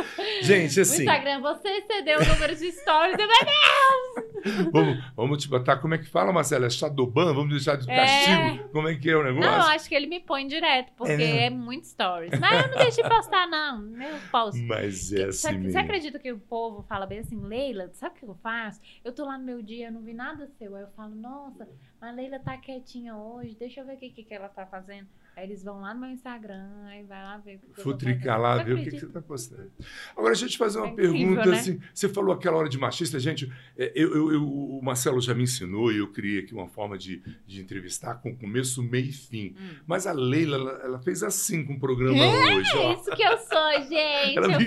Gente, O assim, Instagram, você excedeu o número de stories. Eu vai vamos, vamos te botar, como é que fala, Marcela? É Shadowban? Vamos deixar de É. castigo? Como é que é o negócio? Não, eu acho que ele me põe direto, porque É é, muito stories. Mas eu não deixo de postar, não. Meu post. Mas é assim Você, você mesmo. acredita que o povo fala bem assim, Leila, sabe o que eu faço? Eu tô lá no meu dia, eu não vi nada seu. Aí eu falo, nossa, a Leila tá quietinha hoje, deixa eu ver o que, que, que ela tá fazendo. Aí eles vão lá no meu Instagram, aí vai lá ver Futricar lá, ver o que, que você tá postando. Agora, deixa eu te fazer uma É incrível, pergunta. né? Assim, você falou aquela hora de machista, gente. é, Eu, eu- eu- o Marcelo já me ensinou e eu criei aqui uma forma de, de entrevistar com começo, meio e fim. Hum. Mas a Leila, ela, ela fez assim com o programa hoje. É Ó. isso que eu sou, gente. Ela Eu,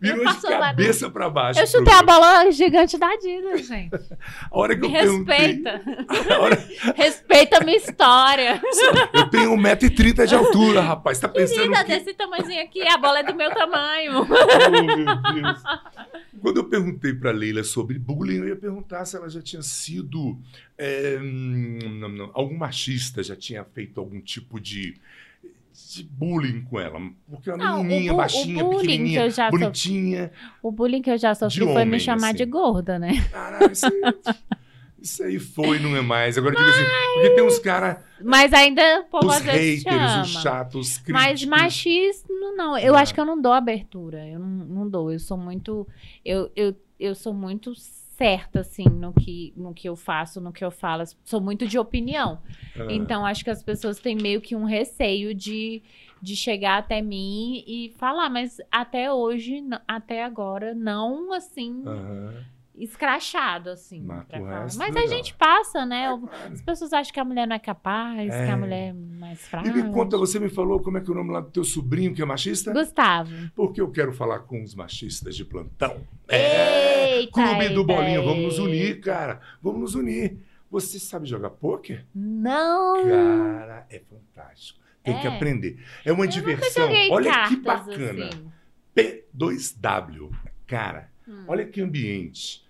virou, de cabeça para baixo. eu chutei a bola gigante da Adidas, gente. A hora que Me eu perguntei. respeita. a hora- Respeita a minha história. eu tenho 1,30m de altura, rapaz. Tá pensando Menina, que... desse tamanhozinho aqui, a bola é do meu tamanho. Oh, meu Deus. Quando eu perguntei para Leila sobre bullying, eu ia perguntar se ela já tinha sido é, hum, não, não, algum machista, já tinha feito algum tipo de, de bullying com ela. Porque uma Não, menininha, baixinha, bullying que pequenininha, eu já sofri- bonitinha. O bullying que eu já sofri foi homem, me chamar assim. de gorda, né? Caralho, isso Isso aí foi, não é mais. Agora, tipo assim, porque tem uns caras, Mas ainda povo os haters, chama. os chatos, os críticos. Mas machismo, não. Eu Não. acho que eu não dou abertura. Eu não, não dou. Eu sou muito. Eu, eu, eu sou muito certa, assim, no que, no que eu faço, no que eu falo. Sou muito de opinião. Ah, Então, acho que as pessoas têm meio que um receio de, de chegar até mim e falar, mas até hoje, até agora, não assim. Escrachado, assim. Mas pra o resto, Mas a legal. gente passa, né? É. As pessoas acham que a mulher não é capaz, É. que a mulher é mais E fraca. me conta, você me falou como é que é o nome lá do teu sobrinho que é machista? Gustavo. Porque eu quero falar com os machistas de plantão. É, Eita, Clube do eita, Bolinha, vamos nos eita. unir, cara. Vamos nos unir. Você sabe jogar pôquer? Não. Cara, é fantástico. Tem que É. aprender. É uma Eu diversão. Olha que bacana. assim. P2W. Cara, Hum. olha que ambiente.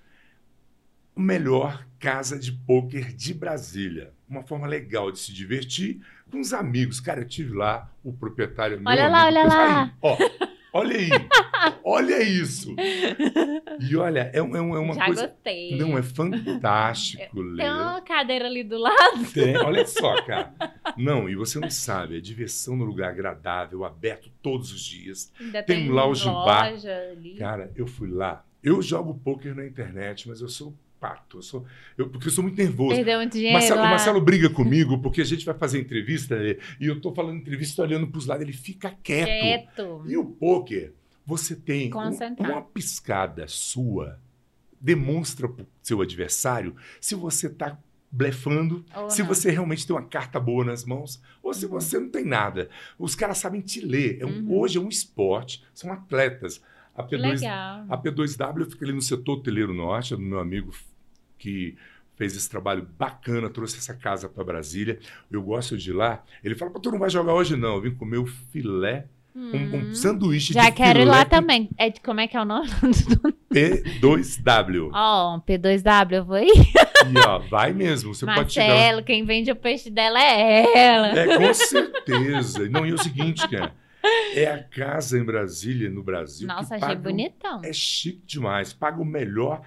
O melhor casa de pôquer de Brasília. Uma forma legal de se divertir com os amigos. Cara, eu tive lá, o proprietário. meu Olha lá, amigo, olha pois lá. aí, ó, olha aí. olha isso. E olha, é, um- é um- é uma Já coisa. gostei. Não, é fantástico, Tem Lê. uma cadeira ali do lado. Tem, olha só, cara. Não, e você não sabe, é diversão no lugar agradável, aberto todos os dias. Ainda Tem lounge bar. loja ali. Cara, eu fui lá. Eu jogo poker na internet, mas eu sou pato. Eu sou, eu, porque eu sou muito nervoso. Perdeu dinheiro Marcelo, lá. o Marcelo briga comigo porque a gente vai fazer entrevista né, e eu tô falando entrevista olhando pros lados, ele fica quieto. Quieto. E o poker, você tem um- uma piscada sua, demonstra pro seu adversário se você tá blefando Ou se não. você realmente tem uma carta boa nas mãos ou se Uhum. você não tem nada. Os caras sabem te ler. É um- Uhum. Hoje é um esporte, são atletas. A Que P2, legal. a P2W fica ali no setor hoteleiro norte, é do meu amigo que fez esse trabalho bacana, trouxe essa casa para Brasília. Eu gosto de ir lá. Ele fala, "Pô, tu não vai jogar hoje não, eu vim comer o filé, um, um Hum. sanduíche Já de quero ir filé lá com também. É de, como é que é o nome? P2W. Ó, P2W, eu vou ir. E ó, vai mesmo, você pode chegar. Marcelo, quem vende o peixe dela é ela. É, com certeza. Não, e o seguinte, cara, é a casa em Brasília, no Brasil, Nossa, achei um- bonitão. É chique demais. Paga o melhor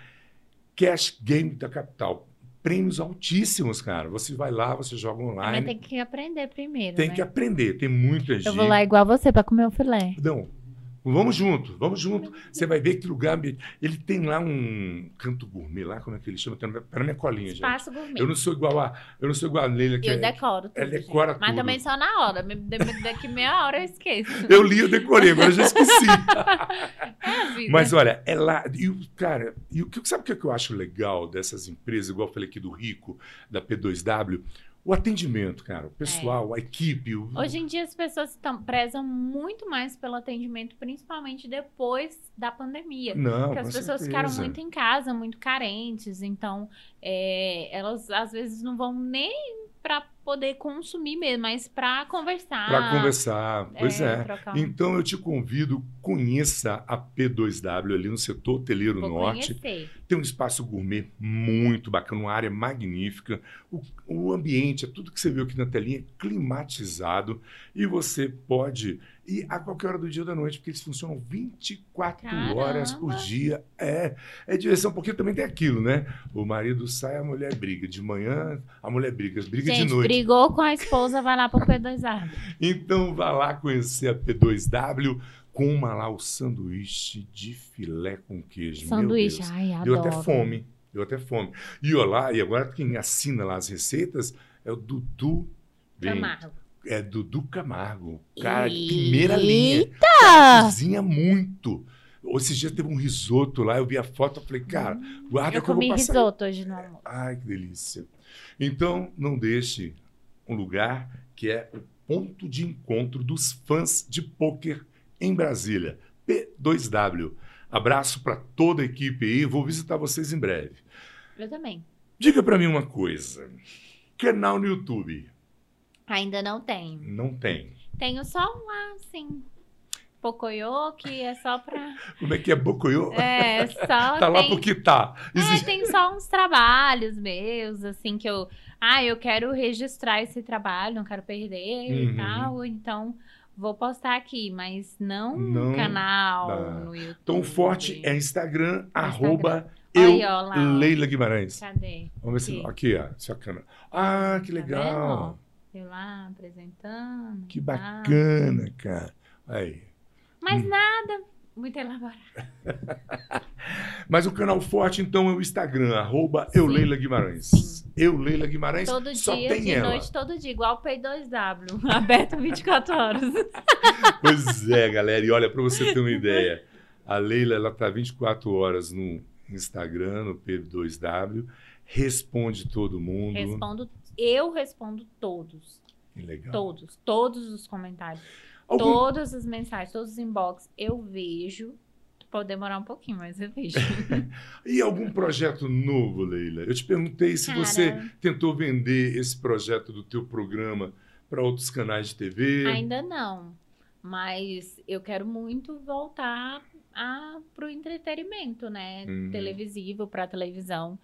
cash game da capital. Prêmios altíssimos, cara. Você vai lá, você joga Mas online. tem que aprender primeiro, Tem né? que aprender. Tem muita gente. Eu vou lá igual você pra comer o filé. Não. Vamos junto, vamos junto. Você vai ver que lugar. Ele tem lá um canto gourmet lá, como é que ele chama? Tá na tá na minha colinha, gente. Espaço gourmet. Eu não sou igual a, eu não sou igual a Leila que Eu é- decoro tudo. ela decora gente. Mas tudo. também só na hora. Daqui meia hora eu esqueço. Eu li, eu decorei, agora eu já esqueci. É. Mas olha, é lá. E o cara, e o que sabe o que eu acho legal dessas empresas, igual eu falei aqui do Rico, da P2W? O atendimento, cara. O pessoal, a equipe. O... É. Hoje em dia as pessoas tão, prezam muito mais pelo atendimento, principalmente depois da pandemia. Não, Porque as pessoas certeza. ficaram muito em casa, muito carentes, então é, elas às vezes não vão nem para poder consumir mesmo, mas para conversar. Para conversar. Pois é. um- Então eu te convido, conheça a P2W ali no setor hoteleiro Vou norte. conhecer. Tem um espaço gourmet muito bacana, uma área magnífica. O, o ambiente, é tudo que você viu aqui na telinha, é climatizado. E você pode ir a qualquer hora do dia ou da noite, porque eles funcionam 24 Caramba! horas por dia. É, é diversão, porque também tem aquilo, né? O marido sai, a mulher briga. De manhã, a mulher briga, briga Gente, de noite. brigou com a esposa, vai lá pro P2A. Então vá lá conhecer a P2W. Coma lá o sanduíche de filé com queijo. Sanduíche, ai, Deu adoro. até fome. Deu até fome. E olha lá, e agora quem assina lá as receitas é o Dudu. Camargo. É Dudu Camargo. Cara, de Eita! primeira linha. Cozinha muito. Esses dias teve um risoto lá, eu vi a foto, eu falei, cara, guarda Eu que eu comi vou passar. risoto hoje no almoço. Ai, que delícia. Então, não deixe um lugar que é o ponto de encontro dos fãs de pôquer em Brasília. P2W. Abraço para toda a equipe aí, vou visitar vocês em breve. Eu também. Diga para mim uma coisa. Canal no YouTube? Ainda não tenho. Não tem. Tenho só um lá, assim, Pocoyo, que é só pra... Como é que é Bocoiô? É, só tá lá tem... porque tá. É, Existe- tem só uns trabalhos meus, assim, que eu... Ah, eu quero registrar esse trabalho, não quero perder Uhum. e tal, então vou postar aqui, mas não, Não no canal, dá. no YouTube. Então, o forte é Instagram, arroba Eu, ó, lá, ó. Leila Guimarães. Cadê? Vamos ver se. Aqui. Ó. Sua câmera. Ah, que Tá legal. Eu lá apresentando. Que bacana, cara. Aí. Mas Hum. nada muito elaborado. Mas o canal forte, então, é o Instagram, arroba Sim. Euleila Guimarães. Sim. Euleila Guimarães, Todo só dia, tem de ela. noite, todo dia. Igual o P2W. Aberto 24 horas. Pois é, galera. E olha, para você ter uma ideia, a Leila, ela tá 24 horas no Instagram, no P2W, responde todo mundo. Respondo. Eu respondo todos. Que legal. Todos. Todos os comentários. Algum- Todas as mensagens, todos os inbox. Eu vejo. Pode demorar um pouquinho, mas eu vejo. E algum projeto novo, Leila? Eu te perguntei se Cara. você tentou vender esse projeto do teu programa para outros canais de TV. Ainda não. Mas eu quero muito voltar a, pro entretenimento, né? Uhum. Televisivo, pra televisão.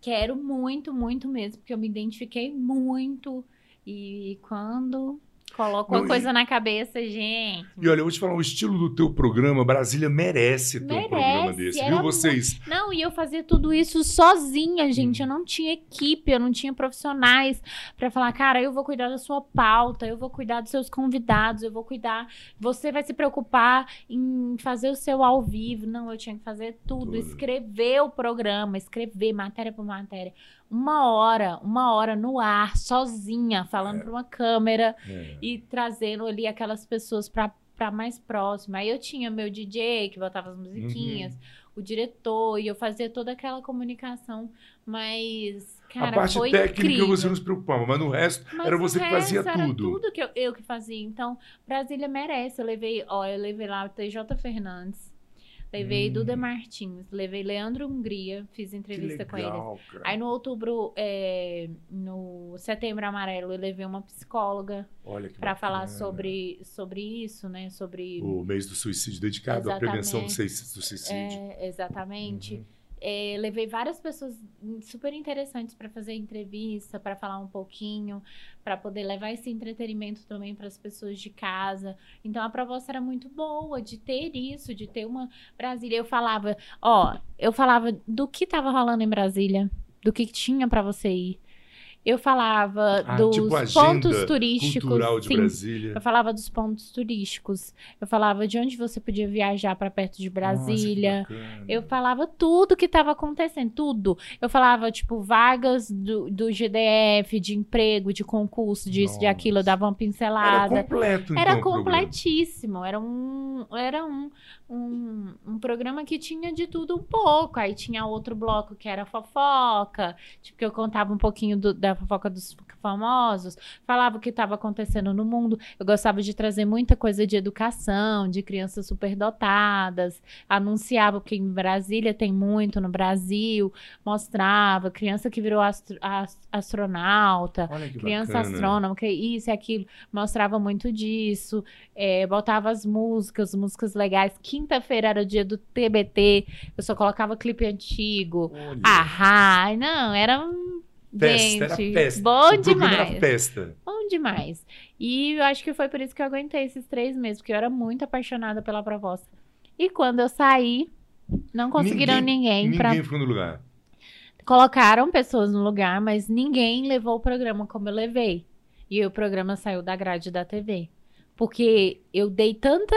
Quero muito, muito mesmo, porque eu me identifiquei muito. E quando coloco Não, uma e- coisa na cabeça, gente. E olha, eu vou te falar, o estilo do teu programa, Brasília merece ter um Merece, programa desse, era viu? Vocês. Não, e eu fazia tudo isso sozinha, gente. Hum. Eu não tinha equipe, eu não tinha profissionais pra falar, cara, eu vou cuidar da sua pauta, eu vou cuidar dos seus convidados, eu vou cuidar. Você vai se preocupar em fazer o seu ao vivo. Não, eu tinha que fazer tudo, Tudo. escrever o programa, escrever matéria por matéria. Uma hora, uma hora no ar, sozinha, falando pra uma câmera É. e trazendo ali aquelas pessoas pra, pra mais próxima. Aí eu tinha meu DJ que botava as musiquinhas, Uhum. o diretor, e eu fazia toda aquela comunicação, mas, cara, a parte técnica incrível. você não se preocupava, mas no resto Mas era você que fazia era tudo. tudo que eu, eu que fazia. Então, Brasília merece. Eu levei, ó, eu levei lá o TJ Fernandes, levei Hum. Duda Martins, levei Leandro Hungria, fiz Que entrevista com eles. legal, cara. Aí no outubro, é, no setembro amarelo, eu levei uma psicóloga para falar sobre, sobre isso, né? Sobre. o mês do suicídio dedicado à prevenção do Exatamente. suicídio. do suicídio. É, exatamente. Uhum. É, levei várias pessoas super interessantes para fazer entrevista, para falar um pouquinho, para poder levar esse entretenimento também para as pessoas de casa. Então a proposta era muito boa de ter isso, de ter uma Brasília. Eu falava, ó, eu falava do que estava rolando em Brasília, do que tinha para você ir. Eu falava Ah, dos tipo pontos turísticos. Cultural de sim, Brasília. eu falava dos pontos turísticos. Eu falava de onde você podia viajar para perto de Brasília. Nossa. Eu falava tudo que estava acontecendo, tudo. Eu falava, tipo, vagas do, do GDF, de emprego, de concurso, disso, de Nossa. aquilo, eu dava uma Era pincelada. completo, então, Era completíssimo. Era um, era um, um, um programa que tinha de tudo um pouco. Aí tinha outro bloco que era fofoca, tipo, que eu contava um pouquinho do- da fofoca dos famosos, falava o que estava acontecendo no mundo. Eu gostava de trazer muita coisa de educação, de crianças superdotadas, anunciava que em Brasília tem muito no Brasil, mostrava criança que virou astro- as- astronauta, que criança bacana. astrônoma, que isso e aquilo, mostrava muito disso, é, botava as músicas, músicas legais. Quinta-feira era o dia do TBT, eu só colocava clipe antigo. Olha. Ah, não, era um. Festa, era bom o demais. era. Bom demais. E eu acho que foi por isso que eu aguentei esses três meses, porque eu era muito apaixonada pela proposta. E quando eu saí, não conseguiram ninguém, Ninguém pra. ficou no lugar. Colocaram pessoas no lugar, mas ninguém levou o programa como eu levei. E o programa saiu da grade da TV. Porque eu dei tanta,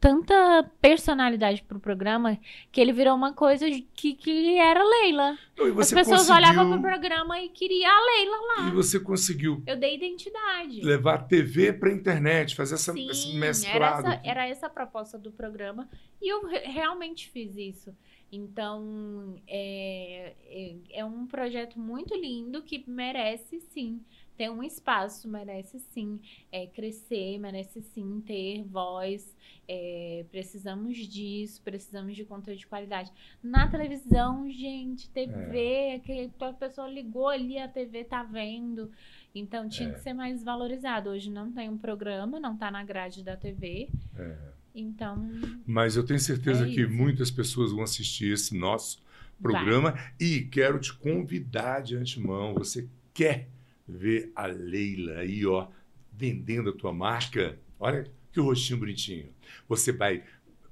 tanta personalidade pro programa que ele virou uma coisa que, que era Leila. As pessoas conseguiu, olhavam pro programa e queriam a Leila lá. E você conseguiu Eu dei identidade. levar a TV para internet, fazer essa, esse Sim, era essa, era essa a proposta do programa e eu re- realmente fiz isso. Então, é, é, é um projeto muito lindo que merece sim ter um espaço, merece sim é, crescer, merece sim ter voz. é, precisamos disso, precisamos de conteúdo de qualidade. Na televisão, gente, TV, que a pessoa ligou ali, a TV tá vendo. Então tinha É. que ser mais valorizado. Hoje não tem um programa, não tá na grade da TV. É. Então, Mas eu tenho certeza É que muitas pessoas vão assistir esse nosso programa e quero te convidar de antemão. Você quer ver a Leila aí, ó, vendendo a tua marca? Olha que rostinho bonitinho. Você vai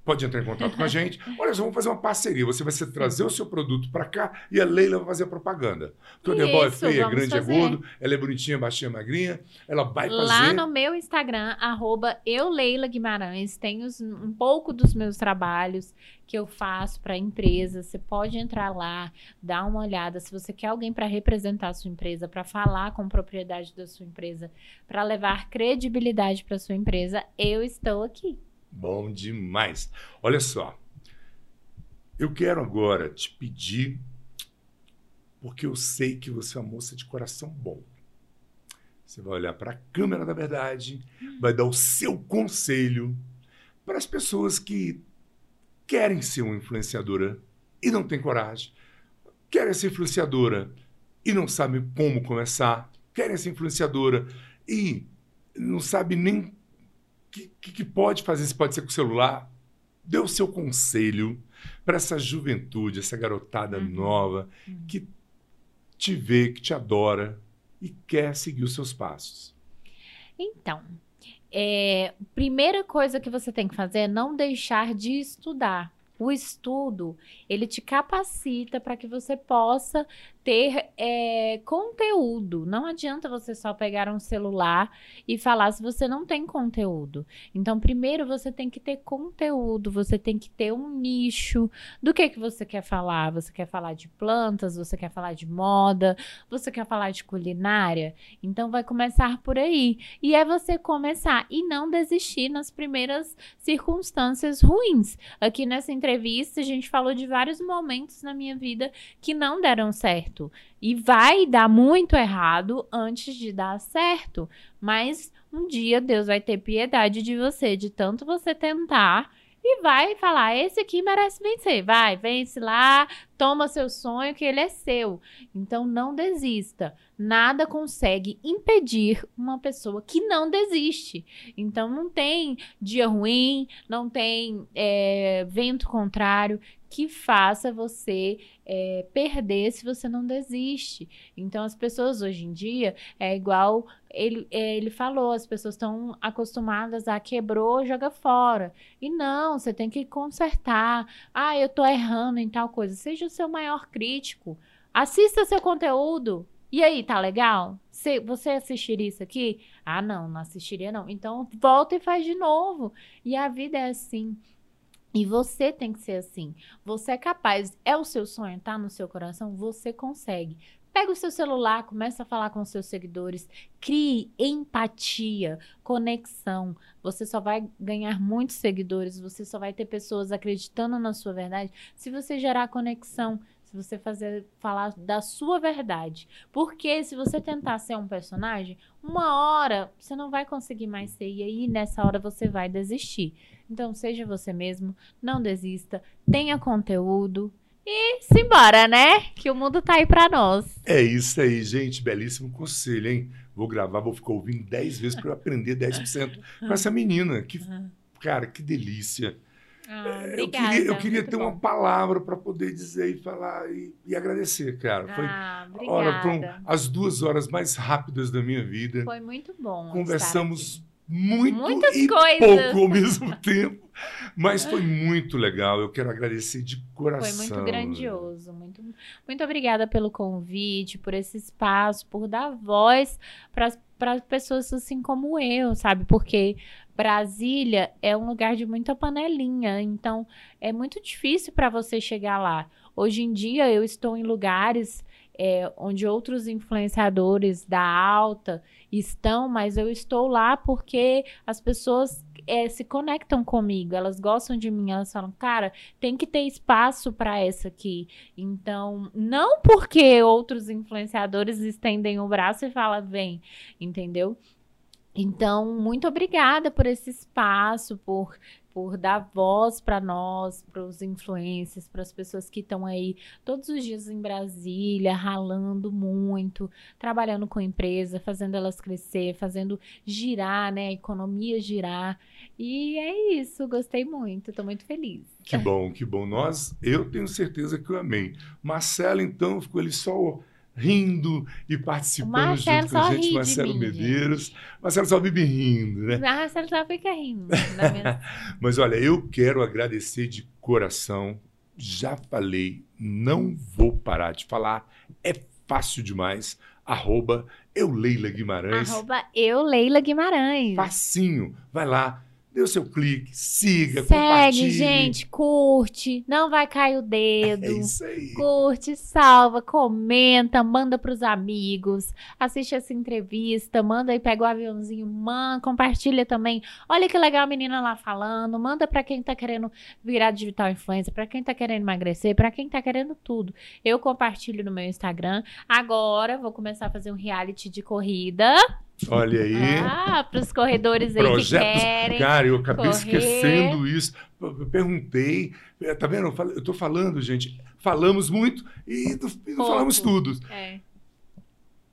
pode entrar em contato com a gente. Olha só, vamos fazer uma parceria. Você vai trazer o seu produto para cá e a Leila vai fazer a propaganda. Porque o Debol é feia, é grande, fazer. é gordo, ela é bonitinha, baixinha, magrinha. Ela vai fazer. Lá no meu Instagram, arroba Guimarães, tem os, um pouco dos meus trabalhos que eu faço para empresas. Você pode entrar lá, dar uma olhada. Se você quer alguém para representar a sua empresa, para falar com propriedade da sua empresa, para levar credibilidade para sua empresa, eu estou aqui. Bom demais. Olha só. Eu quero agora te pedir, porque eu sei que você é uma moça de coração bom. Você vai olhar para a câmera da verdade, vai dar o seu conselho para as pessoas que querem ser uma influenciadora e não têm coragem, querem ser influenciadora e não sabem como começar, querem ser influenciadora e não sabem nem que, que, pode fazer, se pode ser com o celular. Dê o seu conselho para essa juventude, essa garotada uhum. nova uhum. que te vê, que te adora e quer seguir os seus passos. Então, é, primeira coisa que você tem que fazer é não deixar de estudar. O estudo, ele te capacita para que você possa ter é, conteúdo. Não adianta você só pegar um celular e falar se você não tem conteúdo. Então, primeiro você tem que ter conteúdo, você tem que ter um nicho do que que você quer falar. Você quer falar de plantas, você quer falar de moda, você quer falar de culinária. Então, vai começar por aí. E é você começar e não desistir nas primeiras circunstâncias ruins. Aqui nessa entrevista, a gente falou de vários momentos na minha vida que não deram certo certo. E vai dar muito errado antes de dar certo. Mas um dia Deus vai ter piedade de você, de tanto você tentar e vai falar: esse aqui merece vencer. Vai, vence lá, toma seu sonho, que ele é seu. Então não desista. Nada consegue impedir uma pessoa que não desiste. Então não tem dia ruim, não tem é, vento contrário que faça você é, perder se você não desiste. Então, as pessoas hoje em dia é igual ele, é, ele falou, as pessoas estão acostumadas a quebrou, joga fora. E não, você tem que consertar. Ah, eu tô errando em tal coisa. Seja o seu maior crítico. Assista seu conteúdo. E aí, tá legal? você assistiria isso aqui? Ah, não, não assistiria não. Então, volta e faz de novo. E a vida é assim. E você tem que ser assim. Você é capaz, é o seu sonho, tá no seu coração, você consegue. Pega o seu celular, começa a falar com os seus seguidores, crie empatia, conexão. Você só vai ganhar muitos seguidores, você só vai ter pessoas acreditando na sua verdade se você gerar conexão, se você fazer falar da sua verdade. Porque se você tentar ser um personagem, uma hora você não vai conseguir mais ser e aí nessa hora você vai desistir. Então seja você mesmo, não desista, tenha conteúdo, e simbora, né? Que o mundo tá aí pra nós. É isso aí, gente. Belíssimo conselho, hein? Vou gravar, vou ficar ouvindo 10 vezes para eu aprender 10% com essa menina. Que, cara, que delícia. Ah, obrigada, eu queria, eu queria ter bom. uma palavra para poder dizer e falar e, e agradecer, cara. Foi ah, hora, foram as duas horas mais rápidas da minha vida. Foi muito bom. Conversamos muito Muitas e coisas. pouco ao mesmo tempo. Mas foi muito legal. Eu quero agradecer de coração. Foi muito grandioso. Muito, muito obrigada pelo convite, por esse espaço, por dar voz para pessoas assim como eu, sabe? Porque Brasília é um lugar de muita panelinha, então é muito difícil para você chegar lá. Hoje em dia eu estou em lugares é, onde outros influenciadores da alta estão, mas eu estou lá porque as pessoas é, se conectam comigo, elas gostam de mim, elas falam, cara, tem que ter espaço para essa aqui. Então, não porque outros influenciadores estendem o braço e falam, vem, entendeu? Então, muito obrigada por esse espaço, por por dar voz para nós, para os influencers, para as pessoas que estão aí todos os dias em Brasília, ralando muito, trabalhando com empresa, fazendo elas crescer, fazendo girar, né, a economia girar. E é isso, gostei muito, estou muito feliz. Que bom, que bom. Nós, eu tenho certeza que eu amei. Marcelo, então, ficou ali só rindo e participando junto com a gente, Marcelo Medeiros. Gente. Marcelo só vive rindo, né? Marcelo só fica rindo. Mas olha, eu quero agradecer de coração. Já falei, não vou parar de falar. É fácil demais. Arroba eu Leila Guimarães. Arroba eu Leila Guimarães. Facinho. Vai lá, Dê o seu clique, siga, Segue, compartilhe. gente, curte, não vai cair o dedo. É isso aí. Curte, salva, comenta, manda pros amigos, assiste essa entrevista, manda aí, pega o aviãozinho, manda, compartilha também. Olha que legal a menina lá falando, manda para quem tá querendo virar digital influencer, para quem tá querendo emagrecer, para quem tá querendo tudo. Eu compartilho no meu Instagram. Agora vou começar a fazer um reality de corrida. Olha aí. Ah, para os corredores aí Projetos. que querem. Cara, eu acabei correr. esquecendo isso. Eu perguntei. É, tá vendo? Eu tô falando, gente. Falamos muito e não, falamos tudo. É.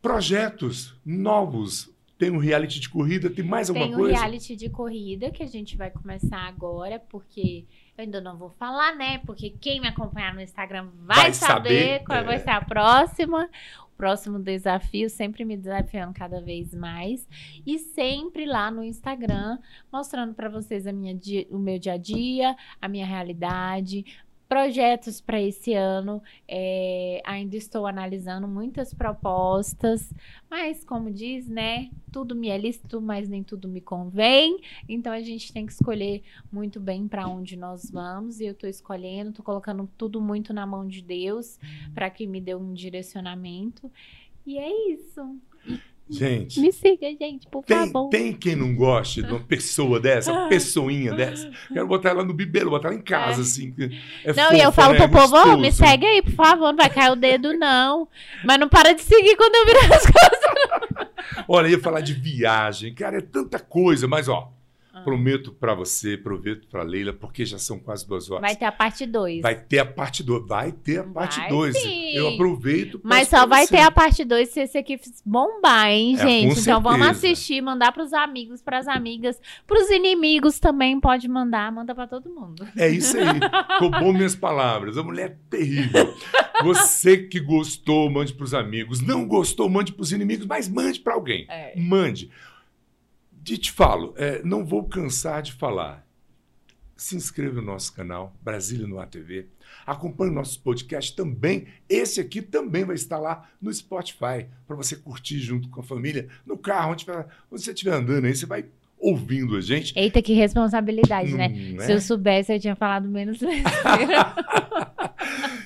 Projetos novos. Tem um reality de corrida, tem mais alguma coisa? Tem um reality de corrida que a gente vai começar agora, porque eu ainda não vou falar, né? Porque quem me acompanhar no Instagram vai, vai saber, saber, qual é. vai ser a próxima próximo desafio, sempre me desafiando cada vez mais. E sempre lá no Instagram mostrando para vocês a minha, o meu dia a dia, a minha realidade, projetos para esse ano. É, ainda estou analisando muitas propostas, mas como diz, né? Tudo me é lícito, mas nem tudo me convém. Então a gente tem que escolher muito bem para onde nós vamos. E eu estou escolhendo, estou colocando tudo muito na mão de Deus para que me dê um direcionamento. E é isso. Gente. Me siga, gente, por tem, favor. Tem quem não goste de uma pessoa dessa, uma pessoinha dessa. Quero botar ela no bibelo, botar ela em casa, é. assim. É não, fofa, e eu falo né? pro povo, oh, me segue aí, por favor, não vai cair o dedo, não. Mas não para de seguir quando eu virar as coisas. Olha, ia falar de viagem, cara, é tanta coisa, mas ó. Ah. Prometo para você, prometo para Leila, porque já são quase duas horas. Vai ter a parte 2. Vai ter a parte 2. Vai ter a parte 2. Eu aproveito. Mas só vai ter a parte 2 se esse aqui bombar, hein, é, gente? então vamos assistir, mandar pros amigos, pras amigas, pros inimigos também. Pode mandar, manda para todo mundo. É isso aí. Roubou minhas palavras. A mulher é terrível. Você que gostou, mande pros amigos. Não gostou, mande pros inimigos, mas mande para alguém. É. Mande. E te falo, é, não vou cansar de falar. Se inscreva no nosso canal, Brasília no ATV. Acompanhe nossos podcasts também. Esse aqui também vai estar lá no Spotify, para você curtir junto com a família, no carro, onde, onde você estiver andando aí, você vai ouvindo a gente. Eita, que responsabilidade, né? É? Se eu soubesse, eu tinha falado menos.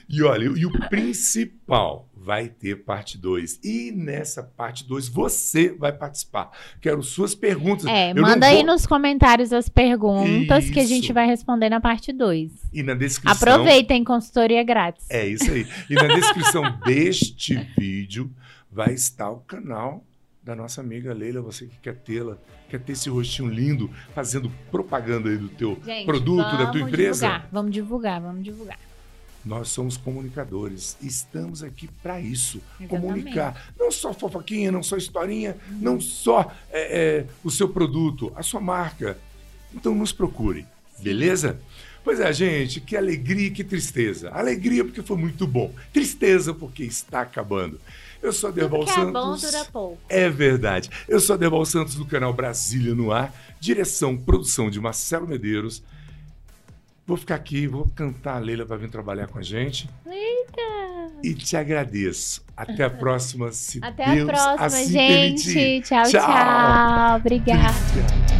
e olha, e o principal, vai ter parte 2. E nessa parte 2 você vai participar. Quero suas perguntas. É, Eu manda aí nos comentários as perguntas isso. que a gente vai responder na parte 2. E na descrição. Aproveitem consultoria grátis. É isso aí. E na descrição deste vídeo vai estar o canal da nossa amiga Leila, você que quer tê-la, quer ter esse rostinho lindo, fazendo propaganda aí do teu Gente, produto, da tua empresa. Divulgar, vamos divulgar, vamos divulgar. Nós somos comunicadores. Estamos aqui para isso. Exatamente. Comunicar. Não só fofoquinha, não só historinha, uhum. não só é, é, o seu produto, a sua marca. Então nos procure, beleza? Pois é, gente, que alegria e que tristeza. Alegria porque foi muito bom. Tristeza porque está acabando. Eu sou Aderbal Santos. É bom, dura pouco. É verdade. Eu sou Aderbal Santos do canal Brasília no Ar. Direção, produção de Marcelo Medeiros. Vou ficar aqui, vou cantar a Leila para vir trabalhar com a gente. Eita! E te agradeço. Até a próxima, se Até Deus a próxima, assim gente. Permitir. Tchau, tchau, tchau. Obrigada.